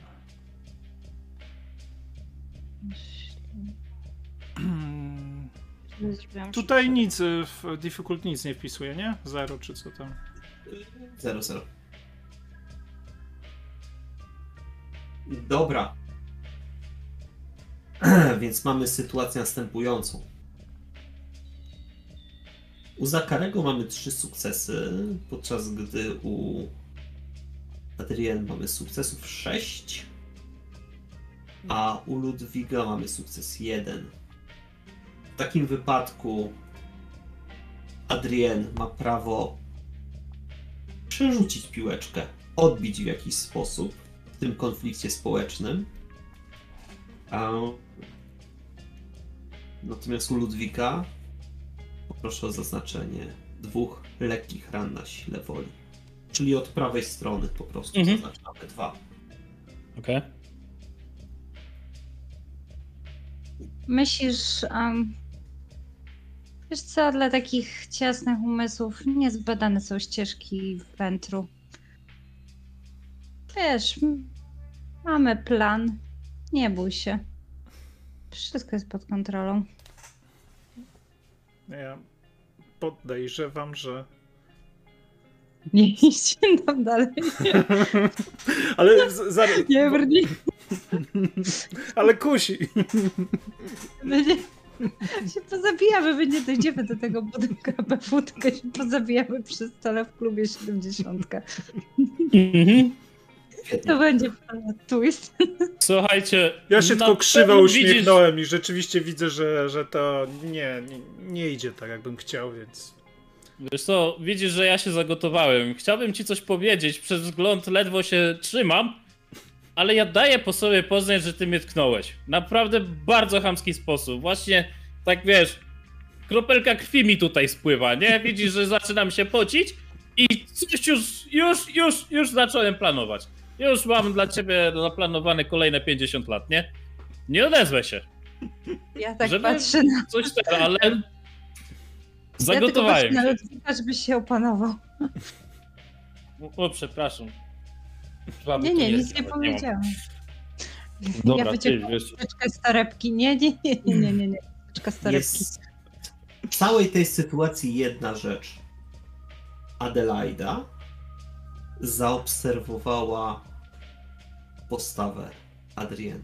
Tutaj nic w difficult nic nie wpisuje, nie? Zero czy co tam. 0-0. Dobra. Więc mamy sytuację następującą. U Zakarego mamy trzy sukcesy, podczas gdy u Adrien mamy sukcesów 6, a u Ludwiga mamy sukces 1. W takim wypadku Adrien ma prawo przerzucić piłeczkę, odbić w jakiś sposób w tym konflikcie społecznym. Natomiast u Ludwika poproszę o zaznaczenie dwóch lekkich ran na sile woli. Czyli od prawej strony po prostu Mhm. zaznaczamy dwa. Okej. Myślisz, um, wiesz co, dla takich ciasnych umysłów niezbadane są ścieżki wętru. Wiesz, mamy plan, nie bój się. Wszystko jest pod kontrolą. Ja podejrzewam, że. Nie idźcie tam dalej. Ale z, za, Nie brnij. Ale kusi. Będzie... się pozabijamy, my nie dojdziemy do tego budynku tylko się pozabijamy przy stole w klubie 70. Mhm. Świetnie. To będzie twist. Słuchajcie. Ja się tylko krzywo pewno widzisz- uśmiechnąłem i rzeczywiście widzę, że, że to nie, nie, nie idzie tak, jakbym chciał, więc. Wiesz co, widzisz, że ja się zagotowałem. Chciałbym ci coś powiedzieć, przez wzgląd ledwo się trzymam, ale ja daję po sobie poznać, że ty mnie tknąłeś. Naprawdę bardzo chamski sposób. Właśnie, tak wiesz, kropelka krwi mi tutaj spływa, nie? Widzisz, że zaczynam się pocić i coś już, już, już, już zacząłem planować. Już mam dla ciebie zaplanowane kolejne 50 lat, nie? Nie odezwę się. Ja tak Żeby- patrzę na... Coś tego, ale... Ja tylko Zagotowałem patrzę na się. Żebyś się opanował. O, o przepraszam. Słaby Nie, nie, nic nie powiedziałam. Dobra, ja ty, wyciągam wiesz, z torebki. Nie, nie, nie, nie, nie, nie, nie. Z torebki. Jest w całej tej sytuacji jedna rzecz. Adelaida zaobserwowała postawę Adrienne.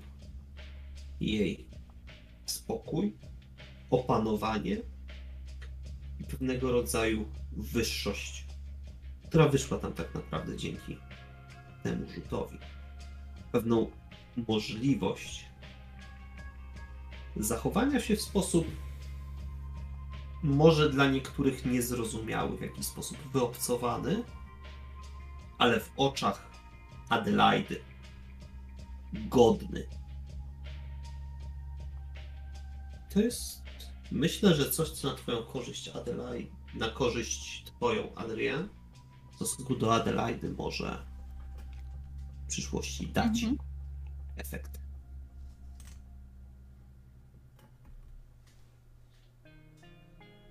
Jej spokój, opanowanie i pewnego rodzaju wyższość, która wyszła tam tak naprawdę dzięki temu rzutowi. Pewną możliwość zachowania się w sposób może dla niektórych niezrozumiały, w jakiś sposób wyobcowany, ale w oczach Adelaidy godny. To jest, myślę, że coś, co na twoją korzyść, Adelaide, na korzyść twoją, Adrian, w stosunku do Adelaidy może w przyszłości dać Mhm. efekt.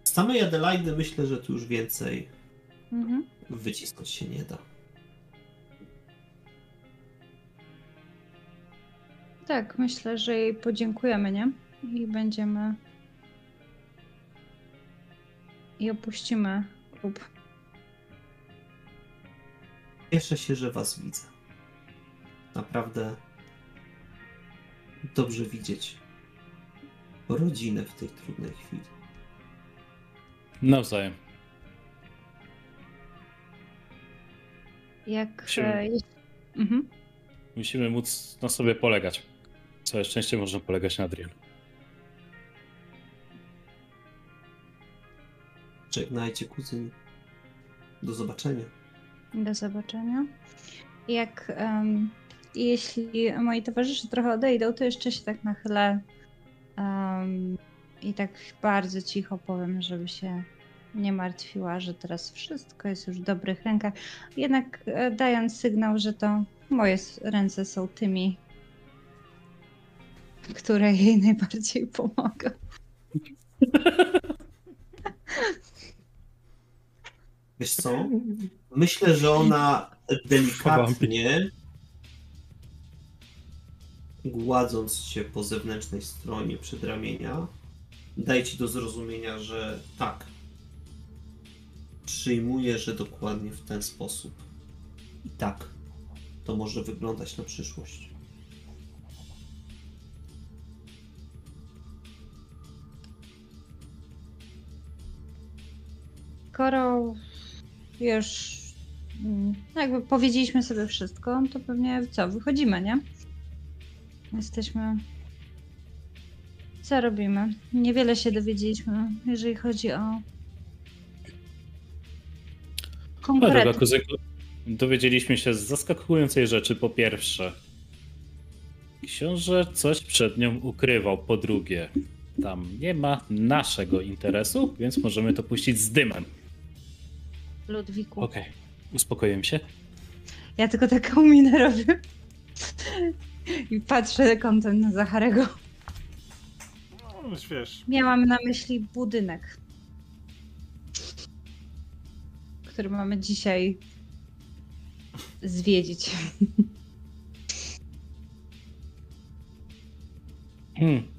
Z samej Adelaidy myślę, że tu już więcej Mhm. wycisnąć się nie da. Tak, myślę, że jej podziękujemy, nie? I będziemy. I opuścimy klub. Cieszę się, że Was widzę. Naprawdę dobrze widzieć rodzinę w tej trudnej chwili. Nawzajem. Jak. Musimy, e, mhm. musimy móc na sobie polegać. Całe szczęście można polegać na Adrian. Żegnajcie, kuzyni. Do zobaczenia. Do zobaczenia. Jak. em, jeśli moi towarzysze trochę odejdą, to jeszcze się tak nachylę em, i tak bardzo cicho powiem, żeby się nie martwiła, że teraz wszystko jest już w dobrych rękach. Jednak e, dając sygnał, że to moje ręce są tymi, które jej najbardziej pomogą. Wiesz co? Myślę, że ona delikatnie, gładząc się po zewnętrznej stronie przedramienia, daje ci do zrozumienia, że tak. Przyjmuje, że dokładnie w ten sposób. I tak. To może wyglądać na przyszłość. Skoro już mm, jakby powiedzieliśmy sobie wszystko, to pewnie co, wychodzimy, nie? Jesteśmy. Co robimy? Niewiele się dowiedzieliśmy, jeżeli chodzi o. No Konkretnie. dowiedzieliśmy się z zaskakującej rzeczy. Po pierwsze, książę coś przed nią ukrywał. Po drugie, tam nie ma naszego interesu, więc możemy to puścić z dymem. Ludwiku. Okej, uspokoiłem się. Ja tylko taką minę robię. I patrzę kątem na Zacharego. No, wiesz, Miałam na myśli budynek, który mamy dzisiaj zwiedzić. Hmm.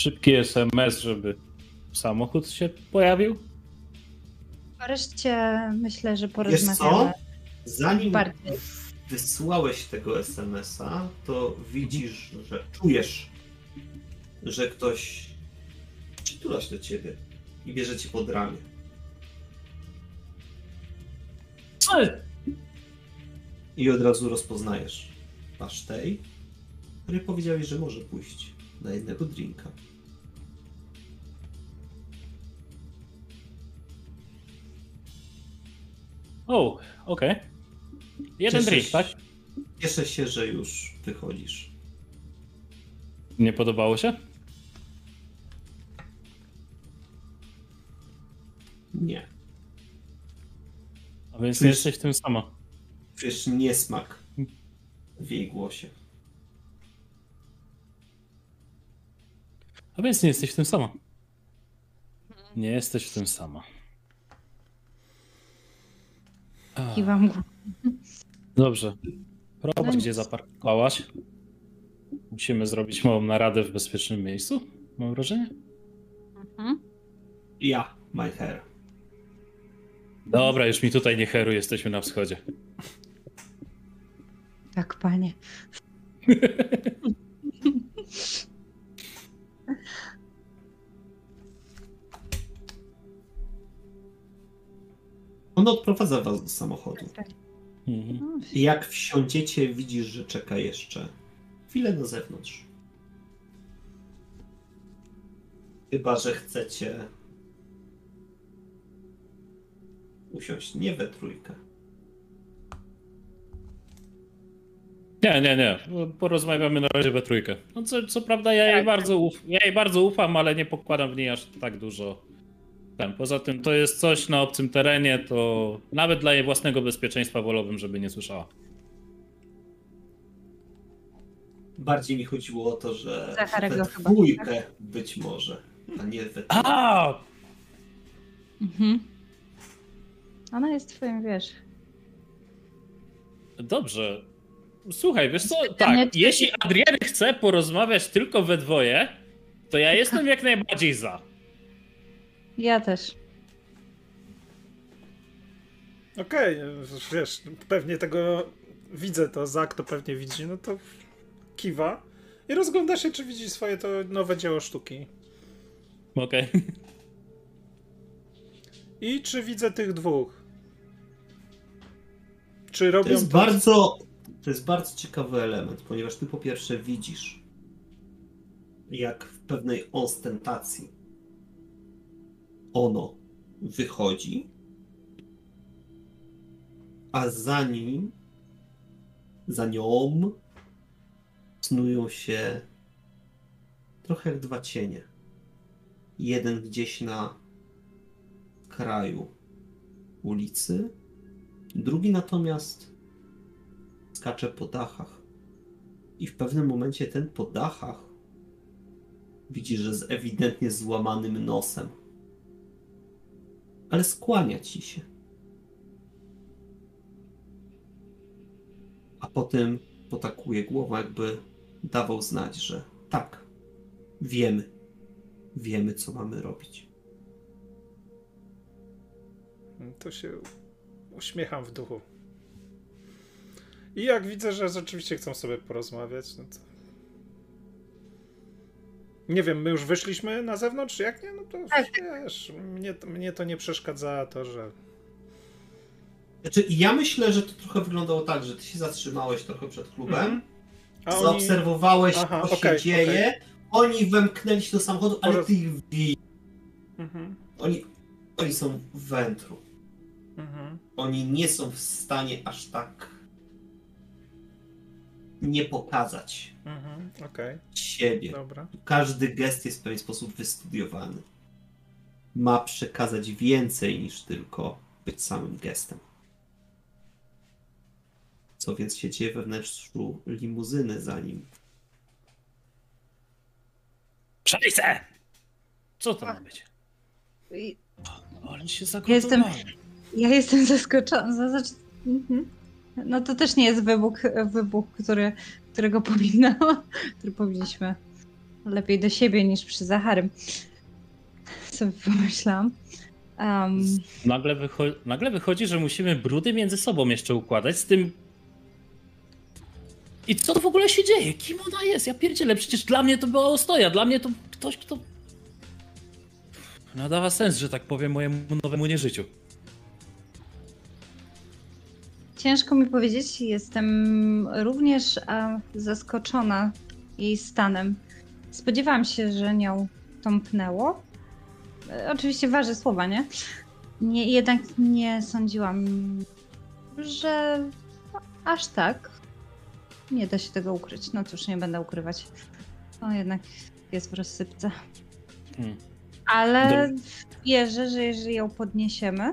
Szybki SMS, żeby samochód się pojawił. Wreszcie myślę, że Wiesz porozmawiamy co? Zanim bardziej. wysłałeś tego SMS-a, to widzisz, że czujesz, że ktoś przytula się do ciebie i bierze cię pod ramię. Co? I od razu rozpoznajesz wasz tej, który powiedziałeś, że może pójść na jednego drinka. O, okej. Jeden Cieszysz- drink, tak? Cieszę się, że już wychodzisz. Nie podobało się? Nie. A więc Czujesz- nie jesteś w tym sama. Czujesz niesmak w jej głosie. A więc nie jesteś w tym sama. Nie jesteś w tym sama. A, Kiwam głową. Dobrze. Robert, No gdzie zaparkowałaś? Musimy zrobić małą naradę w bezpiecznym miejscu, mam wrażenie. Mhm. Ja, my hair. Dobra, już mi tutaj nie heru, jesteśmy na wschodzie. Tak, panie. On odprowadza was do samochodu. Mhm. No, I jak wsiądziecie, widzisz, że czeka jeszcze chwilę na zewnątrz. Chyba, że chcecie usiąść nie we trójkę. Nie, nie, nie. Porozmawiamy na razie we trójkę. No co, co prawda ja jej, Tak. bardzo uf, ja jej bardzo ufam, ale nie pokładam w niej aż tak dużo. Ten. Poza tym to jest coś na obcym terenie, to nawet dla jej własnego bezpieczeństwa wolałbym, żeby nie słyszała. Bardziej mi chodziło o to, że Zacharego we chyba, trójkę być może, a nie we. A! Mhm. Ona jest twoim, wiesz. Dobrze. Słuchaj, wiesz co? Tak, jeśli Adrian chce porozmawiać tylko we dwoje, to ja jestem jak najbardziej za. Ja też. okej, wiesz, pewnie tego widzę, to Zak to pewnie widzi, no to kiwa i rozgląda się, czy widzi swoje to nowe dzieło sztuki. Okej. I czy widzę tych dwóch? Czy To robią jest bardzo, to jest bardzo ciekawy element, ponieważ ty po pierwsze widzisz, jak w pewnej ostentacji ono wychodzi, a za nim, za nią snują się trochę jak dwa cienie. Jeden gdzieś na kraju ulicy, drugi natomiast skacze po dachach. I w pewnym momencie ten po dachach widzi, że z ewidentnie złamanym nosem. Ale skłania ci się. A potem potakuje głową, jakby dawał znać, że tak, wiemy. Wiemy, co mamy robić. To się uśmiecham w duchu. I jak widzę, że rzeczywiście chcą sobie porozmawiać, no to. Nie wiem, my już wyszliśmy na zewnątrz, czy jak nie? No to Tak. wiesz, mnie, to- mnie to nie przeszkadza to, że. Znaczy, ja myślę, że to trochę wyglądało tak, że ty się zatrzymałeś trochę przed klubem. A oni. zaobserwowałeś, Aha, co okej, się dzieje, oni wemknęli się do samochodu, ale ty ich widzisz. Mhm, Oni, oni są w wętru. mhm. Oni nie są w stanie aż tak nie pokazać Mhm, Okej, siebie. dobra. Każdy gest jest w pewien sposób wystudiowany. Ma przekazać więcej niż tylko być samym gestem. Co więc się dzieje we wnętrzu limuzyny za nim? Szajce! Co to ma być? I Ale się Jestem- zagotowałem. Ja jestem zaskoczona. za- mhm. No to też nie jest wybuch, wybuch który, którego powinno, który powinniśmy lepiej do siebie niż przy Zacharym. Sobie pomyślałam. Um, Nagle, wycho- nagle wychodzi, że musimy brudy między sobą jeszcze układać z tym... I co to w ogóle się dzieje? Kim ona jest? Ja pierdzielę, przecież dla mnie to była ostoja, dla mnie to ktoś, kto... Nadawa sens, że tak powiem, mojemu nowemu nieżyciu. Ciężko mi powiedzieć. Jestem również a, zaskoczona jej stanem. Spodziewałam się, że nią tąpnęło. E, Oczywiście waży słowa, nie? nie? Jednak nie sądziłam, że aż tak. Nie da się tego ukryć. No cóż, nie będę ukrywać. No jednak jest w rozsypce. Hmm. Ale wierzę, że jeżeli ją podniesiemy,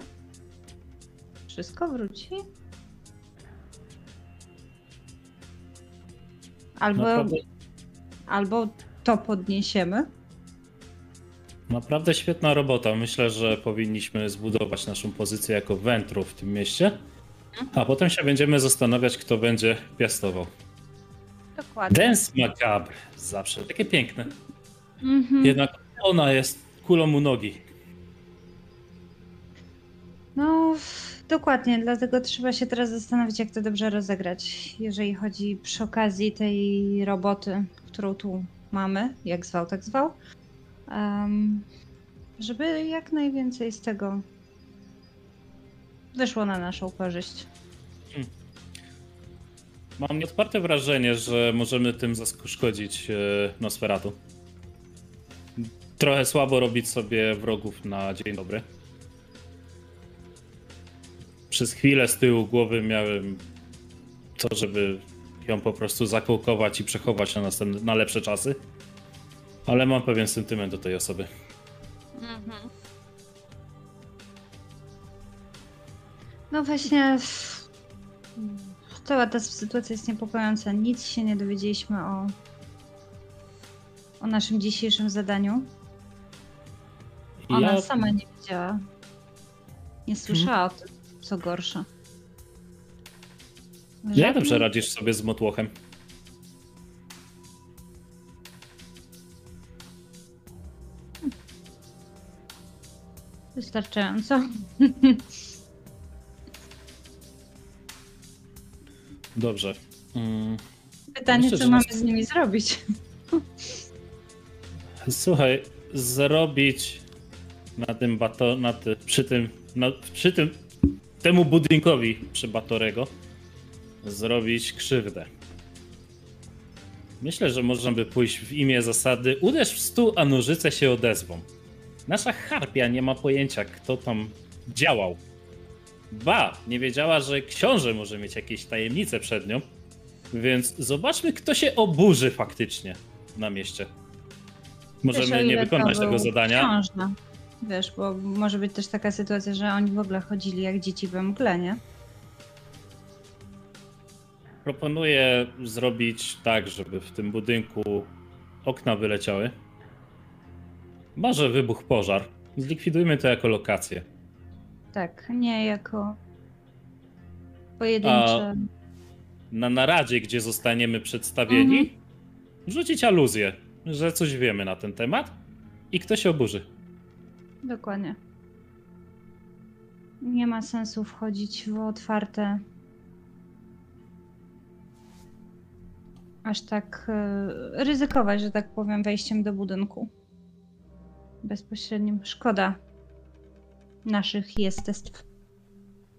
wszystko wróci. Albo, Naprawdę, albo to podniesiemy. naprawdę świetna robota. Myślę, że powinniśmy zbudować naszą pozycję jako wętru w tym mieście. A potem się będziemy zastanawiać, kto będzie piastował. Dokładnie. Dance Macabre. Zawsze takie piękne. Mhm. Jednak ona jest kulą u nogi. No, dokładnie, dlatego trzeba się teraz zastanowić, jak to dobrze rozegrać. Jeżeli chodzi przy okazji tej roboty, którą tu mamy, jak zwał, tak zwał, em, żeby jak najwięcej z tego wyszło na naszą korzyść. Mam nieodparte wrażenie, że możemy tym zaszkodzić e, Nosferatu. Trochę słabo robić sobie wrogów na dzień dobry. Przez chwilę z tyłu głowy miałem to, żeby ją po prostu zakołkować i przechować na, następne, na lepsze czasy. Ale mam pewien sentyment do tej osoby. No właśnie, cała ta sytuacja jest niepokojąca. Nic się nie dowiedzieliśmy o, o naszym dzisiejszym zadaniu. Ona ja, sama nie wiedziała. Nie słyszała o tym, co gorsza. jak Żadnej- dobrze radzisz sobie z motłochem? Wystarczająco. Dobrze. Mm. Pytanie, Myślę, co mamy nas- z nimi zrobić. Słuchaj, zrobić na tym bato, na ty, przy tym, na, przy tym, temu budynkowi przy Batorego zrobić krzywdę. Myślę, że można by pójść w imię zasady uderz w stół, a nożyce się odezwą. Nasza harpia nie ma pojęcia, kto tam działał. Ba, nie wiedziała, że książę może mieć jakieś tajemnice przed nią, więc zobaczmy, kto się oburzy faktycznie na mieście. Wiesz, Możemy ile nie wykonać tego zadania. Książę. Wiesz, bo może być też taka sytuacja, że oni w ogóle chodzili jak dzieci we mgle, nie? Proponuję zrobić tak, żeby w tym budynku okna wyleciały. Może wybuch pożar. Zlikwidujmy to jako lokację. Tak, nie jako pojedyncze. Na naradzie, gdzie zostaniemy przedstawieni, Mhm. rzucić aluzję, że coś wiemy na ten temat i kto się oburzy. Dokładnie. Nie ma sensu wchodzić w otwarte. Aż tak e, ryzykować, że tak powiem, wejściem do budynku. Bezpośrednim. Szkoda naszych jestestw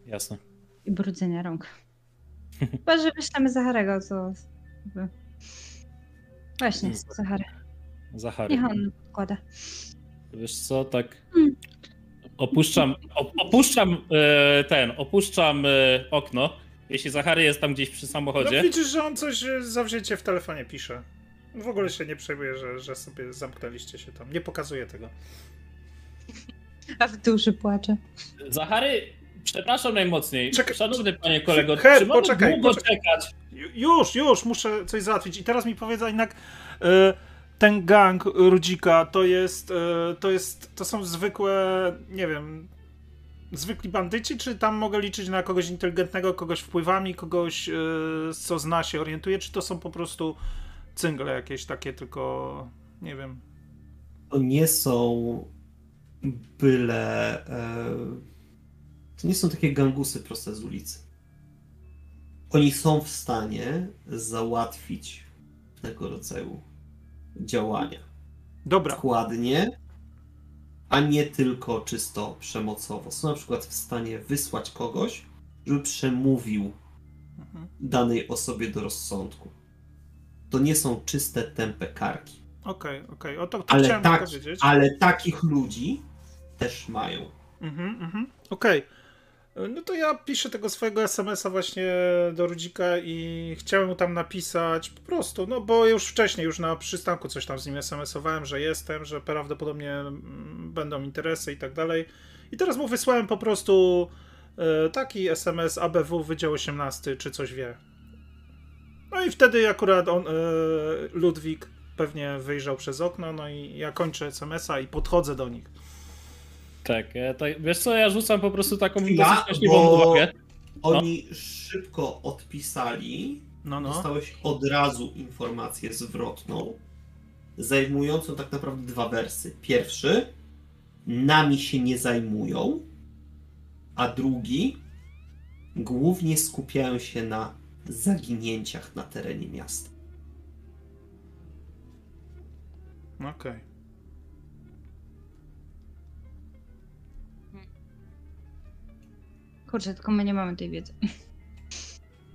Jasne. i brudzenia rąk. Chyba, że wyślemy Zacharego, co. Właśnie, Zachary. Zachary. Niech on podkłada. Wiesz co, tak. Hmm. Opuszczam, op, opuszczam e, ten, opuszczam e, okno. Jeśli Zachary jest tam gdzieś przy No samochodzie. widzisz, że on coś e, zawzięcie w telefonie pisze. W ogóle się nie przejmuje, że, że sobie zamknęliście się tam. Nie pokazuje tego. A w duszy płacze. Zachary, przepraszam najmocniej. Czekaj. Szanowny panie kolego, Her, czy mamy poczekaj, długo poczekaj. czekać? Ju- Już, już, muszę coś załatwić. I teraz mi powiedz, a jednak e, ten gang Rudzika to jest, e, to jest, to są zwykłe, nie wiem, zwykli bandyci, czy tam mogę liczyć na kogoś inteligentnego, kogoś wpływami, kogoś, e, co zna się, orientuje, czy to są po prostu cyngle jakieś takie, tylko, nie wiem. To nie są byle. E, to nie są takie gangusy proste z ulicy. Oni są w stanie załatwić tego rodzaju działania. Dobra, Dokładnie, a nie tylko czysto przemocowo. Są na przykład w stanie wysłać kogoś, żeby przemówił Mhm. danej osobie do rozsądku. To nie są czyste, tępe karki. okej, okej, o to, to Ale, chciałem tak, ale takich ludzi też mają. Mhm, mhm. Okej. No to ja piszę tego swojego SMS-a właśnie do Rudzika i chciałem mu tam napisać po prostu, no bo już wcześniej, już na przystanku coś tam z nim SMS-owałem, że jestem, że prawdopodobnie mm, będą interesy i tak dalej. I teraz mu wysłałem po prostu e, taki SMS ABW Wydział 18, czy coś wie. No i wtedy akurat on, e, Ludwik pewnie wyjrzał przez okno, no i ja kończę SMS-a i podchodzę do nich. Tak, tak, wiesz co, ja rzucam po prostu taką Chwila, bo- uwagę. Oni szybko odpisali. No, no. Dostałeś od razu informację zwrotną, zajmującą tak naprawdę dwa wersy. Pierwszy, nami się nie zajmują, a drugi, głównie skupiają się na zaginięciach na terenie miasta. Okej. Kurczę, tylko my nie mamy tej wiedzy.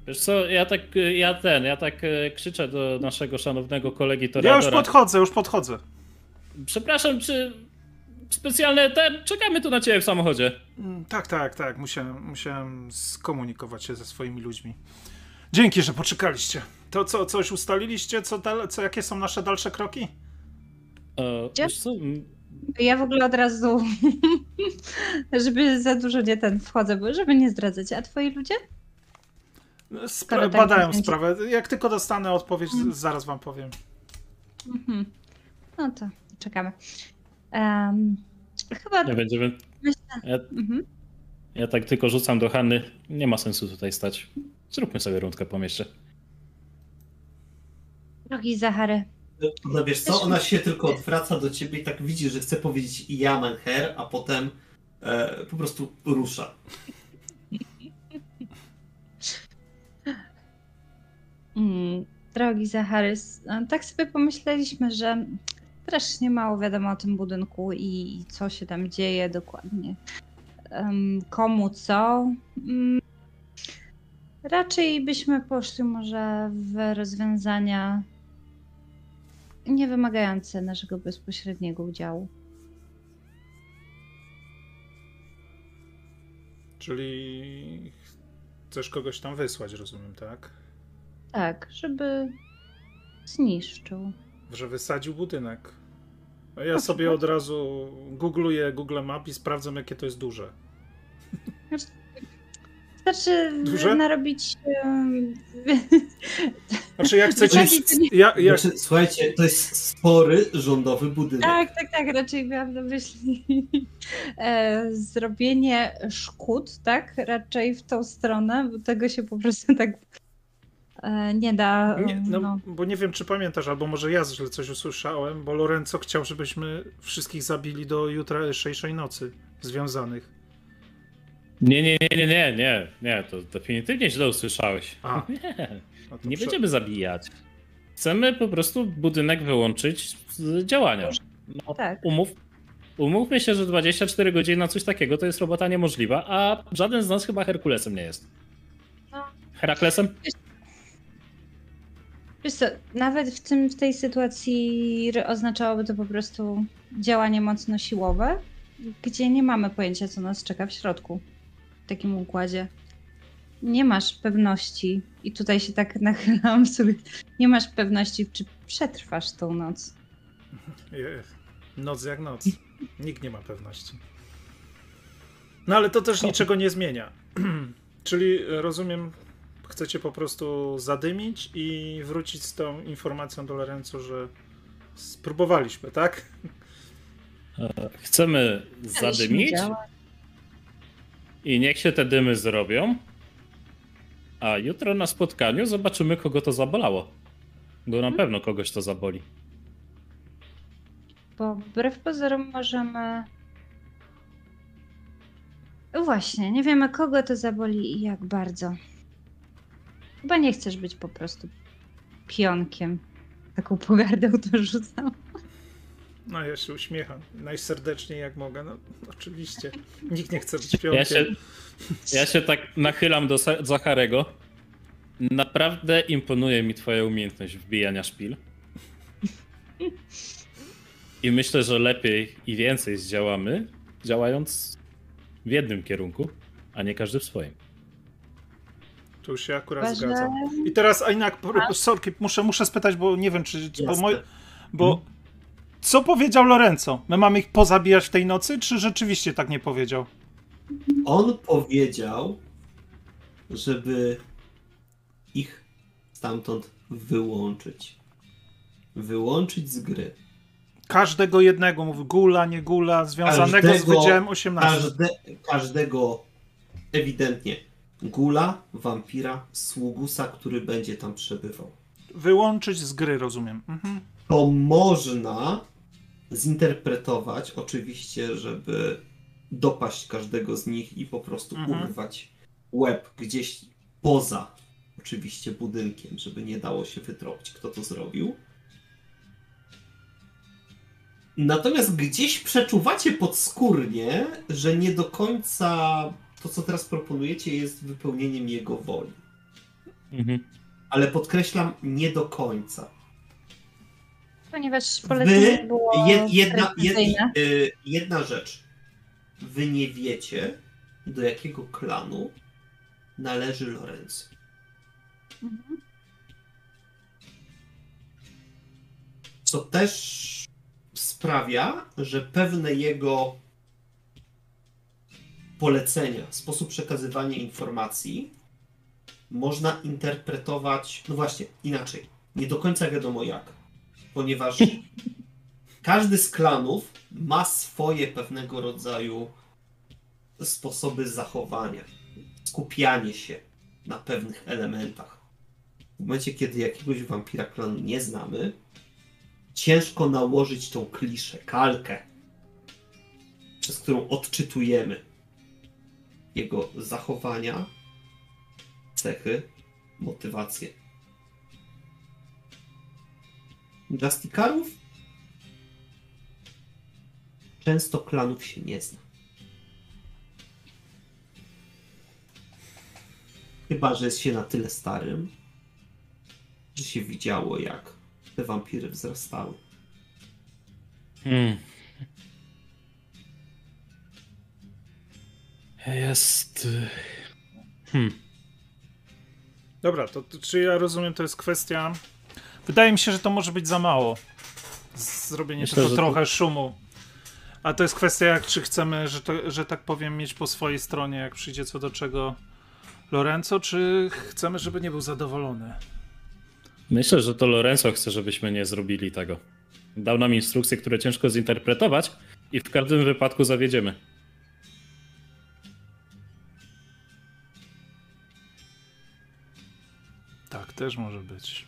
Wiesz co, ja tak, ja ten, ja tak e, krzyczę do naszego szanownego kolegi Ja już Toreadora. podchodzę, już podchodzę. Przepraszam, czy specjalne ten, czekamy tu na ciebie w samochodzie. Mm, Tak, tak, tak. Musiałem, musiałem skomunikować się ze swoimi ludźmi. Dzięki, że poczekaliście. To co, coś ustaliliście? Co, dal, co jakie są nasze dalsze kroki? E, co, Ja w ogóle od razu, żeby za dużo nie ten wchodzę, bo żeby nie zdradzać. A twoi ludzie? Spra- Skoro tak badają sprawę. Jak tylko dostanę odpowiedź, z- Mm. zaraz wam powiem. Mhm. No to czekamy. Em, chyba nie będziemy... myślę. Ja, Mhm. ja tak tylko rzucam do Hanny, nie ma sensu tutaj stać. Zróbmy sobie rundkę po mieście. Drogi Zachary, No wiesz co, ona się tylko odwraca do ciebie i tak widzi, że chce powiedzieć ja Menher, a potem e, po prostu rusza. Mm, drogi Zachary, s- tak sobie pomyśleliśmy, że strasznie mało wiadomo o tym budynku i, i co się tam dzieje dokładnie. Em, komu co. Mm, raczej byśmy poszli może w rozwiązania nie wymagające naszego bezpośredniego udziału. Czyli chcesz kogoś tam wysłać, rozumiem, tak? Tak, żeby zniszczył. Że wysadził budynek. Ja sobie od razu googluję Google Map i sprawdzam, jakie to jest duże. Znaczy Duże? narobić. em, Znaczy, jak chcecie. Ja, ja, Znaczy, słuchajcie, to jest spory rządowy budynek. Tak, tak, tak, raczej miałam na myśli e, zrobienie szkód, tak? Raczej w tą stronę, bo tego się po prostu tak e, nie da. nie, no, no. Bo nie wiem, czy pamiętasz, albo może ja źle coś usłyszałem, bo Lorenzo chciał, żebyśmy wszystkich zabili do jutrzejszej nocy związanych. Nie, nie, nie, nie, nie, nie, nie, to definitywnie źle usłyszałeś. A. Nie, No to nie prze- będziemy zabijać. Chcemy po prostu budynek wyłączyć z działania. No, Tak. umów, umówmy się, że 24 godziny na coś takiego to jest robota niemożliwa, a żaden z nas chyba Herkulesem nie jest. No. Heraklesem? Wiesz co, nawet w, tym, w tej sytuacji oznaczałoby to po prostu działanie mocno siłowe, gdzie nie mamy pojęcia, co nas czeka w środku w takim układzie. Nie masz pewności, i tutaj się tak nachylam sobie, nie masz pewności, czy przetrwasz tą noc. Noc jak noc. Nikt nie ma pewności. No ale to też niczego nie zmienia. Czyli e, rozumiem, chcecie po prostu zadymić i wrócić z tą informacją do Lorenzo, że spróbowaliśmy, tak? Chcemy Daliśmy zadymić działać. I niech się te dymy zrobią, a jutro na spotkaniu zobaczymy, kogo to zabolało. Bo na pewno kogoś to zaboli. Bo wbrew pozorom możemy. Właśnie, nie wiemy kogo to zaboli i jak bardzo. Chyba nie chcesz być po prostu pionkiem. Taką pogardę to rzucam. No ja się uśmiecham. Najserdeczniej jak mogę. No oczywiście. Nikt nie chce być pionkiem. Ja się, ja się tak nachylam do Zacharego. Naprawdę imponuje mi twoja umiejętność wbijania szpil. I myślę, że lepiej i więcej zdziałamy, działając w jednym kierunku, a nie każdy w swoim. Tu już się akurat że- zgadzam. I teraz, a inak, sorki, muszę, muszę spytać, bo nie wiem, czy. Bo, moj, bo co powiedział Lorenzo? My mamy ich pozabijać w tej nocy, czy rzeczywiście tak nie powiedział? On powiedział, żeby ich stamtąd wyłączyć. Wyłączyć z gry. Każdego jednego, mówi gula, nie gula, związanego z Każdego- Wydziałem 18. Każde, każdego ewidentnie gula, wampira, sługusa, który będzie tam przebywał. Wyłączyć z gry, rozumiem. Mhm. To można zinterpretować, oczywiście, żeby dopaść każdego z nich i po prostu Mhm. urwać łeb gdzieś poza oczywiście budynkiem, żeby nie dało się wytropić, kto to zrobił. Natomiast gdzieś przeczuwacie podskórnie, że nie do końca to, co teraz proponujecie, jest wypełnieniem jego woli. Mhm. Ale podkreślam, nie do końca. Ponieważ polecenie Wy, było jed, jedna, jed, y, jedna rzecz. Wy nie wiecie, do jakiego klanu należy Lorenzo. Mhm. Co też sprawia, że pewne jego polecenia, sposób przekazywania informacji można interpretować, no właśnie, inaczej. Nie do końca wiadomo jak. Ponieważ każdy z klanów ma swoje pewnego rodzaju sposoby zachowania, skupianie się na pewnych elementach. W momencie, kiedy jakiegoś wampira klanu nie znamy, ciężko nałożyć tą kliszę, kalkę, przez którą odczytujemy jego zachowania, cechy, motywacje. Dla stikarów często klanów się nie zna. Chyba, że jest się na tyle starym, że się widziało, jak te wampiry wzrastały. Hmm. Jest. y, Hmm. Dobra, to, to czy ja rozumiem, to jest kwestia. Wydaje mi się, że to może być za mało. Zrobienie Myślę, tylko trochę to- szumu. A to jest kwestia, jak czy chcemy, że, to, że tak powiem, mieć po swojej stronie, jak przyjdzie co do czego Lorenzo, czy chcemy, żeby nie był zadowolony. Myślę, że to Lorenzo chce, żebyśmy nie zrobili tego. Dał nam instrukcje, które ciężko zinterpretować i w każdym wypadku zawiedziemy. Tak, też może być.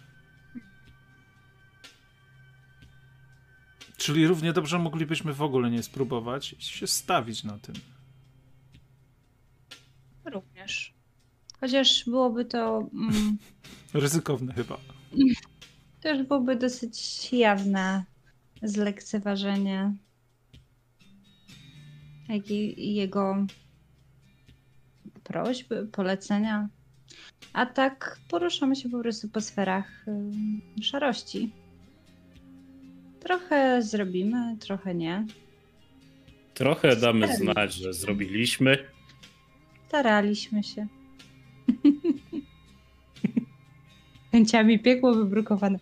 Czyli równie dobrze moglibyśmy w ogóle nie spróbować i się stawić na tym. Również. Chociaż byłoby to mm, Ryzykowne chyba. też byłoby dosyć jawne zlekceważenie jak i jego prośby, polecenia. A tak poruszamy się po prostu po sferach ym, szarości. Trochę zrobimy, trochę nie. Trochę damy Staraliśmy znać, że zrobiliśmy. Staraliśmy się. Chęciami piekło wybrukowane.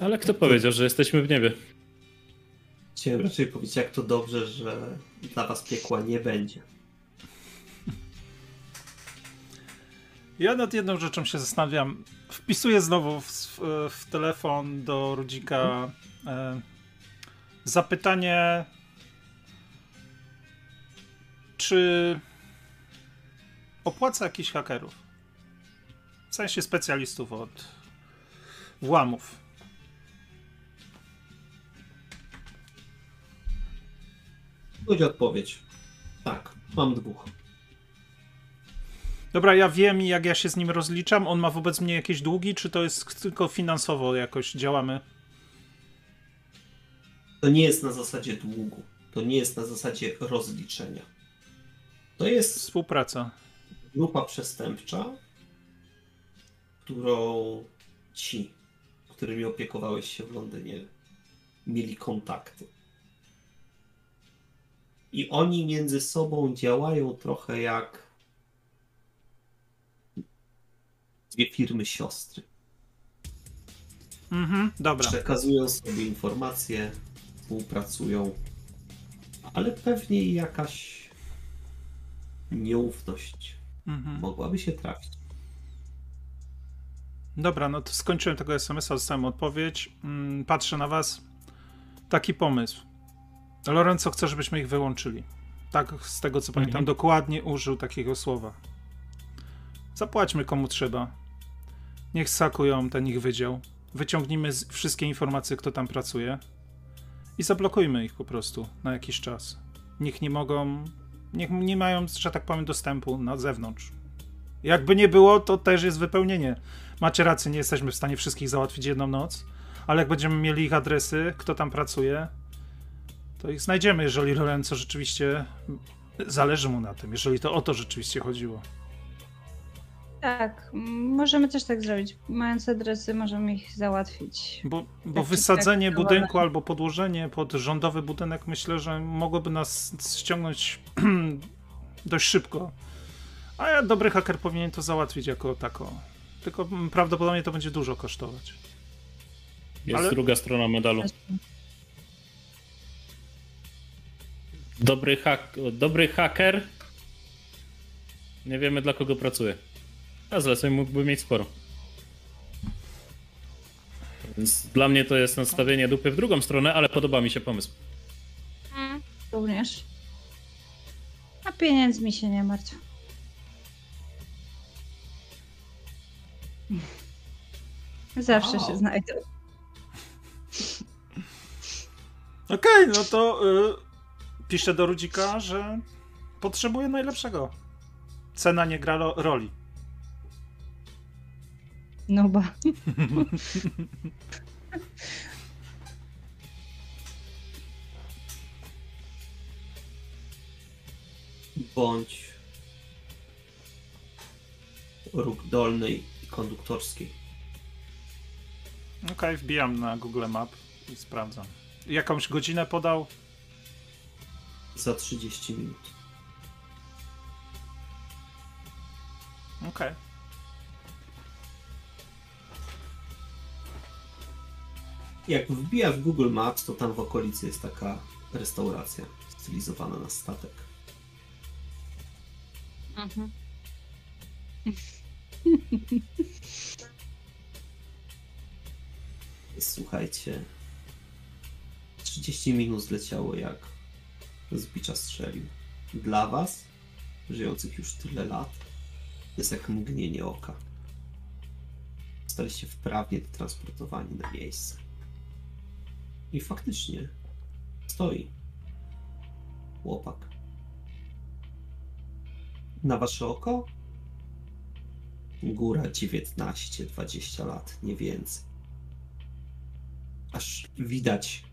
Ale kto powiedział, że jesteśmy w niebie? Chciałem raczej powiedzieć, jak to dobrze, że dla was piekła nie będzie. Ja nad jedną rzeczą się zastanawiam. Wpisuję znowu w, w telefon do Rudzika e, zapytanie, czy opłaca jakichś hakerów? W sensie specjalistów od włamów. Będzie odpowiedź. Tak, mam dwóch. Dobra, ja wiem, jak ja się z nim rozliczam. On ma wobec mnie jakieś długi, czy to jest tylko finansowo jakoś działamy? To nie jest na zasadzie długu. To nie jest na zasadzie rozliczenia. To jest Współpraca. grupa przestępcza, którą ci, którymi opiekowałeś się w Londynie, mieli kontakty. I oni między sobą działają trochę jak dwie firmy siostry. Mhm, dobra. Przekazują sobie informacje, współpracują, ale pewnie jakaś nieufność Mhm. mogłaby się trafić. Dobra, no to skończyłem tego SMS-a, dostałem odpowiedź. Mm, Patrzę na was. Taki pomysł. Lorenzo chce, żebyśmy ich wyłączyli. Tak, z tego co pamiętam, Mhm. dokładnie użył takiego słowa. Zapłaćmy komu trzeba. Niech sakują ten ich wydział. Wyciągnijmy wszystkie informacje, kto tam pracuje. I zablokujmy ich po prostu na jakiś czas. Niech nie mogą. Niech nie mają, że tak powiem, dostępu na zewnątrz. Jakby nie było, to też jest wypełnienie. Macie rację, nie jesteśmy w stanie wszystkich załatwić jedną noc, ale jak będziemy mieli ich adresy, kto tam pracuje, to ich znajdziemy, jeżeli Lorenzo rzeczywiście zależy mu na tym, jeżeli to o to rzeczywiście chodziło. Tak, możemy też tak zrobić. Mając adresy, możemy ich załatwić. Bo, bo Tak, wysadzenie tak, budynku ale- albo podłożenie pod rządowy budynek myślę, że mogłoby nas ściągnąć dość szybko. A ja, dobry haker powinien to załatwić jako tako. Tylko prawdopodobnie to będzie dużo kosztować. Jest Ale- druga strona medalu. Dobry, hak dobry haker. Nie wiemy dla kogo pracuje. A zleceń mógłby mieć sporo. Więc dla mnie to jest nastawienie dupy w drugą stronę, ale podoba mi się pomysł. Również. A pieniędzmi się nie martw. Zawsze Wow. się znajdą. Okej, no to y, piszę do Rudzika, że potrzebuję najlepszego. Cena nie gra ro- roli. No ba. Bądź róg dolnej i konduktorskiej. Okej, okay, wbijam na Google Map i sprawdzam. Jakąś godzinę podał? Za 30 minut. Okej. Okay. Jak wbijasz w Google Maps, to tam w okolicy jest taka restauracja stylizowana na statek. Mhm. Słuchajcie, 30 minut zleciało jak z bicza strzelił. Dla was, żyjących już tyle lat, jest jak mgnienie oka. Zostaliście wprawnie transportowani na miejsce. I faktycznie stoi chłopak. Na wasze oko? Góra 19-20 lat, nie więcej aż widać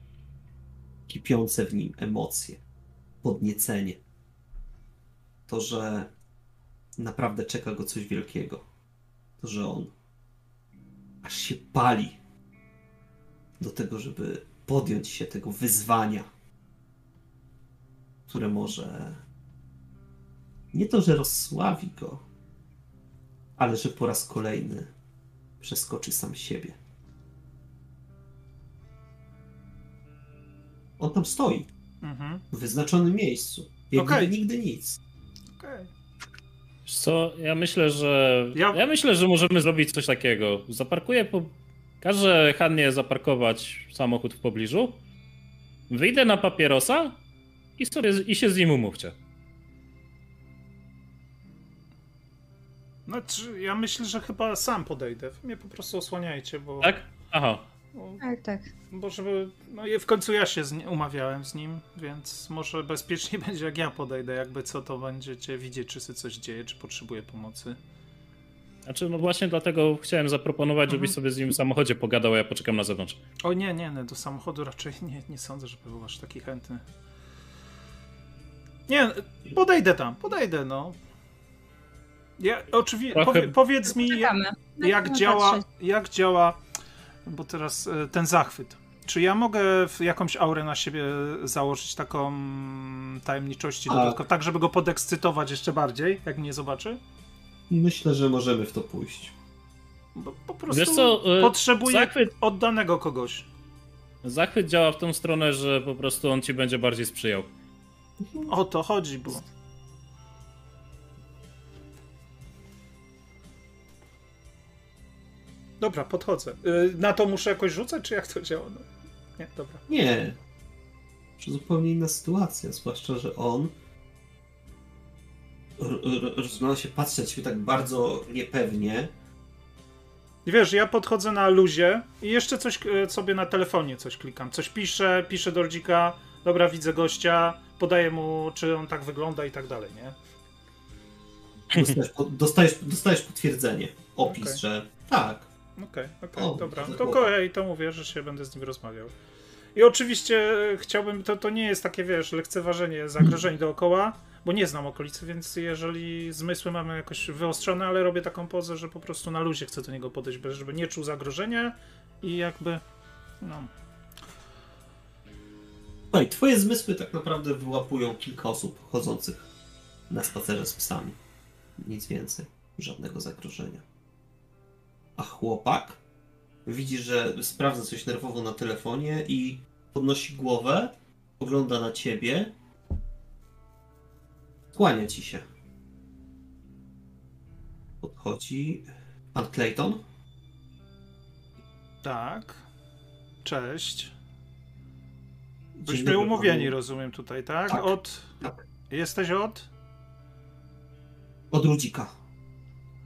kipiące w nim emocje, podniecenie. To, że naprawdę czeka go coś wielkiego. To, że on aż się pali do tego, żeby podjąć się tego wyzwania, które może nie to, że rozsławi go, ale że po raz kolejny przeskoczy sam siebie. On tam stoi, Mhm. w wyznaczonym miejscu. Jak gdyby nigdy nic. Okej. Wiesz co, ja myślę, że. Ja- Ja... myślę, że możemy zrobić coś takiego. Zaparkuję po. Każę Hannie zaparkować samochód w pobliżu. Wyjdę na papierosa i sobie i się z nim umówcie. Znaczy, ja myślę, że chyba sam podejdę. Wy mnie po prostu osłaniajcie, bo... Tak? Aha. bo- Tak, tak. Bo żeby... No i w końcu ja się z nie, umawiałem z nim, więc może bezpiecznie będzie jak ja podejdę, jakby co to będziecie widzieć, czy się coś dzieje, czy potrzebuje pomocy. Znaczy, no właśnie dlatego chciałem zaproponować, Mhm. żebyś sobie z nim w samochodzie pogadał, a ja poczekam na zewnątrz. O nie, nie, nie, do samochodu raczej nie, nie sądzę, żeby był aż taki chętny. Nie, podejdę tam, podejdę, no. Ja, oczywiście, Trochę- powie, powiedz mi, Czekamy. jak Będziemy działa, jak działa, bo teraz e, ten zachwyt. Czy ja mogę w jakąś aurę na siebie założyć taką mm, tajemniczości Tak. dodatkowo, tak żeby go podekscytować jeszcze bardziej, jak mnie zobaczy? Myślę, że możemy w to pójść. Bo po prostu Wiesz co, e, potrzebuję zachwyt- oddanego kogoś. Zachwyt działa w tą stronę, że po prostu on ci będzie bardziej sprzyjał. O to chodzi, bo... Dobra, podchodzę. Y, Na to muszę jakoś rzucać, czy jak to działa? No. Nie, dobra. Nie. To zupełnie inna sytuacja, zwłaszcza, że on rozgląda się, patrzy na ciebie tak bardzo niepewnie. I wiesz, ja podchodzę na luzie i jeszcze coś e, sobie na telefonie coś klikam. Coś piszę, piszę do rodzika, dobra, widzę gościa, podaję mu, czy on tak wygląda i tak dalej, nie? Dostajesz, dostajesz, dostajesz potwierdzenie, opis, Okej. że tak. Okej, okej, O, dobra. to kolej, to mówię, że się będę z nim rozmawiał. I oczywiście chciałbym, to, to nie jest takie, wiesz, lekceważenie zagrożeń dookoła, bo nie znam okolicy, więc jeżeli zmysły mamy jakoś wyostrzone, ale robię taką pozę, że po prostu na luzie chcę do niego podejść, żeby nie czuł zagrożenia i jakby, no, Słuchaj, twoje zmysły tak naprawdę wyłapują kilka osób chodzących na spacerze z psami. Nic więcej. Żadnego zagrożenia. A chłopak widzi, że sprawdza coś nerwowo na telefonie i podnosi głowę, ogląda na ciebie, kłania ci się. Podchodzi pan Clayton. tak. Cześć. Byliśmy umówieni, panu. rozumiem tutaj, tak? Tak, Od. tak. Jesteś od? Od Rudzika.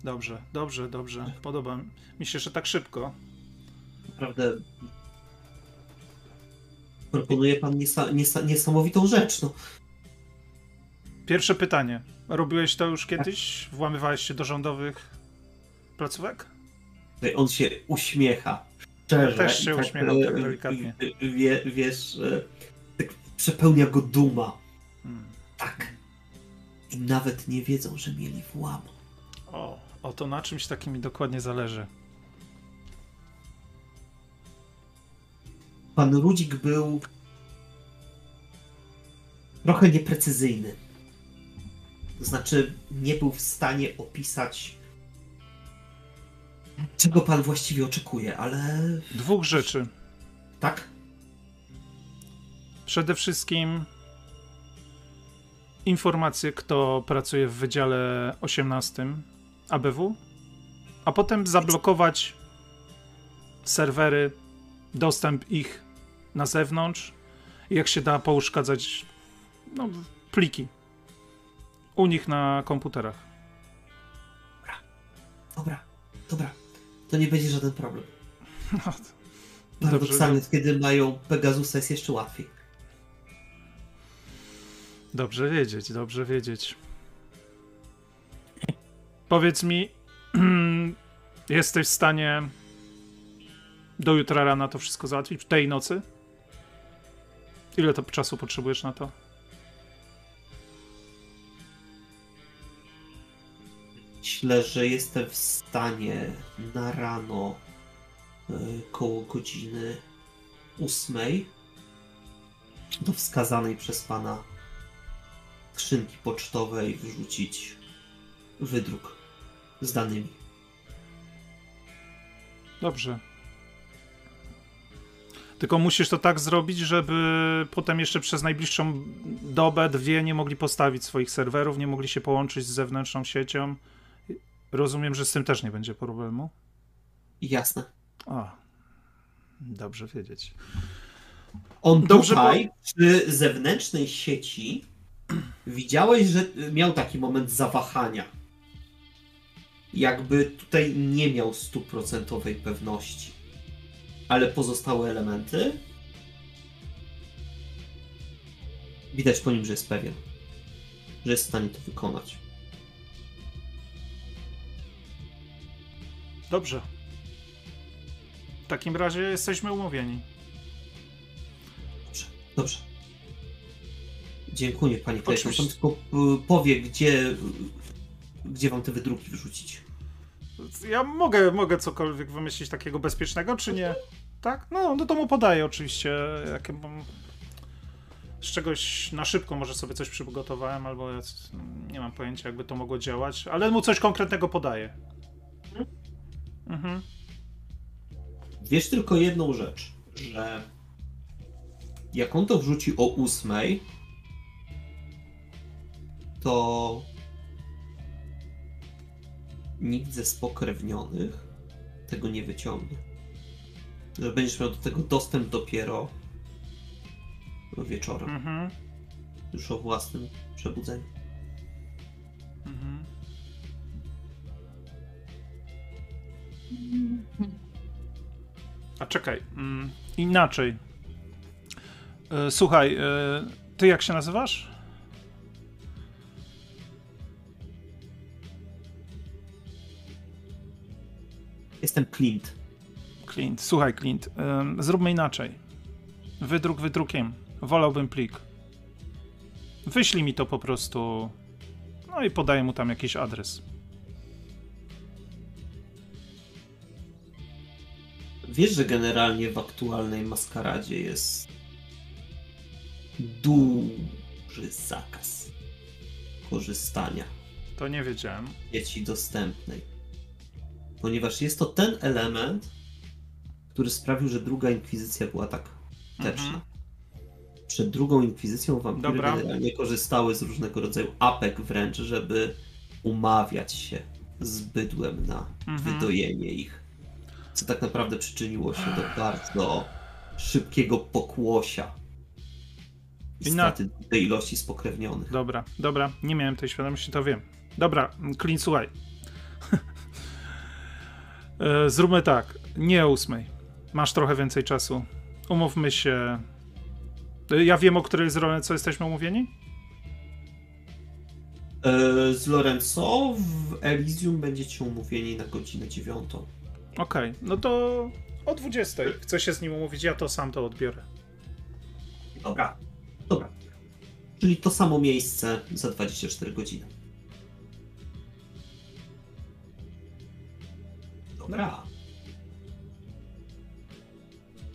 Dobrze, dobrze, dobrze. Podoba mi się, że tak szybko. Naprawdę proponuje pan niesa, niesa, niesamowitą rzecz. No. Pierwsze pytanie. Robiłeś to już kiedyś? Włamywałeś się do rządowych placówek? On się uśmiecha. Szczerze. Też się i uśmiechał tak e, delikatnie. Wie, wiesz, e, tak przepełnia go duma. Hmm. Tak. i nawet nie wiedzą, że mieli włam. O, o to na czymś takim mi dokładnie zależy. Pan Rudzik był trochę nieprecyzyjny. To znaczy, nie był w stanie opisać, czego pan właściwie oczekuje, ale Dwóch rzeczy. tak? Przede wszystkim informacje, kto pracuje w Wydziale 18 ABW, a potem zablokować serwery, dostęp ich na zewnątrz jak się da pouszkadzać no, pliki u nich na komputerach. Dobra, dobra. To nie będzie żaden problem. No, Paradoksalnie, kiedy mają Pegasusa jest jeszcze łatwiej. Dobrze wiedzieć, dobrze wiedzieć. Powiedz mi, jesteś w stanie do jutra rana to wszystko załatwić? Tej nocy? Ile to czasu potrzebujesz na to? Myślę, że jestem w stanie na rano y, koło godziny ósmej do wskazanej przez pana skrzynki pocztowej wrzucić wydruk z danymi. Dobrze. Tylko musisz to tak zrobić, żeby potem jeszcze przez najbliższą dobę, dwie nie mogli postawić swoich serwerów, nie mogli się połączyć z zewnętrzną siecią. Rozumiem, że z tym też nie będzie problemu. Jasne. A, dobrze wiedzieć. On Dobrze, tutaj przy zewnętrznej sieci widziałeś, że miał taki moment zawahania. Jakby tutaj nie miał stuprocentowej pewności. Ale pozostałe elementy widać po nim, że jest pewien. Że jest w stanie to wykonać. Dobrze. W takim razie jesteśmy umówieni. Dobrze, dobrze. Dziękuję pani Klejson. Oczywiście. Pan tylko y, powie, gdzie, gdzie wam te wydruki wrzucić. Ja mogę, mogę cokolwiek wymyślić takiego bezpiecznego, czy nie? Tak? No, no to mu podaję oczywiście. Jakie mam... Z czegoś na szybko może sobie coś przygotowałem, albo ja nie mam pojęcia, jakby to mogło działać, ale mu coś konkretnego podaję. Mhm. Wiesz tylko jedną rzecz, że jak on to wrzuci o ósmej, to nikt ze spokrewnionych tego nie wyciągnie. Że będziesz miał do tego dostęp dopiero wieczorem, Mhm. już o własnym przebudzeniu. Mhm. A czekaj, mm, inaczej. E, Słuchaj, e, ty jak się nazywasz? Jestem Clint. Clint. Słuchaj, Clint, em, zróbmy inaczej. Wydruk wydrukiem. Wolałbym plik. Wyślij mi to po prostu. No i podaję mu tam jakiś adres. Wiesz, że generalnie w aktualnej maskaradzie jest duży zakaz korzystania To nie wiedziałem. z sieci dostępnej. Ponieważ jest to ten element, który sprawił, że druga inkwizycja była tak teczna. Mhm. Przed drugą inkwizycją wampiry Dobra. generalnie korzystały z różnego rodzaju apek wręcz, żeby umawiać się z bydłem na Mhm. wydojenie ich. Co tak naprawdę przyczyniło się do bardzo szybkiego pokłosia i na- tej ilości spokrewnionych. Dobra, dobra, nie miałem tej świadomości, to wiem. Dobra, Clint, słuchaj. E, Zróbmy tak, nie o ósmej. Masz trochę więcej czasu. Umówmy się. E, Ja wiem, o której z co jesteśmy umówieni? E, Z Lorenzo w Elysium będziecie umówieni na godzinę dziewiątą. Okej, no to o 20. Chcę się z nim umówić, ja to sam to odbiorę. Dobra, dobra. Czyli to samo miejsce za 24 godziny. Dobra.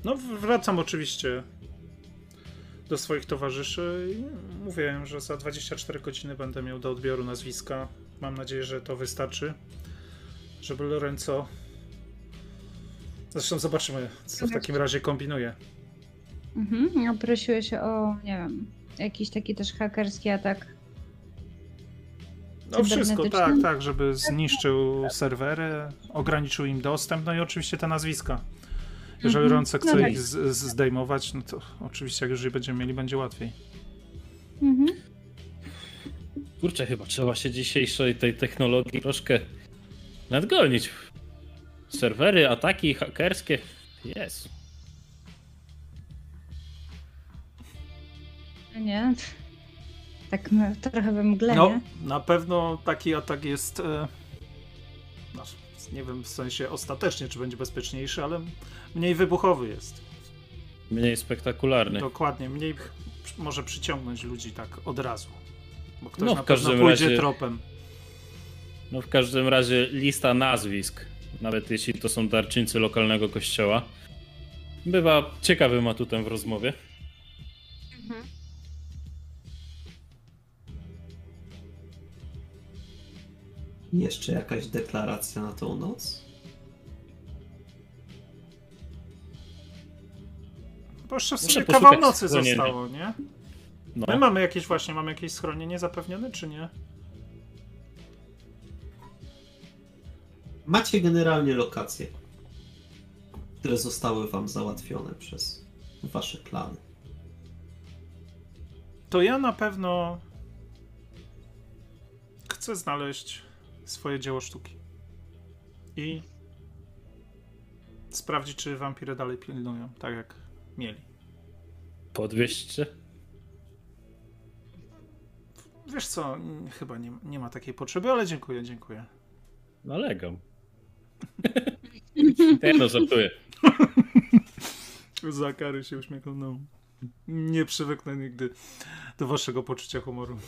No, wracam oczywiście do swoich towarzyszy i mówię, że za 24 godziny będę miał do odbioru nazwiska. Mam nadzieję, że to wystarczy, żeby Lorenzo. Zresztą zobaczymy, co w takim razie kombinuje. Mhm. No, prosiłeś o, nie wiem, jakiś taki też hakerski atak. No wszystko, tak, tak, żeby zniszczył serwery, ograniczył im dostęp, no i oczywiście te nazwiska. Jeżeli Mhm. Lorenzo chce No tak. ich z, z, zdejmować, no to oczywiście jak już je będziemy mieli, będzie łatwiej. Mhm. Kurczę, chyba trzeba się dzisiejszej tej technologii troszkę nadgonić. Serwery, ataki hakerskie. Jest. Nie. Tak my- trochę we mgle, No, nie? na pewno taki atak jest. E, no, nie wiem w sensie ostatecznie, czy będzie bezpieczniejszy, ale mniej wybuchowy jest. Mniej spektakularny. Dokładnie, mniej może przyciągnąć ludzi tak od razu. Bo ktoś No, na w pewno każdym pójdzie razie- tropem. No w każdym razie lista nazwisk, nawet jeśli to są darczyńcy lokalnego kościoła, bywa ciekawym atutem w rozmowie. Jeszcze jakaś deklaracja na tą noc? Bo jeszcze w sumie kawał nocy zostało, nie? No, My mamy jakieś właśnie, mamy jakieś schronienie zapewnione, czy nie? Macie generalnie lokacje, które zostały wam załatwione przez wasze klany. To ja na pewno chcę znaleźć swoje dzieło sztuki. I sprawdzić, czy wampiry dalej pilnują, tak jak mieli. podwieźcie. Wiesz co, chyba nie, nie ma takiej potrzeby, ale dziękuję, dziękuję. Nalegam. Ja no żartuję. Zakary się uśmiechnął. No. Nie przywyknę nigdy do waszego poczucia humoru.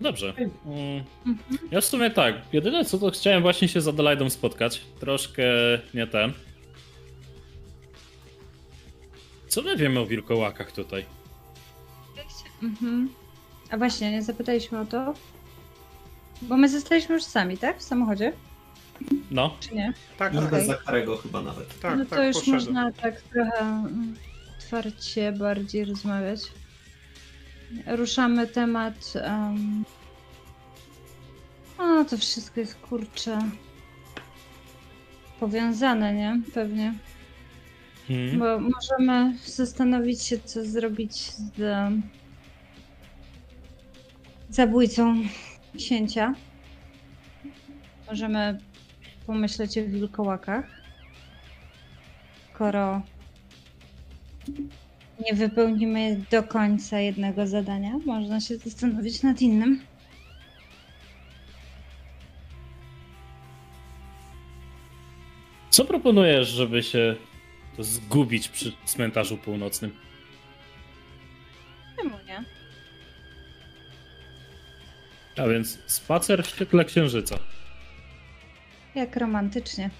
Dobrze. Ja w sumie tak. Jedyne co to chciałem właśnie się z Adelaidą spotkać. Troszkę nie ten. Co my wiemy o wilkołakach tutaj? Mhm. A właśnie, nie zapytaliśmy o to? Bo my zostaliśmy już sami, tak? W samochodzie? No, Czy nie? Tak, I tak, Okej. bez Zakarego chyba nawet. tak, no to tak już poszedłem. można tak trochę mm, otwarcie bardziej rozmawiać. Ruszamy temat. Um... A, to wszystko jest kurcze. Powiązane, nie? Pewnie. hmm. Bo możemy zastanowić się, co zrobić z zabójcą księcia. Możemy pomyśleć o wilkołakach. Skoro nie wypełnimy do końca jednego zadania, można się zastanowić nad innym. Co proponujesz, żeby się zgubić przy cmentarzu północnym? Czemu nie? A więc spacer w świetle księżyca. Jak romantycznie.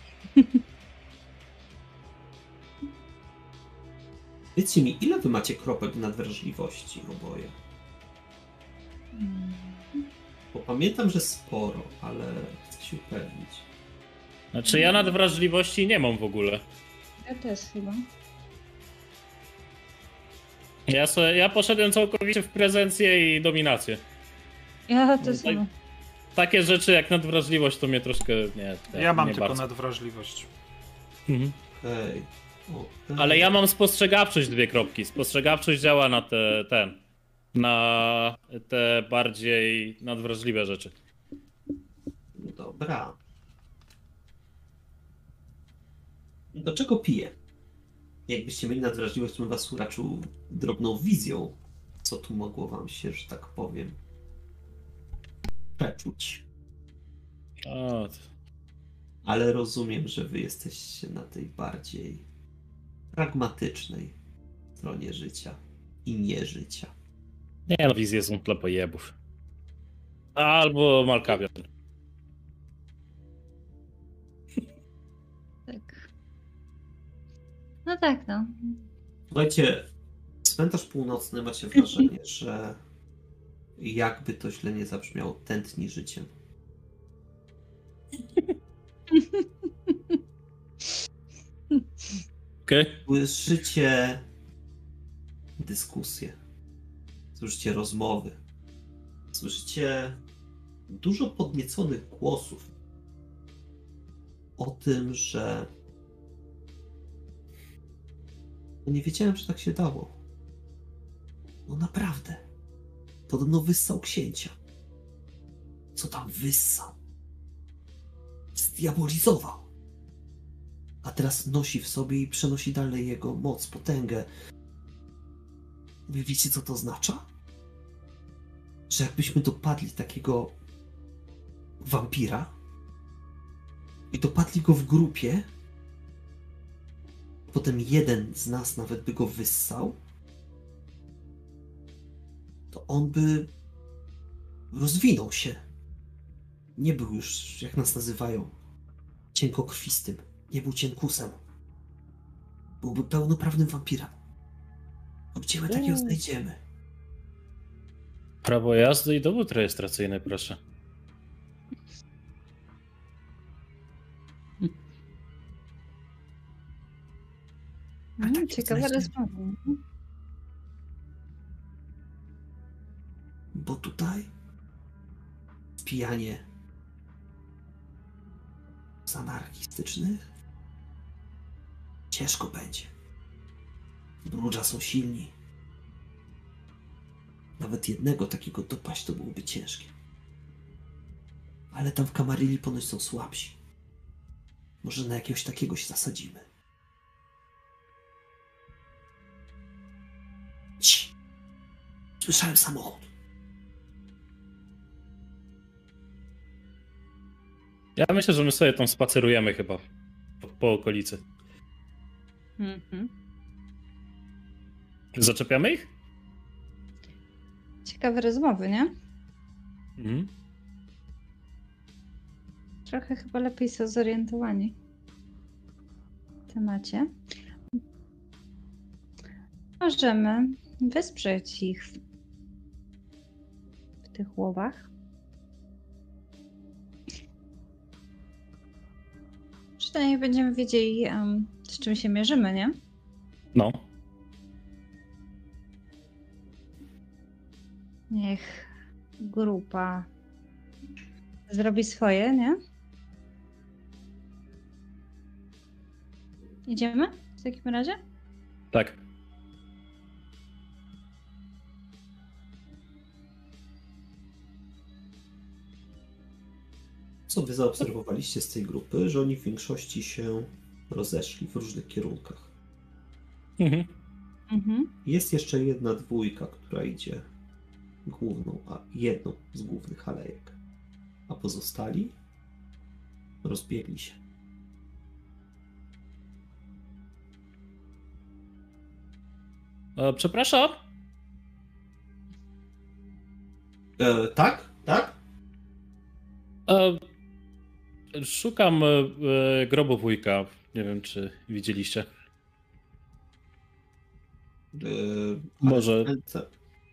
Powiedzcie mi, ile wy macie kropek nadwrażliwości oboje? Bo pamiętam, że sporo, ale chcę się upewnić. Znaczy ja nadwrażliwości nie mam w ogóle. Ja też chyba. Ja, sobie, ja poszedłem całkowicie w prezencję i dominację. Ja to No, samo. Takie rzeczy jak nadwrażliwość to mnie troszkę nie. Ja mam nie tylko bardzo. nadwrażliwość. Mhm. Okej. Ale ja mam spostrzegawczość dwie kropki. Spostrzegawczość działa na te, ten, na te bardziej nadwrażliwe rzeczy. Dobra. Do czego piję? Jakbyście mieli nadwrażliwość, to bym was uraczył drobną wizją, co tu mogło wam się, że tak powiem, przeczuć. O, Ale rozumiem, że wy jesteście na tej bardziej pragmatycznej stronie życia i nieżycia. Nie no, wizje są dla pojebów. Albo Malkawian. Tak. No tak, no. Słuchajcie, cmentarz północny macie wrażenie, że jakby to źle nie zabrzmiało, tętni życiem. Okej. Słyszycie dyskusje, słyszycie rozmowy, słyszycie dużo podnieconych głosów o tym, że nie wiedziałem, że tak się dało. No naprawdę. Podobno wyssał księcia. Co tam wyssał? Zdiabolizował a teraz nosi w sobie i przenosi dalej jego moc, potęgę. Wy wiecie, co to oznacza? Że jakbyśmy dopadli takiego wampira i dopadli go w grupie, potem jeden z nas nawet by go wyssał, to on by rozwinął się. Nie był już, jak nas nazywają, cienkokrwistym. Nie był cienkusem. Byłby pełnoprawnym wampirem. Gdzie my takiego znajdziemy? Prawo jazdy i dowód rejestracyjny, proszę. A Mm, takie ciekawa rozmowa. Bo tutaj wpijanie z anarchistycznych ciężko będzie. Brudża są silni. Nawet jednego takiego dopaść to byłoby ciężkie. Ale tam w Kamaryli ponoć są słabsi. Może na jakiegoś takiego się zasadzimy. Ci. Słyszałem samochód. Ja myślę, że my sobie tam spacerujemy chyba po, po okolicy. Mhm. Zaczepiamy ich? Ciekawe rozmowy, nie? Mhm. Trochę chyba lepiej są zorientowani w temacie. Możemy wesprzeć ich w, w tych łowach. Przynajmniej będziemy wiedzieli, em, z czym się mierzymy, nie? No. Niech grupa zrobi swoje, nie? Idziemy w takim razie? Tak. Co wy zaobserwowaliście z tej grupy, że oni w większości się rozeszli w różnych kierunkach. Mhm. Mhm. Jest jeszcze jedna dwójka, która idzie główną, a jedną z głównych alejek. A pozostali rozbiegli się. E, przepraszam. E, tak? Tak? E, szukam e, e, grobu wujka. Nie wiem, czy widzieliście. E, Może. Cmentarz,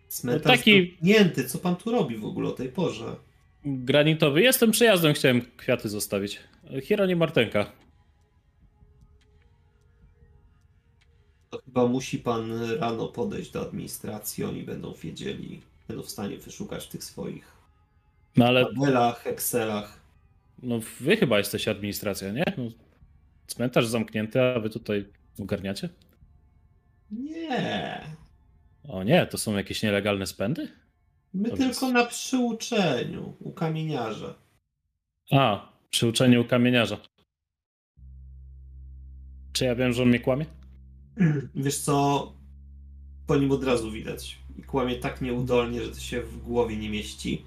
cmentarz taki- zamknięty. Co pan tu robi w ogóle o tej porze? Granitowy. Jestem przyjazdem, chciałem kwiaty zostawić. Hieronim Martenka. To chyba musi pan rano podejść do administracji, oni będą wiedzieli, będą w stanie wyszukać tych swoich No ale tabelach, Excelach. No, wy chyba jesteście administracja, nie? No, cmentarz zamknięty, a wy tutaj ogarniacie? Nie. O nie, to są jakieś nielegalne spędy? My To tylko jest- na przyuczeniu u kamieniarza. A, przy uczeniu kamieniarza. Czy ja wiem, że on mnie kłamie? Wiesz co, po nim od razu widać. I kłamie tak nieudolnie, że to się w głowie nie mieści.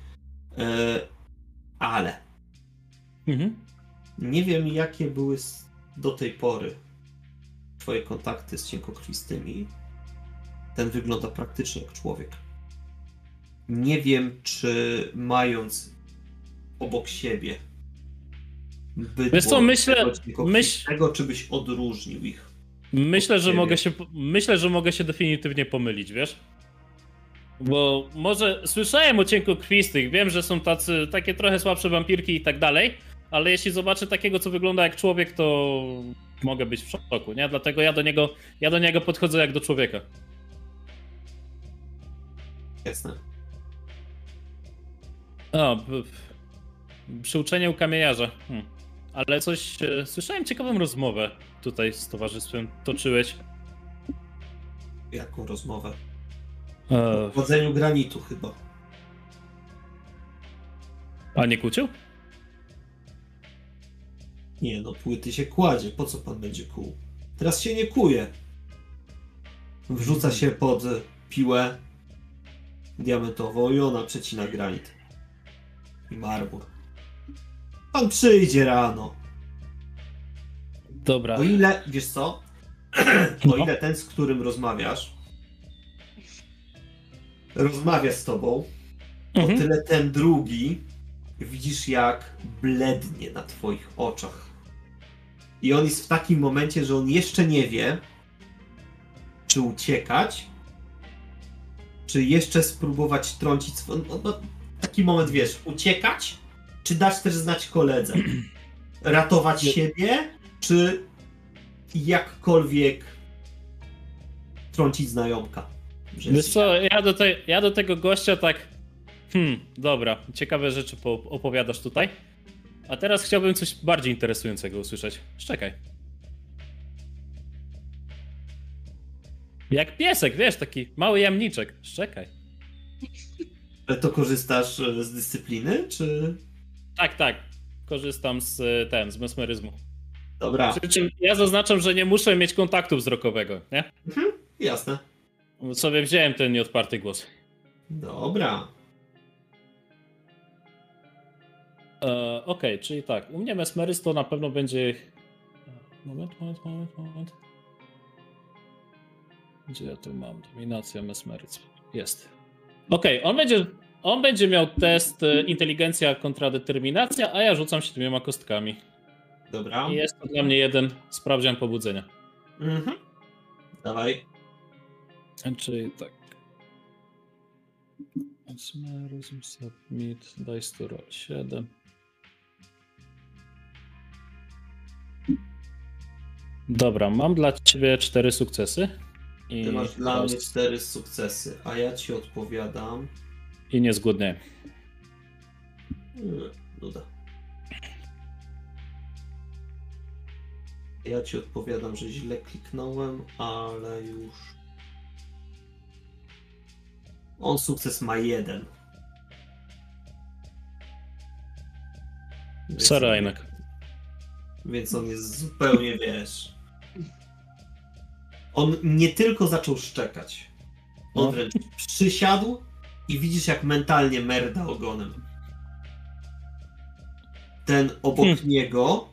E, ale Mhm. Nie wiem, jakie były do tej pory twoje kontakty z cienkokrwistymi. Ten wygląda praktycznie jak człowiek. Nie wiem, czy mając obok siebie bydło Wiesz co, myślę- tego cienkokrwistego, czy byś odróżnił ich? Myślę, że mogę się, myślę, że mogę się definitywnie pomylić, wiesz? Bo może słyszałem o cienkokrwistych, wiem, że są tacy, takie trochę słabsze wampirki i tak dalej, ale jeśli zobaczę takiego, co wygląda jak człowiek, to mogę być w szoku, nie? Dlatego ja do niego, ja do niego podchodzę jak do człowieka. Jasne. O, b- b- przy uczeniu kamieniarza. Hmm. Ale coś, e, słyszałem ciekawą rozmowę tutaj z towarzystwem toczyłeś. Jaką rozmowę? E, O granitu chyba. a nie kłócił? Nie no, płyty się kładzie. Po co pan będzie kół? Teraz się nie kuje. Wrzuca się pod piłę diamentową i ona przecina granit. I marmur. Pan przyjdzie rano. Dobra. O ile, wiesz co? O No. ile ten, z którym rozmawiasz, rozmawia z tobą, o Mhm. tyle ten drugi widzisz jak blednie na twoich oczach. I on jest w takim momencie, że on jeszcze nie wie, czy uciekać, czy jeszcze spróbować trącić no, no, taki moment, wiesz, uciekać, czy dać też znać koledze? Ratować siebie, czy jakkolwiek trącić znajomka? Wiesz co, ja do, te, ja do tego gościa tak. Hmm, dobra, ciekawe rzeczy po, opowiadasz tutaj. A teraz chciałbym coś bardziej interesującego usłyszeć. Szczekaj. Jak piesek, wiesz, taki mały jamniczek. Szczekaj. To korzystasz e, z dyscypliny, czy... Tak, tak. Korzystam z e, ten, z mesmeryzmu. Dobra, Przy czym ja zaznaczam, że nie muszę mieć kontaktu wzrokowego, nie? jasne. Bo Sobie wziąłem ten nieodparty głos. Dobra. E, Okej, czyli tak. U mnie mesmeryst to na pewno będzie. Moment, moment, moment, moment. Gdzie ja tu mam? Dominacja, mesmeryzm. Jest. Okej, on będzie. On będzie miał test e, inteligencja kontra determinacja, a ja rzucam siedmioma kostkami. Dobra. I jest to dla mnie jeden sprawdzian pobudzenia. Mhm. Dawaj. Czyli tak. Mesmeryzm, submit, dice to roll 7. Dobra, mam dla ciebie cztery sukcesy. I, Ty masz dla mnie cztery sukcesy, a ja ci odpowiadam. I nie zgłodniałem. Hmm, Nuda. Ja ci odpowiadam, że źle kliknąłem, ale już. On sukces ma jeden. Więc- Sarajnek. Więc on jest zupełnie, wiesz. On nie tylko zaczął szczekać. On No. wręcz przysiadł i widzisz, jak mentalnie merda ogonem. Ten obok Hmm. niego,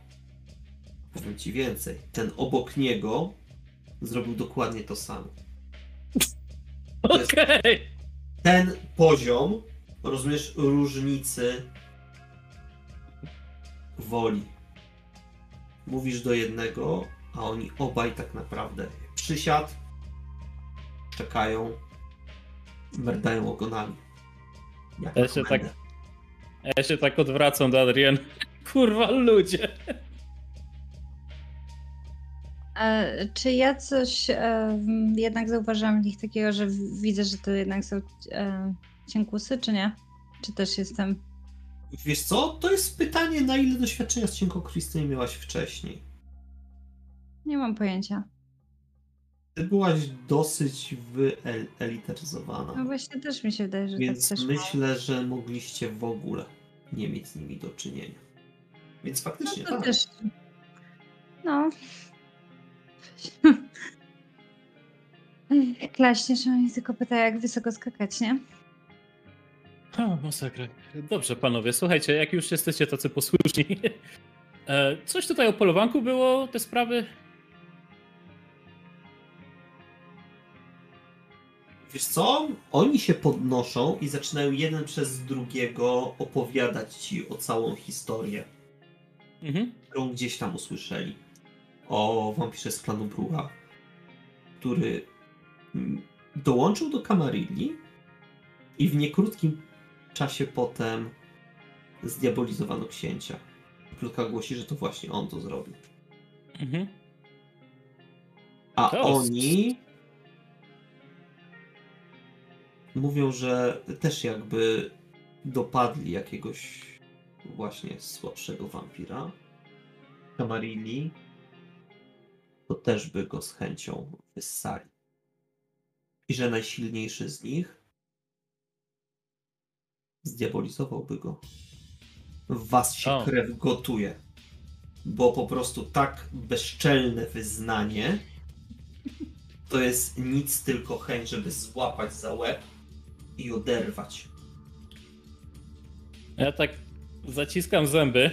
powiem ci więcej, ten obok niego zrobił dokładnie to samo. Okej! ten poziom, rozumiesz, różnicy woli. Mówisz do jednego, a oni obaj tak naprawdę przysiadł, czekają, merdają ogonami. Jak Ja się tak-. Ja się tak odwracam do Adrian. Kurwa, ludzie. E, czy ja coś e, jednak zauważyłam w nich takiego, że widzę, że to jednak są e, cienkusy, czy nie? Czy też jestem. Wiesz co, to jest pytanie, na ile doświadczenia z cienkokrwistymi miałaś wcześniej. Nie mam pojęcia. Ty byłaś dosyć wyelitaryzowana. No właśnie też mi się wydaje, że Więc tak też. myślę, że mogliście w ogóle nie mieć z nimi do czynienia. Więc No faktycznie to tak. też. No. Klaśnie, że oni tylko pytają, jak wysoko skakać, nie? O, masakra. Dobrze, panowie, słuchajcie, jak już jesteście tacy posłuszni, E, coś tutaj o polowanku było, te sprawy? Wiesz co? Oni się podnoszą i zaczynają jeden przez drugiego opowiadać ci o całą historię, Mhm. którą gdzieś tam usłyszeli. O wampirze z klanu Brucha, który mm, dołączył do Kamarilli i w niekrótkim czasie potem zdiabolizowano księcia. Plotka głosi, że to właśnie on to zrobił. Mhm. A To- oni mówią, że też jakby dopadli jakiegoś właśnie słabszego wampira. Kamarilli to też by go z chęcią wyssali. I że najsilniejszy z nich zdiabolizowałby go. W was się O. krew gotuje. Bo po prostu tak bezczelne wyznanie to jest nic tylko chęć, żeby złapać za łeb i oderwać. Ja tak zaciskam zęby.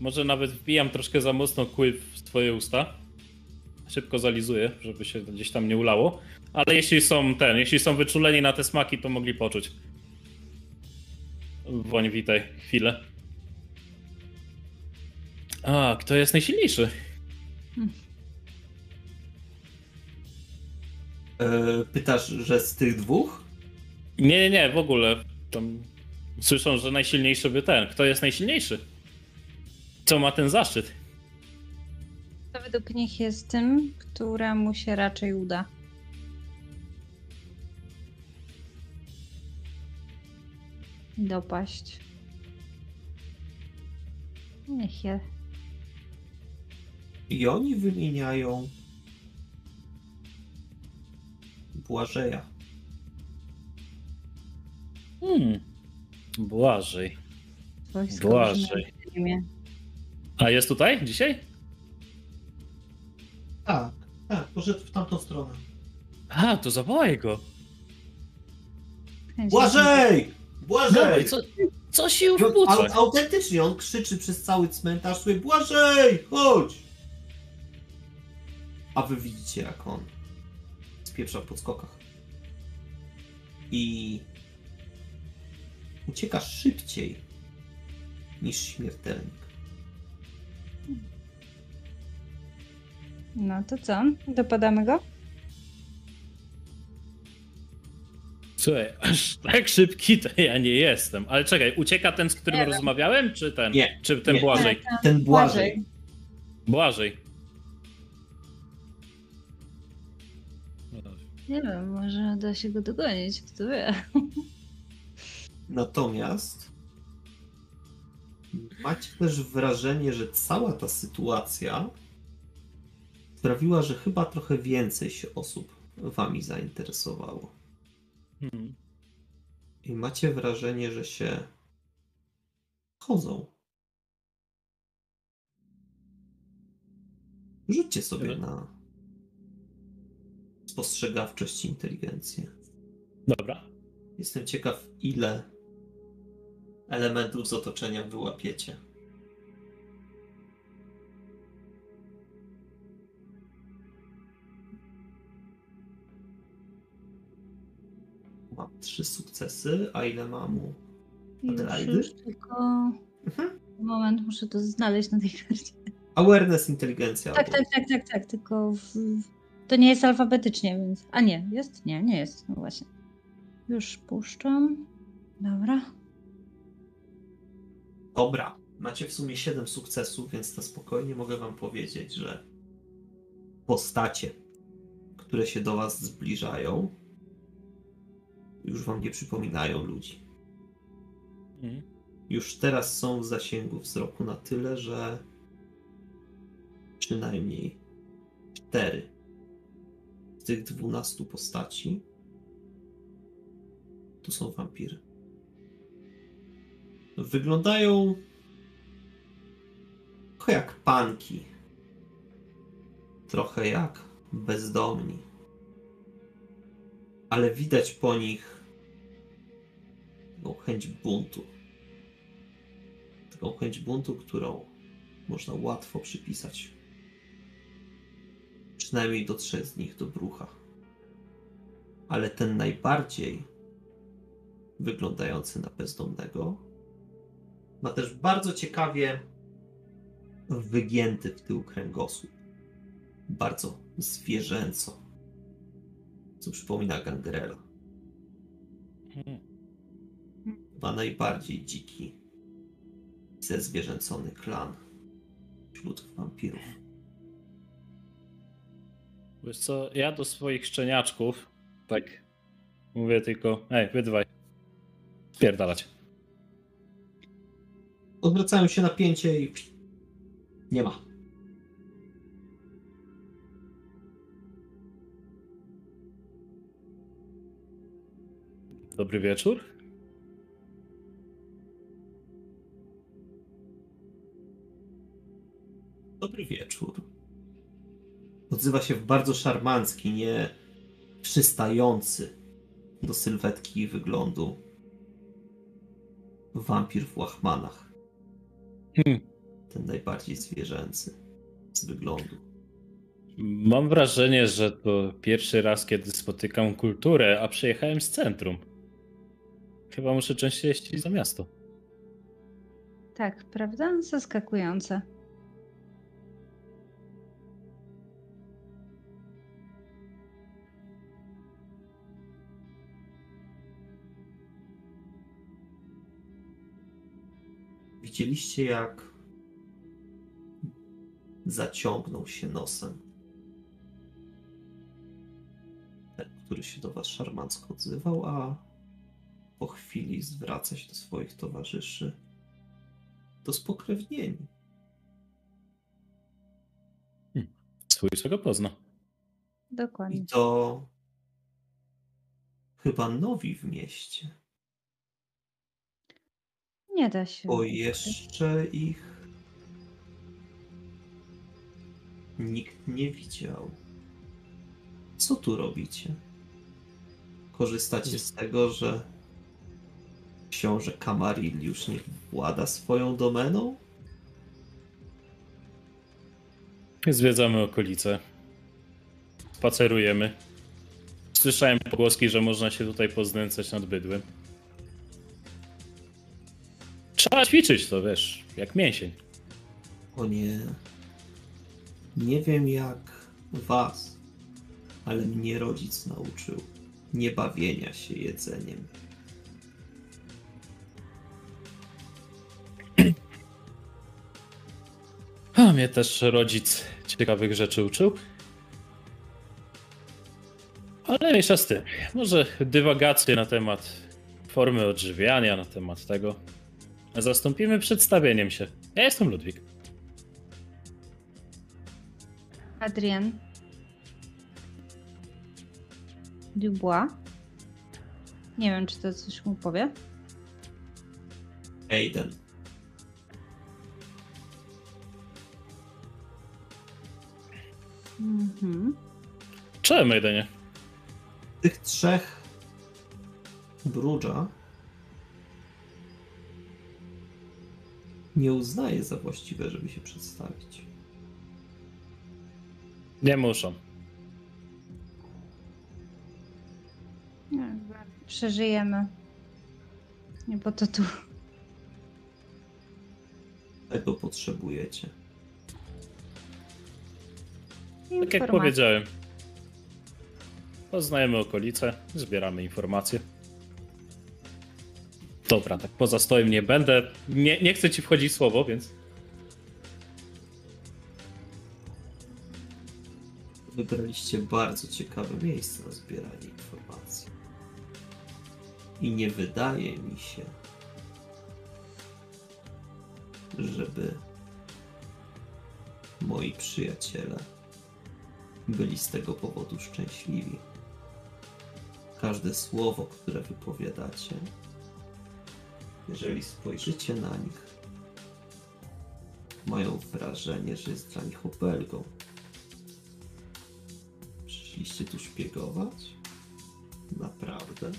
Może nawet wbijam troszkę za mocno kły w twoje usta. Szybko zalizuję, żeby się gdzieś tam nie ulało. Ale jeśli są ten, jeśli są wyczuleni na te smaki, to mogli poczuć. Woń, witaj. Chwilę. A, kto jest najsilniejszy? E, pytasz, że z tych dwóch? Nie, nie, nie, w ogóle. Tam słyszą, że najsilniejszy by ten. Kto jest najsilniejszy? Co ma ten zaszczyt? To według nich jest tym, któremu się raczej uda. Dopaść. Niech je. I oni wymieniają Błażeja. Hmm. Błażej. Wojsko Błażej. imię. A jest tutaj dzisiaj? Tak, tak, poszedł w tamtą stronę. A, to zawołaj go. Chęć- Błażej! Błażej! Dawaj, co, co się No, wbuca? au- autentycznie on krzyczy przez cały cmentarz sobie Błażej, chodź! A wy widzicie jak on spieprza w podskokach. I ucieka szybciej niż śmiertelnik. No to co? Dopadamy go? Słuchaj, aż tak szybki to ja nie jestem. Ale czekaj, ucieka ten, z którym Nie rozmawiałem, czy ten? Nie, Czy ten nie. Błażej? Ten Błażej. Błażej. Nie wiem, może da się go dogonić, kto wie. Natomiast macie też wrażenie, że cała ta sytuacja sprawiła, że chyba trochę więcej się osób wami zainteresowało. Hmm. I macie wrażenie, że się chodzą. Rzućcie sobie Dobra. na spostrzegawczość i inteligencję. Dobra. Jestem ciekaw, ile elementów z otoczenia wyłapiecie. Mam trzy sukcesy, a ile mam u Już, Adelaidy? tylko... Mhm. Moment, muszę to znaleźć na tej karcie. Awareness, inteligencja. Tak, albo- tak, tak, tak, tak, tylko w... to nie jest alfabetycznie, więc... A nie, jest? Nie, nie jest, no właśnie. Już puszczam. Dobra. Dobra, macie w sumie 7 sukcesów, więc na spokojnie mogę wam powiedzieć, że postacie, które się do was zbliżają, już wam nie przypominają ludzi. Mhm. Już teraz są w zasięgu wzroku na tyle, że przynajmniej 4 z tych 12 postaci to są wampiry. Wyglądają trochę jak panki. Trochę jak bezdomni. Ale widać po nich taką chęć buntu. Taką chęć buntu, którą można łatwo przypisać przynajmniej do trzech z nich do brucha. Ale ten najbardziej wyglądający na bezdomnego ma też bardzo ciekawie wygięty w tył kręgosłup. Bardzo zwierzęco, co przypomina gangrela. Hmm. Ma najbardziej dziki, zezwierzęcony klan wśród wampirów. Wiesz co, ja do swoich szczeniaczków tak mówię tylko, ej, wy dwaj, spierdalać. Odwracają się napięcie i nie ma. Dobry wieczór. Dobry wieczór. Odzywa się w bardzo szarmancki, nie przystający do sylwetki i wyglądu wampir w łachmanach. Hmm. Ten najbardziej zwierzęcy z wyglądu. Mam wrażenie, że to pierwszy raz, kiedy spotykam kulturę, a przyjechałem z centrum. Chyba muszę częściej jeździć za miasto. Tak, prawda? Zaskakujące. Widzieliście, jak zaciągnął się nosem ten, który się do was szarmancko odzywał, a po chwili zwraca się do swoich towarzyszy. To spokrewnieni. Swójczego pozna. Dokładnie. I to chyba nowi w mieście, Nie da się. bo jeszcze ich nikt nie widział. Co tu robicie? Korzystacie z tego, że książę Kamaril już nie włada swoją domeną? Zwiedzamy okolice. Spacerujemy. Słyszałem pogłoski, że można się tutaj poznęcać nad bydłem. Trzeba ćwiczyć to, wiesz, jak mięsień. O nie. Nie wiem jak was, ale mnie rodzic nauczył nie bawienia się jedzeniem. A mnie też rodzic ciekawych rzeczy uczył. Ale mniejsza z tym. Może dywagacje na temat formy odżywiania, na temat tego. Zastąpimy przedstawieniem się. Ja jestem Ludwik. Adrien. Dubois. Nie wiem, czy to coś mu powie. Aiden. Mhm. Cześć, Majdenie. Tych trzech Brudża nie uznaje za właściwe, żeby się przedstawić. Nie muszą. Nie, Przeżyjemy. Nie po to tu. Tego potrzebujecie. Tak jak powiedziałem. Poznajemy okolice, zbieramy informacje. Dobra, tak poza stołem nie będę. Nie, nie chcę ci wchodzić słowo, więc. Wybraliście bardzo ciekawe miejsce na zbieranie informacji. I nie wydaje mi się, żeby moi przyjaciele byli z tego powodu szczęśliwi. Każde słowo, które wypowiadacie, jeżeli spojrzycie na nich, mają wrażenie, że jest dla nich obelgą. Przyszliście tu szpiegować? Naprawdę?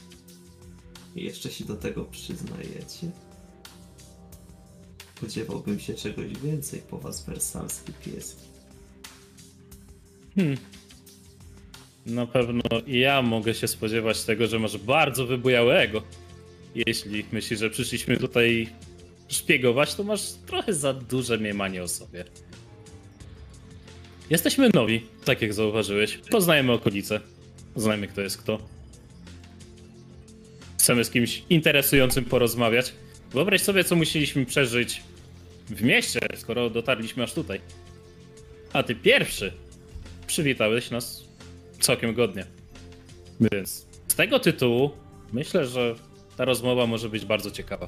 I jeszcze się do tego przyznajecie? Spodziewałbym się czegoś więcej po was, wersalskie pieski. Hmm. Na pewno ja mogę się spodziewać tego, że masz bardzo wybujałego. Jeśli myślisz, że przyszliśmy tutaj szpiegować, to masz trochę za duże mniemanie o sobie. Jesteśmy nowi, tak jak zauważyłeś. Poznajemy okolice. Znajmy, kto jest kto. Chcemy z kimś interesującym porozmawiać. Wyobraź sobie, co musieliśmy przeżyć w mieście, skoro dotarliśmy aż tutaj. A ty pierwszy przywitałeś nas całkiem godnie. Więc z tego tytułu myślę, że ta rozmowa może być bardzo ciekawa.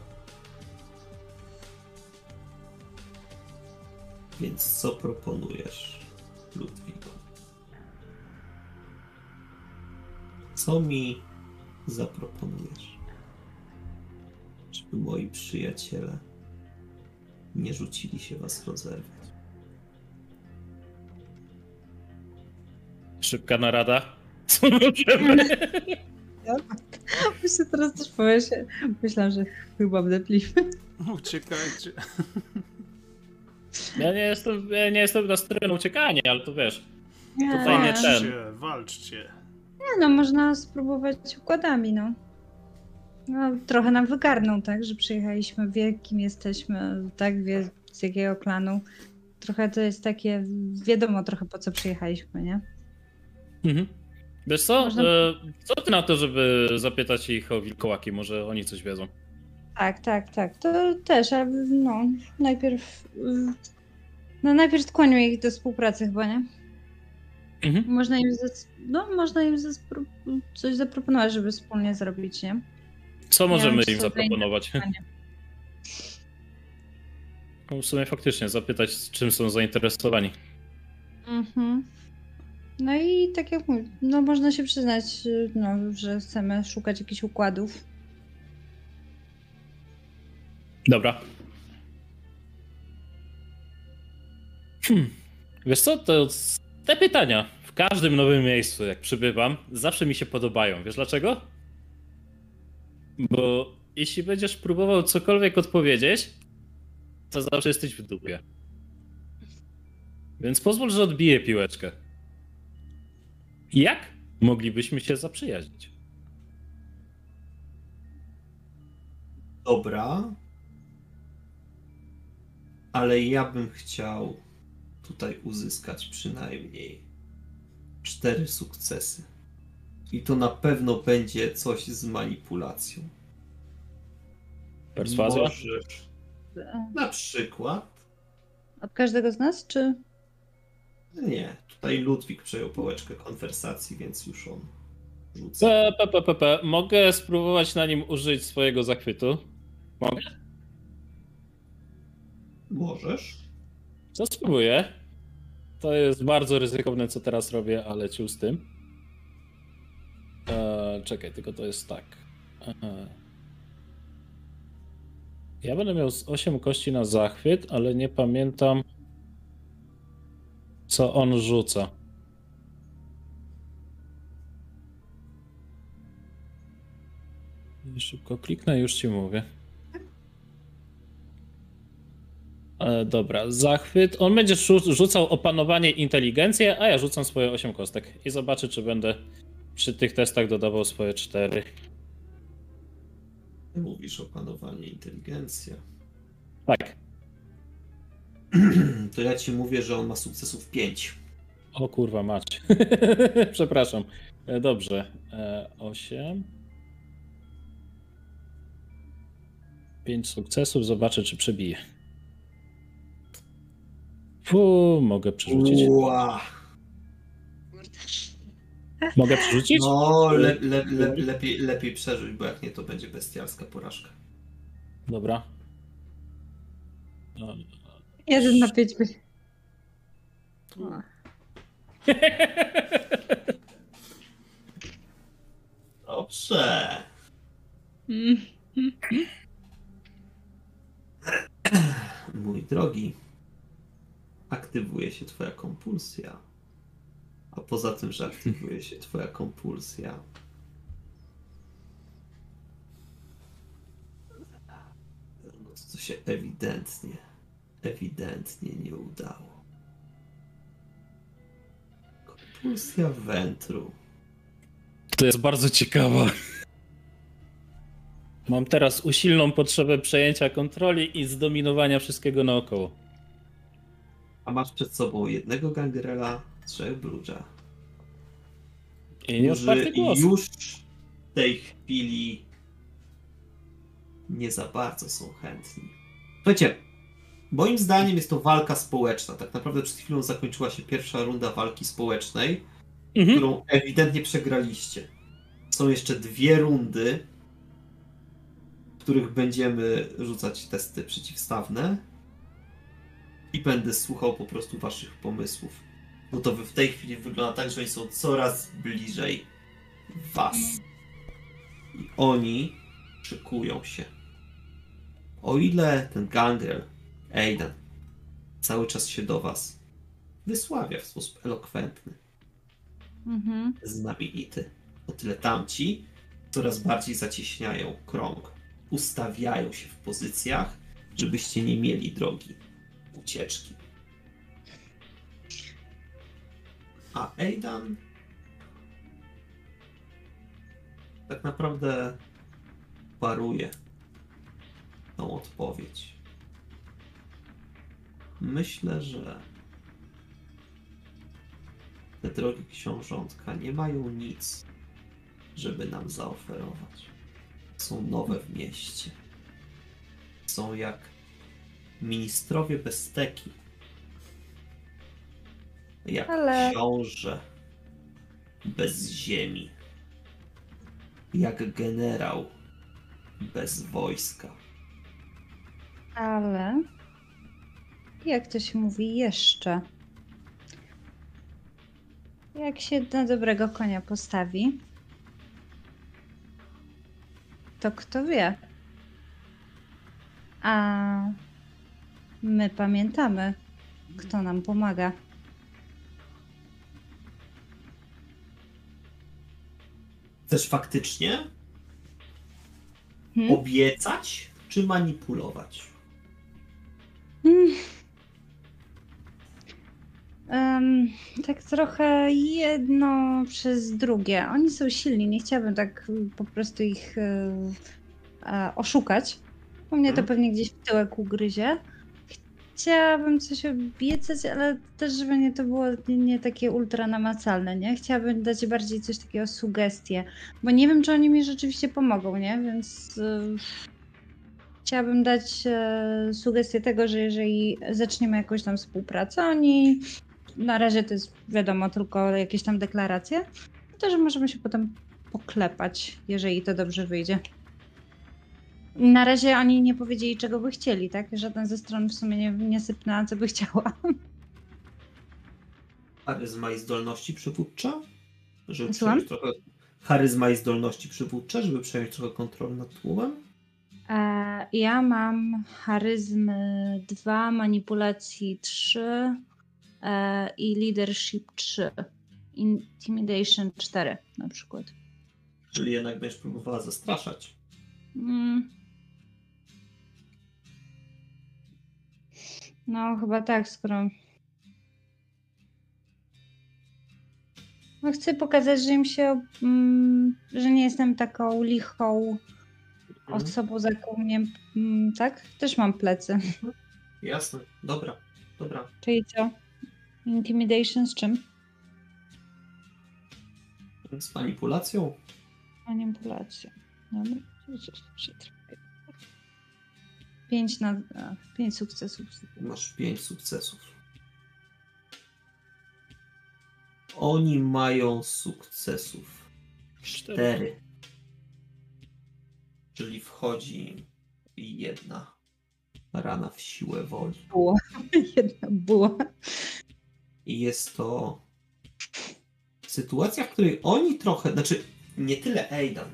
Więc co proponujesz, Ludwiku? Co mi zaproponujesz? Żeby moi przyjaciele nie rzucili się was rozerwać. Szybka narada. Co możemy? Myślę teraz też pomyślę, myślałam, że chyba wdepliśmy. Uciekajcie. Ja nie jestem, ja nie jestem na uciekanie, ale to wiesz. Nie, Tutaj nie ten. Walczcie, walczcie. Nie, no można spróbować układami, no. no. Trochę nam wygarną, tak, że przyjechaliśmy, wie kim jesteśmy, tak, wie z jakiego klanu. Trochę to jest takie, wiadomo trochę po co przyjechaliśmy, nie? Mhm. Wiesz co? Można- E, Co ty na to, żeby zapytać ich o wilkołaki? Może oni coś wiedzą. Tak, tak, tak, to też, ale no, najpierw, no najpierw skłonił ich do współpracy chyba, nie? Mhm. Można im, zas- no, można im coś zaproponować, żeby wspólnie zrobić, nie? Co możemy im zaproponować? No, W sumie faktycznie zapytać, czym są zainteresowani. Mhm. No i tak jak mówię, no można się przyznać, y, no, że chcemy szukać jakichś układów. Dobra. Hmm. Wiesz co, to te pytania w każdym nowym miejscu, jak przybywam, zawsze mi się podobają. Wiesz dlaczego? Bo jeśli będziesz próbował cokolwiek odpowiedzieć, to zawsze jesteś w dupie. Więc pozwól, że odbiję piłeczkę. Jak moglibyśmy się zaprzyjaźnić? Dobra. Ale ja bym chciał tutaj uzyskać przynajmniej cztery sukcesy. I to na pewno będzie coś z manipulacją. Perswazja? Możesz na przykład. Od każdego z nas, czy? Nie, tutaj Ludwik przejął pałeczkę konwersacji, więc już on rzuca. P, p, p, p, p. Mogę spróbować na nim użyć swojego zachwytu? Mogę? Możesz. Co spróbuję? To jest bardzo ryzykowne, co teraz robię, ale ciul z tym. Eee, czekaj, tylko to jest tak. Eee. Ja będę miał z 8 kości na zachwyt, ale nie pamiętam, co on rzuca. Szybko kliknę, już ci mówię. E, dobra, zachwyt. On będzie rzu- rzucał opanowanie inteligencję, a ja rzucam swoje 8 kostek. I zobaczę, czy będę przy tych testach dodawał swoje 4. Ty mówisz o panowaniu inteligencja. Tak. To ja ci mówię, że on ma sukcesów 5. O kurwa, mać. Przepraszam. E, Dobrze. E, 8. 5 sukcesów. Zobaczę, czy przebiję. Fu, mogę przerzucić. Ła. Mogę przerzucić? No, le, le, le, lepiej, lepiej przeżyć, bo jak nie, to będzie bestialska porażka. Dobra. No. Jeden na pięć. by- O. Dobrze. Mój drogi, aktywuje się twoja kompulsja. A poza tym, że aktywuje się twoja kompulsja, no co się ewidentnie, ewidentnie nie udało. Kompulsja wętru. To jest bardzo ciekawa. Mam teraz usilną potrzebę przejęcia kontroli i zdominowania wszystkiego naokoło. A masz przed sobą jednego gangrela, trzech brudża. I nie którzy głos. już w tej chwili nie za bardzo są chętni. Słuchajcie, moim zdaniem jest to walka społeczna. Tak naprawdę przed chwilą zakończyła się pierwsza runda walki społecznej, Mhm. którą ewidentnie przegraliście. Są jeszcze dwie rundy, w których będziemy rzucać testy przeciwstawne i będę słuchał po prostu waszych pomysłów. Bo to w tej chwili wygląda tak, że oni są coraz bliżej was. I oni szykują się. O ile ten gangrel, Aidan, cały czas się do was wysławia w sposób elokwentny, Mhm. znamienity, o tyle tamci coraz bardziej zacieśniają krąg. Ustawiają się w pozycjach, żebyście nie mieli drogi ucieczki. A Aidan tak naprawdę paruje tą odpowiedź. Myślę, że te drogi książątka nie mają nic, żeby nam zaoferować. Są nowe w mieście. Są jak ministrowie besteki. Jak Ale- książę bez ziemi. Jak generał bez wojska. Ale jak to się mówi jeszcze? Jak się na dobrego konia postawi, to kto wie? A my pamiętamy, kto nam pomaga. Chcesz faktycznie Hmm? obiecać, czy manipulować? Mm. Em, tak trochę jedno przez drugie. Oni są silni, nie chciałabym tak mm, po prostu ich e, e, oszukać. Bo mnie to Mhm. pewnie gdzieś w tyłek ugryzie. Chciałabym coś obiecać, ale też, żeby nie to było nie, nie takie ultra namacalne, nie? Chciałabym dać bardziej coś takiego sugestie, bo nie wiem, czy oni mi rzeczywiście pomogą, nie? Więc e, chciałabym dać e, sugestię tego, że jeżeli zaczniemy jakąś tam współpracę, oni na razie to jest wiadomo tylko jakieś tam deklaracje, to że możemy się potem poklepać, jeżeli to dobrze wyjdzie. Na razie oni nie powiedzieli, czego by chcieli, tak? Żaden ze stron w sumie nie, nie sypnęła, co by chciała. Charyzma i zdolności przywódcza? Żeby Słucham? przejąć trochę... Charyzma i zdolności przywódcze, żeby przejąć trochę kontroli nad tłumem? E, ja mam charyzmy 2, manipulacji 3 e, i leadership 3. Intimidation 4 na przykład. Czyli jednak będziesz próbowała zastraszać. Mm. No, chyba tak, skoro. No, chcę pokazać, że im się. Mm, że nie jestem taką lichą Mhm. osobą, za jaką mnie. Mm, tak? Też mam plecy. Jasne, dobra, dobra. Czyli co? Intimidation z czym? Z manipulacją? Manipulacja. Dobra. Pięć na. A, pięć sukcesów. Masz pięć sukcesów. Oni mają sukcesów. Cztery. Czyli wchodzi jedna rana w siłę woli. Było. Jedna była. I jest to sytuacja, w której oni trochę, znaczy nie tyle Aidan,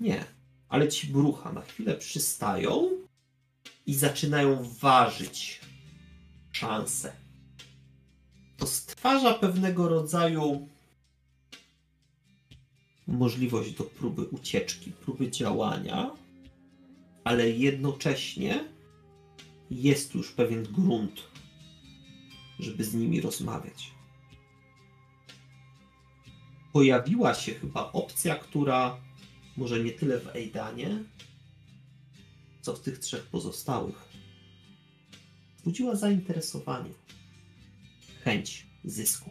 nie, ale ci brucha na chwilę przystają i zaczynają ważyć szanse. To stwarza pewnego rodzaju możliwość do próby ucieczki, próby działania, ale jednocześnie jest już pewien grunt, żeby z nimi rozmawiać. Pojawiła się chyba opcja, która może nie tyle w Eidanie, co w tych trzech pozostałych. Wzbudziła zainteresowanie, chęć zysku,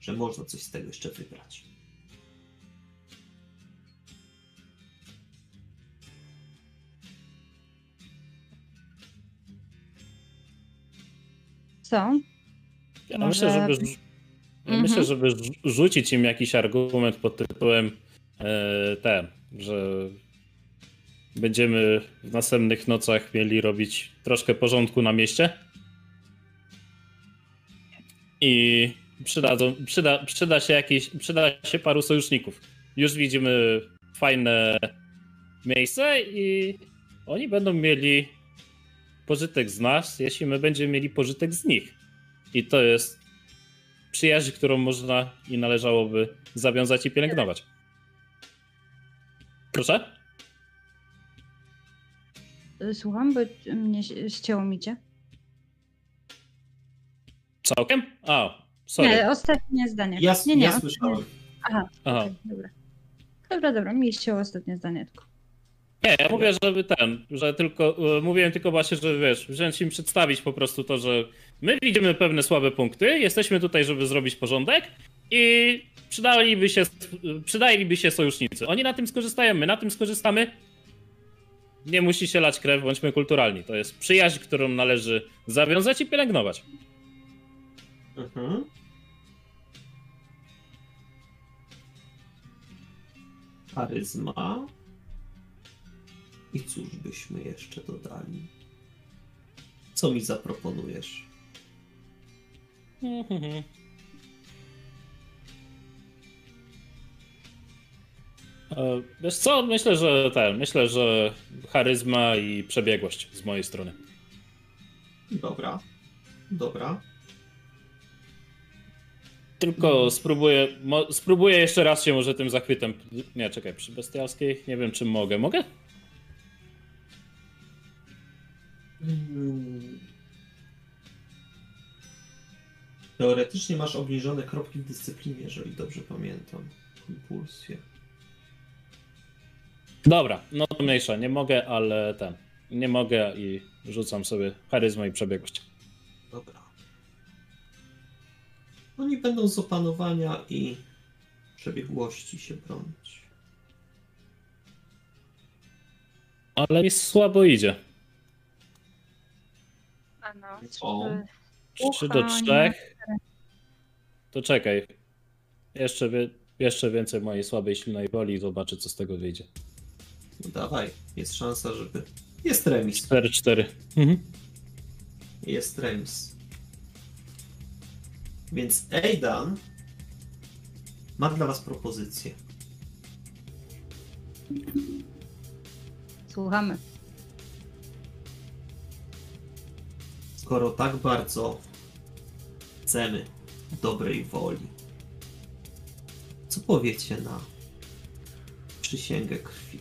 że można coś z tego jeszcze wybrać. Co? Ja Może- myślę, żeby, ja Mhm. myślę, żeby rzu- rzucić im jakiś argument pod tytułem e, ten, że będziemy w następnych nocach mieli robić troszkę porządku na mieście. I przydadzą, przyda, przyda, się jakiś, przyda się paru sojuszników. Już widzimy fajne miejsce i oni będą mieli pożytek z nas, jeśli my będziemy mieli pożytek z nich. I to jest przyjaźń, którą można i należałoby zawiązać i pielęgnować. Proszę? Słucham, bo mnie ścięło mi cię. Całkiem? A, sorry. Nie, ostatnie zdanie. Ja, nie, nie, ja ostatnie- słyszałem. Aha, Aha. okej, dobra. Dobra, dobra, mi ścięło ostatnie zdanie tylko. Nie, ja mówię, żeby ten, że tylko, e, mówiłem tylko właśnie, że wiesz, wziąć im przedstawić po prostu to, że my widzimy pewne słabe punkty, jesteśmy tutaj, żeby zrobić porządek i przydaliby się, przydaliby się sojusznicy. Oni na tym skorzystają, my na tym skorzystamy. Nie musi się lać krew, bądźmy kulturalni. To jest przyjaźń, którą należy zawiązać i pielęgnować. Mhm. Charyzma. I cóż byśmy jeszcze dodali? Co mi zaproponujesz? E, Wiesz co, myślę, że ten, myślę, że charyzma i przebiegłość z mojej strony. Dobra. Dobra. Tylko spróbuję, mo, spróbuję jeszcze raz się może tym zachwytem. Nie, czekaj, przy bestialskiej nie wiem, czy mogę. Mogę? Mm. Teoretycznie masz obniżone kropki w dyscyplinie, jeżeli dobrze pamiętam. Impulsję. Dobra, no to mniejsza, nie mogę, ale ten. Nie mogę i rzucam sobie charyzmę i przebiegłość. Dobra. Oni będą z opanowania i przebiegłości się bronić. Ale mi słabo idzie. A no, O. 3 do 3. To czekaj. Jeszcze, jeszcze więcej mojej słabej, silnej woli i zobaczę, co z tego wyjdzie. No dawaj, jest szansa, żeby. Jest remis. 4, 4. Mhm. Jest remis. Więc Aidan ma dla was propozycję. Słuchamy. Skoro tak bardzo chcemy dobrej woli, co powiecie na przysięgę krwi?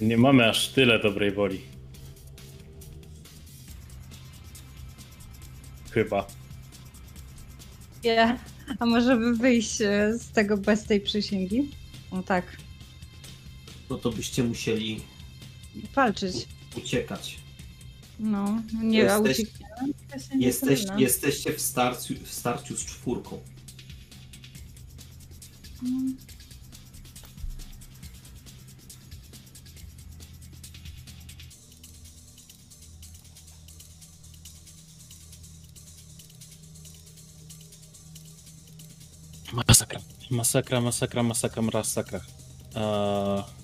Nie mamy aż tyle dobrej woli. Chyba. Ja, a może by wyjść e, z tego bez tej przysięgi? No tak, No to byście musieli walczyć. uciekać. No, nie, a Jesteś- nie Jesteś, jesteście w starciu, w starciu z czwórką. Masakra. Masakra, masakra, masakra, masakra. Eee...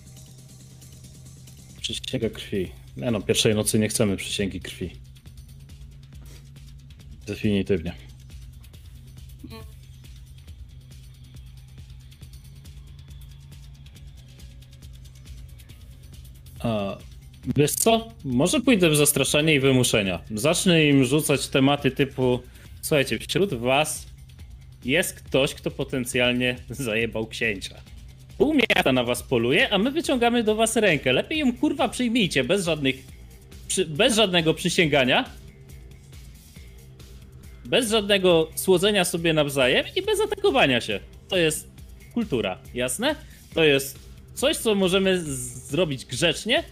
Przysięga krwi. Nie no, pierwszej nocy nie chcemy przysięgi krwi. Definitywnie. A, wiesz co? Może pójdę w zastraszanie i wymuszenia. Zacznę im rzucać tematy typu Słuchajcie, wśród was jest ktoś, kto potencjalnie zajebał księcia. Pół miasta na was poluje, a my wyciągamy do was rękę. Lepiej ją kurwa przyjmijcie bez żadnych. Przy, bez żadnego przysięgania. Bez żadnego słodzenia sobie nawzajem i bez atakowania się. To jest kultura, jasne? To jest coś, co możemy zrobić grzecznie,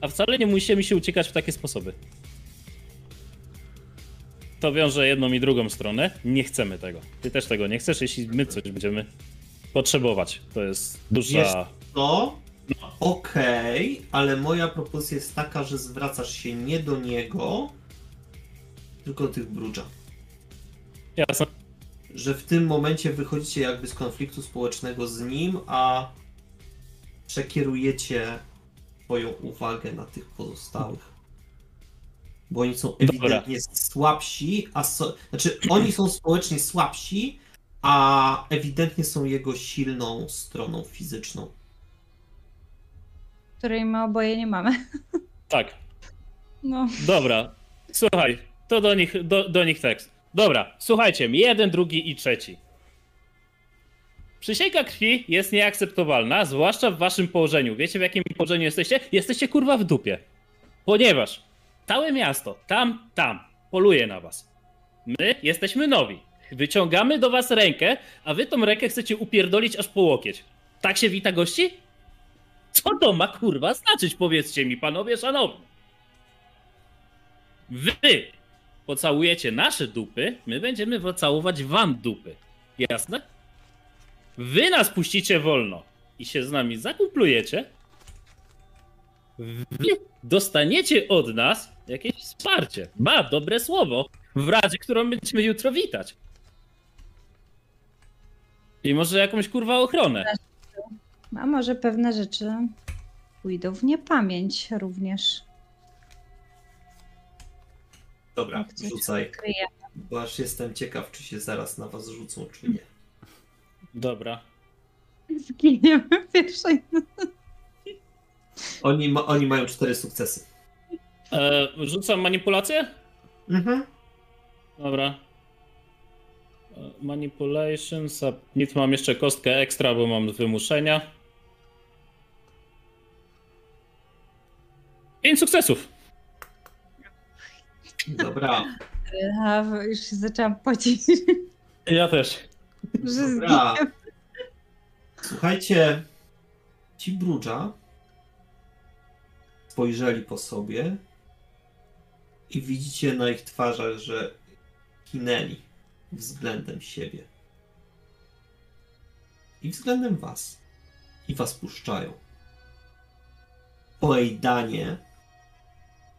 a wcale nie musimy się uciekać w takie sposoby. To wiąże jedną i drugą stronę. Nie chcemy tego. Ty też tego nie chcesz, jeśli my coś będziemy potrzebować. To jest duża. Jest- To okej, ale moja propozycja jest taka, że zwracasz się nie do niego, tylko do tych brudża. Jasne. Że w tym momencie wychodzicie jakby z konfliktu społecznego z nim, a przekierujecie swoją uwagę na tych pozostałych. Bo oni są ewidentnie słabsi, a so... znaczy oni są społecznie słabsi, a ewidentnie są jego silną stroną fizyczną. Której my oboje nie mamy. Tak. No. Dobra. Słuchaj, to do nich, do, do nich tekst. Dobra, słuchajcie, jeden, drugi i trzeci. Przysięga krwi jest nieakceptowalna, zwłaszcza w waszym położeniu. Wiecie w jakim położeniu jesteście? Jesteście kurwa w dupie. Ponieważ całe miasto, tam, tam, poluje na was. My jesteśmy nowi. Wyciągamy do was rękę, a wy tą rękę chcecie upierdolić aż po łokieć. Tak się wita gości? Co to ma kurwa znaczyć, powiedzcie mi, panowie szanowni? Wy pocałujecie nasze dupy, my będziemy całować wam dupy. Jasne? Wy nas puścicie wolno i się z nami zakumplujecie. Wy dostaniecie od nas jakieś wsparcie. Ba, dobre słowo w radzie, którą będziemy jutro witać. I może jakąś kurwa ochronę. A może pewne rzeczy pójdą w niepamięć również. Dobra, Jak coś rzucaj. Kryje. Bo aż jestem ciekaw, czy się zaraz na was rzucą, czy nie. Dobra. Zginiemy w pierwszej. Oni, ma, oni mają cztery sukcesy. E, rzucam manipulację? Mhm. Dobra. E, Manipulation, submit. Mam jeszcze kostkę ekstra, bo mam wymuszenia. Pięć sukcesów. Dobra, A, już się zaczęłam pocić. Ja też. Że Dobra. słuchajcie. Ci brudża spojrzeli po sobie i widzicie na ich twarzach, że kinęli względem siebie. I względem was. I was puszczają. Po Ejdanie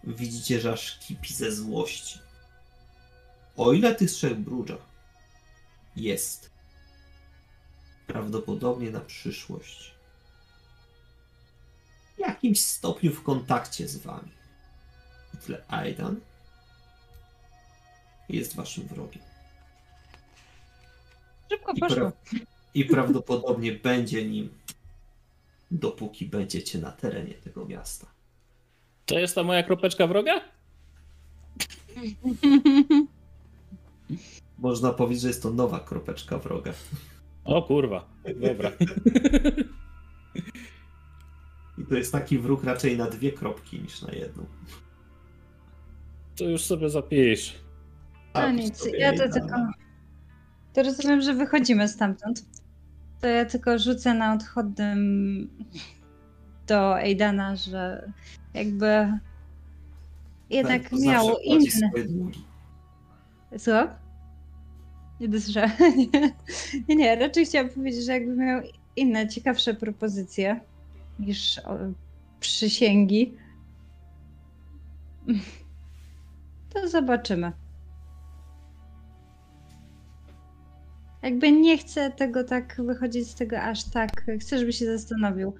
widzicie, że aż kipi ze złości. O ile tych trzech brudża jest prawdopodobnie na przyszłość w jakimś stopniu w kontakcie z wami. O tyle Aidan jest waszym wrogiem. Szybko I, poszło. pra- I prawdopodobnie będzie nim, dopóki będziecie na terenie tego miasta. To jest ta moja kropeczka wroga? Można powiedzieć, że jest to nowa kropeczka wroga. O kurwa. Dobra. I to jest taki wróg raczej na dwie kropki niż na jedną. To już sobie zapisz. No nic, sobie ja to tylko... To rozumiem, że wychodzimy stamtąd. To ja tylko rzucę na odchodnym do Eidana, że jakby jednak Tak, to zawsze miał płaci inne... Co? Nie dosłyszałam. Nie. nie, nie, raczej chciałam powiedzieć, że jakby miał inne, ciekawsze propozycje niż o, przysięgi. To zobaczymy. Jakby nie chcę tego tak wychodzić z tego aż tak. Chcę, żeby się zastanowił.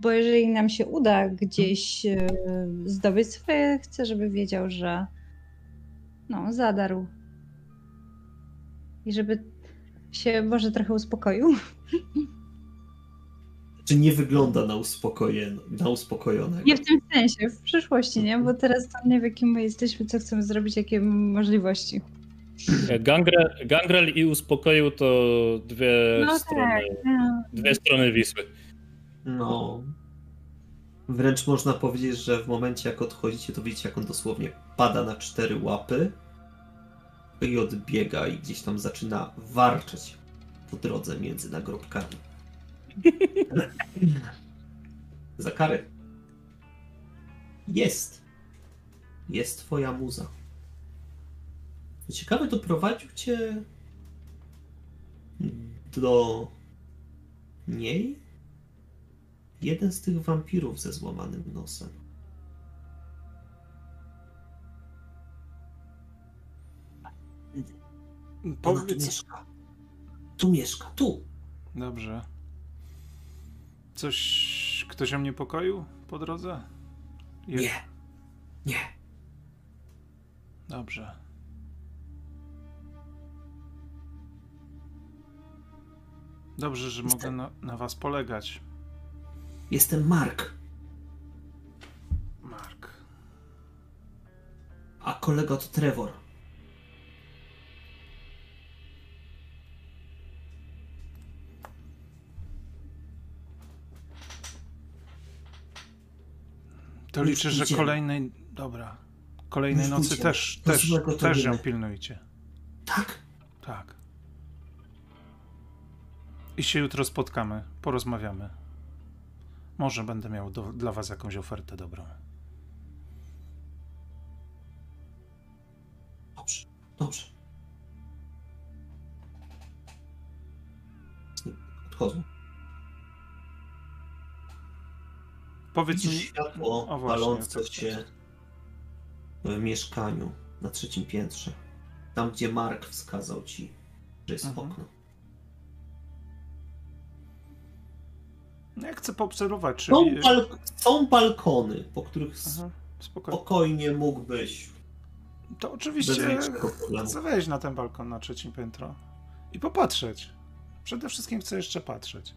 Bo jeżeli nam się uda gdzieś e, zdobyć swoje, chcę, żeby wiedział, że no, zadarł. I żeby się może trochę uspokoił. Czy nie wygląda na, uspokojen, na uspokojonego? Nie w tym sensie, w przyszłości, nie? Bo teraz tam nie wie, kim my jesteśmy, co chcemy zrobić, jakie możliwości. Gangrel, Gangrel i uspokoił to dwie No strony. tak. Dwie strony Wisły. No. Wręcz można powiedzieć, że w momencie jak odchodzicie, to widzicie, jak on dosłownie pada na cztery łapy i odbiega i gdzieś tam zaczyna warczeć po drodze między nagrobkami. Za karę. Jest. Jest twoja muza. Ciekawe, doprowadził cię do niej jeden z tych wampirów ze złamanym nosem. Ona tu mieszka. Tu mieszka, tu. Dobrze. Coś... Ktoś ją niepokoił po drodze? Je- Nie. Nie. Dobrze. Dobrze, że mogę na, na was polegać, Jestem Mark, Mark. a kolega to Trevor. To liczę, że idziemy. kolejnej... Dobra. Kolejnej Już nocy idziemy. też, też, też ją pilnujcie. Tak? Tak. I się jutro spotkamy, porozmawiamy. Może będę miał do, dla was jakąś ofertę dobrą. Dobrze, dobrze. Odchodzą. Powiedz mi... Światło O, właśnie, palące się w mieszkaniu na trzecim piętrze. Tam, gdzie Mark wskazał ci, że jest Mhm. okno. No, Ja chcę poobserwować, Są, czyli... bal- są balkony, po których Aha, spokojnie. spokojnie mógłbyś To oczywiście chcę wejść na ten balkon na trzecim piętro i popatrzeć. Przede wszystkim chcę jeszcze patrzeć.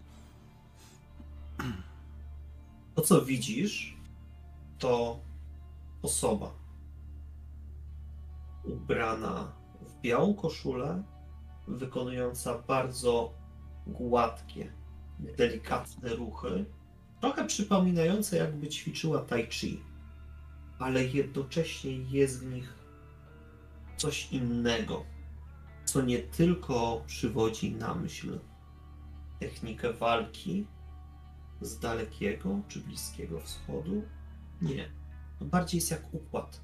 To, co widzisz, to osoba ubrana w białą koszulę, wykonująca bardzo gładkie, delikatne ruchy, trochę przypominające, jakby ćwiczyła tai chi, ale jednocześnie jest w nich coś innego, co nie tylko przywodzi na myśl technikę walki, z dalekiego czy bliskiego wschodu? Nie. To bardziej jest jak układ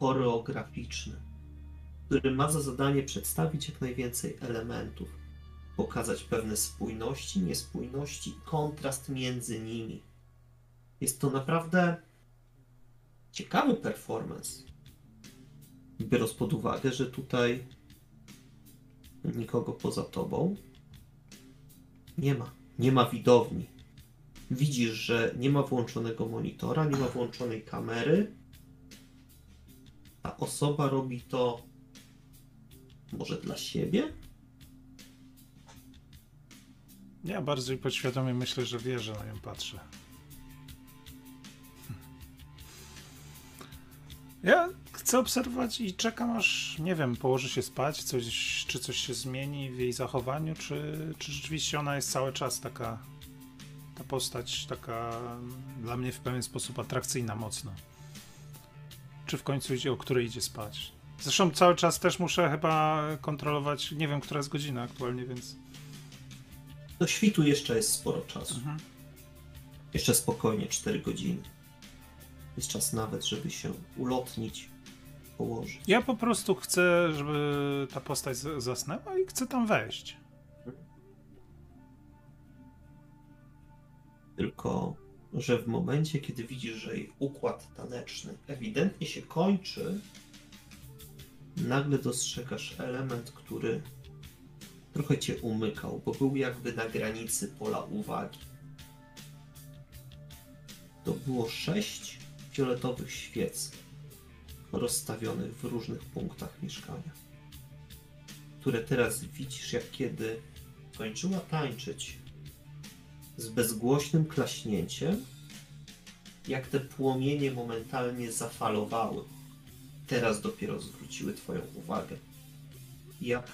choreograficzny, który ma za zadanie przedstawić jak najwięcej elementów, pokazać pewne spójności, niespójności, kontrast między nimi. Jest to naprawdę ciekawy performance, biorąc pod uwagę, że tutaj nikogo poza tobą nie ma. Nie ma widowni. Widzisz, że nie ma włączonego monitora, nie ma włączonej kamery. Ta osoba robi to może dla siebie? Ja bardziej podświadomie myślę, że wie, że na nią patrzę. Ja chcę obserwować i czekam aż, nie wiem, położy się spać, coś, czy coś się zmieni w jej zachowaniu, czy, czy rzeczywiście ona jest cały czas taka, ta postać taka mm, dla mnie w pewien sposób atrakcyjna mocno. Czy w końcu idzie, o której idzie spać. Zresztą cały czas też muszę chyba kontrolować, nie wiem, która jest godzina aktualnie, więc... Do świtu jeszcze jest sporo czasu. Mhm. Jeszcze spokojnie 4 godziny. Jest czas nawet, żeby się ulotnić, położyć. Ja po prostu chcę, żeby ta postać zasnęła i chcę tam wejść. Tylko, że w momencie, kiedy widzisz, że jej układ taneczny ewidentnie się kończy, nagle dostrzegasz element, który trochę cię umykał, bo był jakby na granicy pola uwagi. To było sześć fioletowych świec rozstawionych w różnych punktach mieszkania, które teraz widzisz, jak kiedy kończyła tańczyć z bezgłośnym klaśnięciem, jak te płomienie momentalnie zafalowały. Teraz dopiero zwróciły Twoją uwagę. jak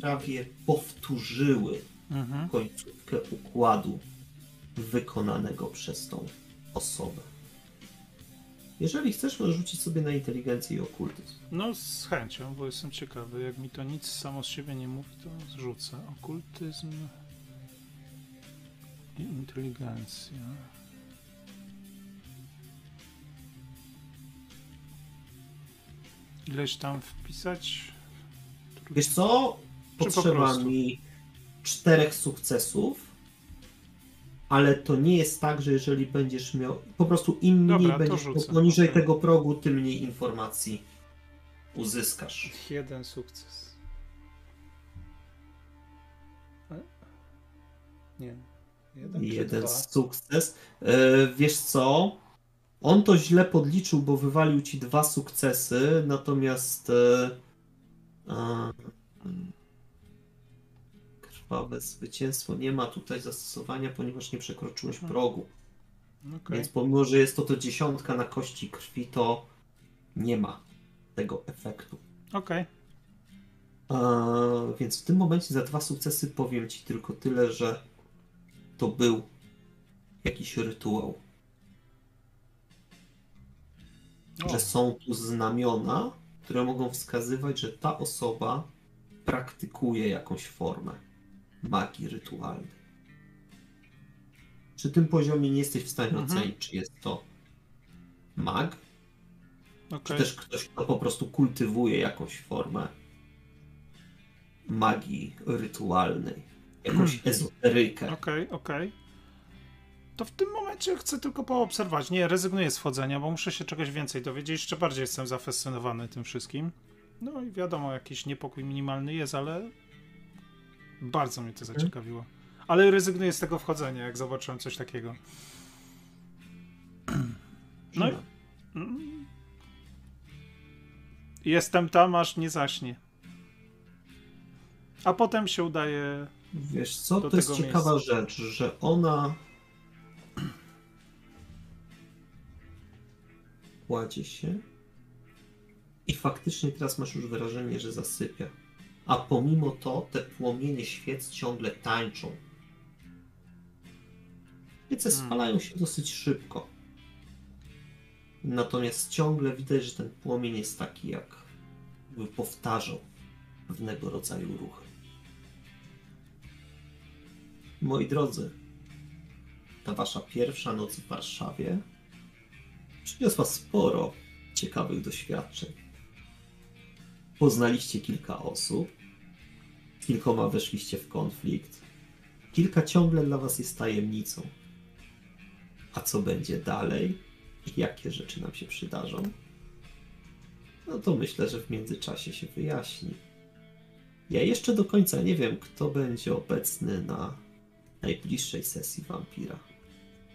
prawie powtórzyły Mhm. końcówkę układu wykonanego przez tą osobę. Jeżeli chcesz, możesz rzucić sobie na inteligencję i okultyzm. No z chęcią, bo jestem ciekawy. Jak mi to nic samo z siebie nie mówi, to zrzucę. Okultyzm i inteligencja. Ileś tam wpisać? Wiesz co? Po Potrzeba prostu? mi czterech sukcesów, ale to nie jest tak, że jeżeli będziesz miał. Po prostu im mniej Dobra, będziesz rzucę. poniżej Okej. tego progu, tym mniej informacji uzyskasz. Jeden sukces. E? Nie. Jeden, Jeden sukces. E, wiesz co? On to źle podliczył, bo wywalił ci dwa sukcesy, natomiast. E, a, mm, krwawe zwycięstwo nie ma tutaj zastosowania, ponieważ nie przekroczyłeś Mhm. progu. Okej. Więc pomimo, że jest to to dziesiątka na kości krwi, to nie ma tego efektu. Okej. A, więc w tym momencie za dwa sukcesy powiem ci tylko tyle, że to był jakiś rytuał. O, Że są tu znamiona, które mogą wskazywać, że ta osoba praktykuje jakąś formę magii rytualnej. Przy tym poziomie nie jesteś w stanie Mhm. ocenić, czy jest to mag, czy okej. też ktoś, kto po prostu kultywuje jakąś formę magii rytualnej, jakąś ezoterykę. Okej, okej. To w tym momencie chcę tylko poobserwować. Nie, rezygnuję z wchodzenia, bo muszę się czegoś więcej dowiedzieć. Jeszcze bardziej jestem zafascynowany tym wszystkim. No i wiadomo, jakiś niepokój minimalny jest, ale bardzo mnie to zaciekawiło. Ale rezygnuję z tego wchodzenia, jak zobaczyłem coś takiego. No i mm, jestem tam, aż nie zaśnie. A potem się udaje Wiesz co, to jest tego ciekawa rzecz, że ona kładzie się i faktycznie teraz masz już wrażenie, że zasypia. A pomimo to te płomienie świec ciągle tańczą. Świece Hmm. spalają się dosyć szybko. Natomiast ciągle widać, że ten płomień jest taki, jak by powtarzał pewnego rodzaju ruchy. Moi drodzy, ta wasza pierwsza noc w Warszawie przyniosła sporo ciekawych doświadczeń. Poznaliście kilka osób, kilkoma weszliście w konflikt, kilka ciągle dla was jest tajemnicą. A co będzie dalej jakie rzeczy nam się przydarzą? No to myślę, że w międzyczasie się wyjaśni. Ja jeszcze do końca nie wiem, kto będzie obecny na najbliższej sesji wampira.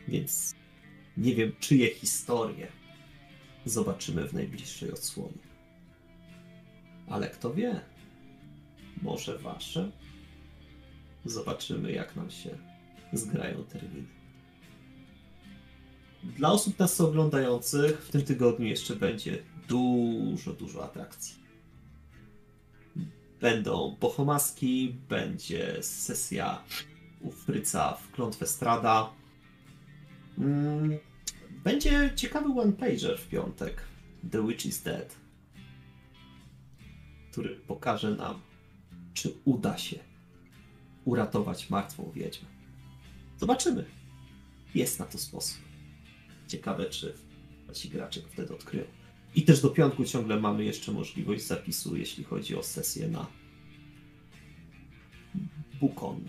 Więc nie wiem, czyje historie zobaczymy w najbliższej odsłonie. Ale kto wie? Może wasze? Zobaczymy, jak nam się zgrają terminy. Dla osób nas oglądających w tym tygodniu jeszcze będzie dużo, dużo atrakcji. Będą pochomaski, będzie sesja u Fryca w Klątwę Strada. Mm, Będzie ciekawy one-pager w piątek. The Witch is Dead. Który pokaże nam, czy uda się uratować martwą wiedźmę. Zobaczymy. Jest na to sposób. Ciekawe, czy ci gracze wtedy odkryją. I też do piątku ciągle mamy jeszcze możliwość zapisu, jeśli chodzi o sesję na Bukon.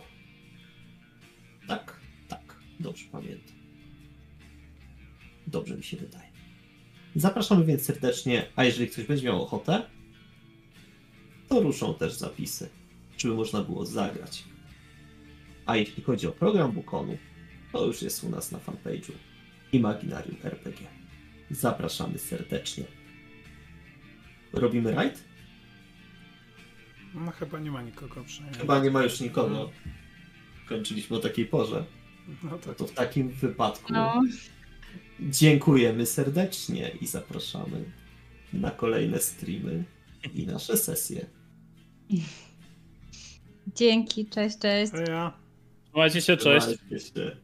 Tak? Tak. Dobrze pamiętam. Dobrze mi się wydaje. Zapraszamy więc serdecznie, a jeżeli ktoś będzie miał ochotę, to ruszą też zapisy, żeby można było zagrać. A jeśli chodzi o program Bukonu, to już jest u nas na fanpage'u Imaginarium RPG. Zapraszamy serdecznie. Robimy rajd? No chyba nie ma nikogo przynajmniej. Chyba nie ma już nikogo. Kończyliśmy o takiej porze. No tak. To w takim wypadku No, dziękujemy serdecznie i zapraszamy na kolejne streamy i nasze sesje Dzięki, cześć, cześć. A ja. Trzymajcie się, cześć. Trzymajcie się.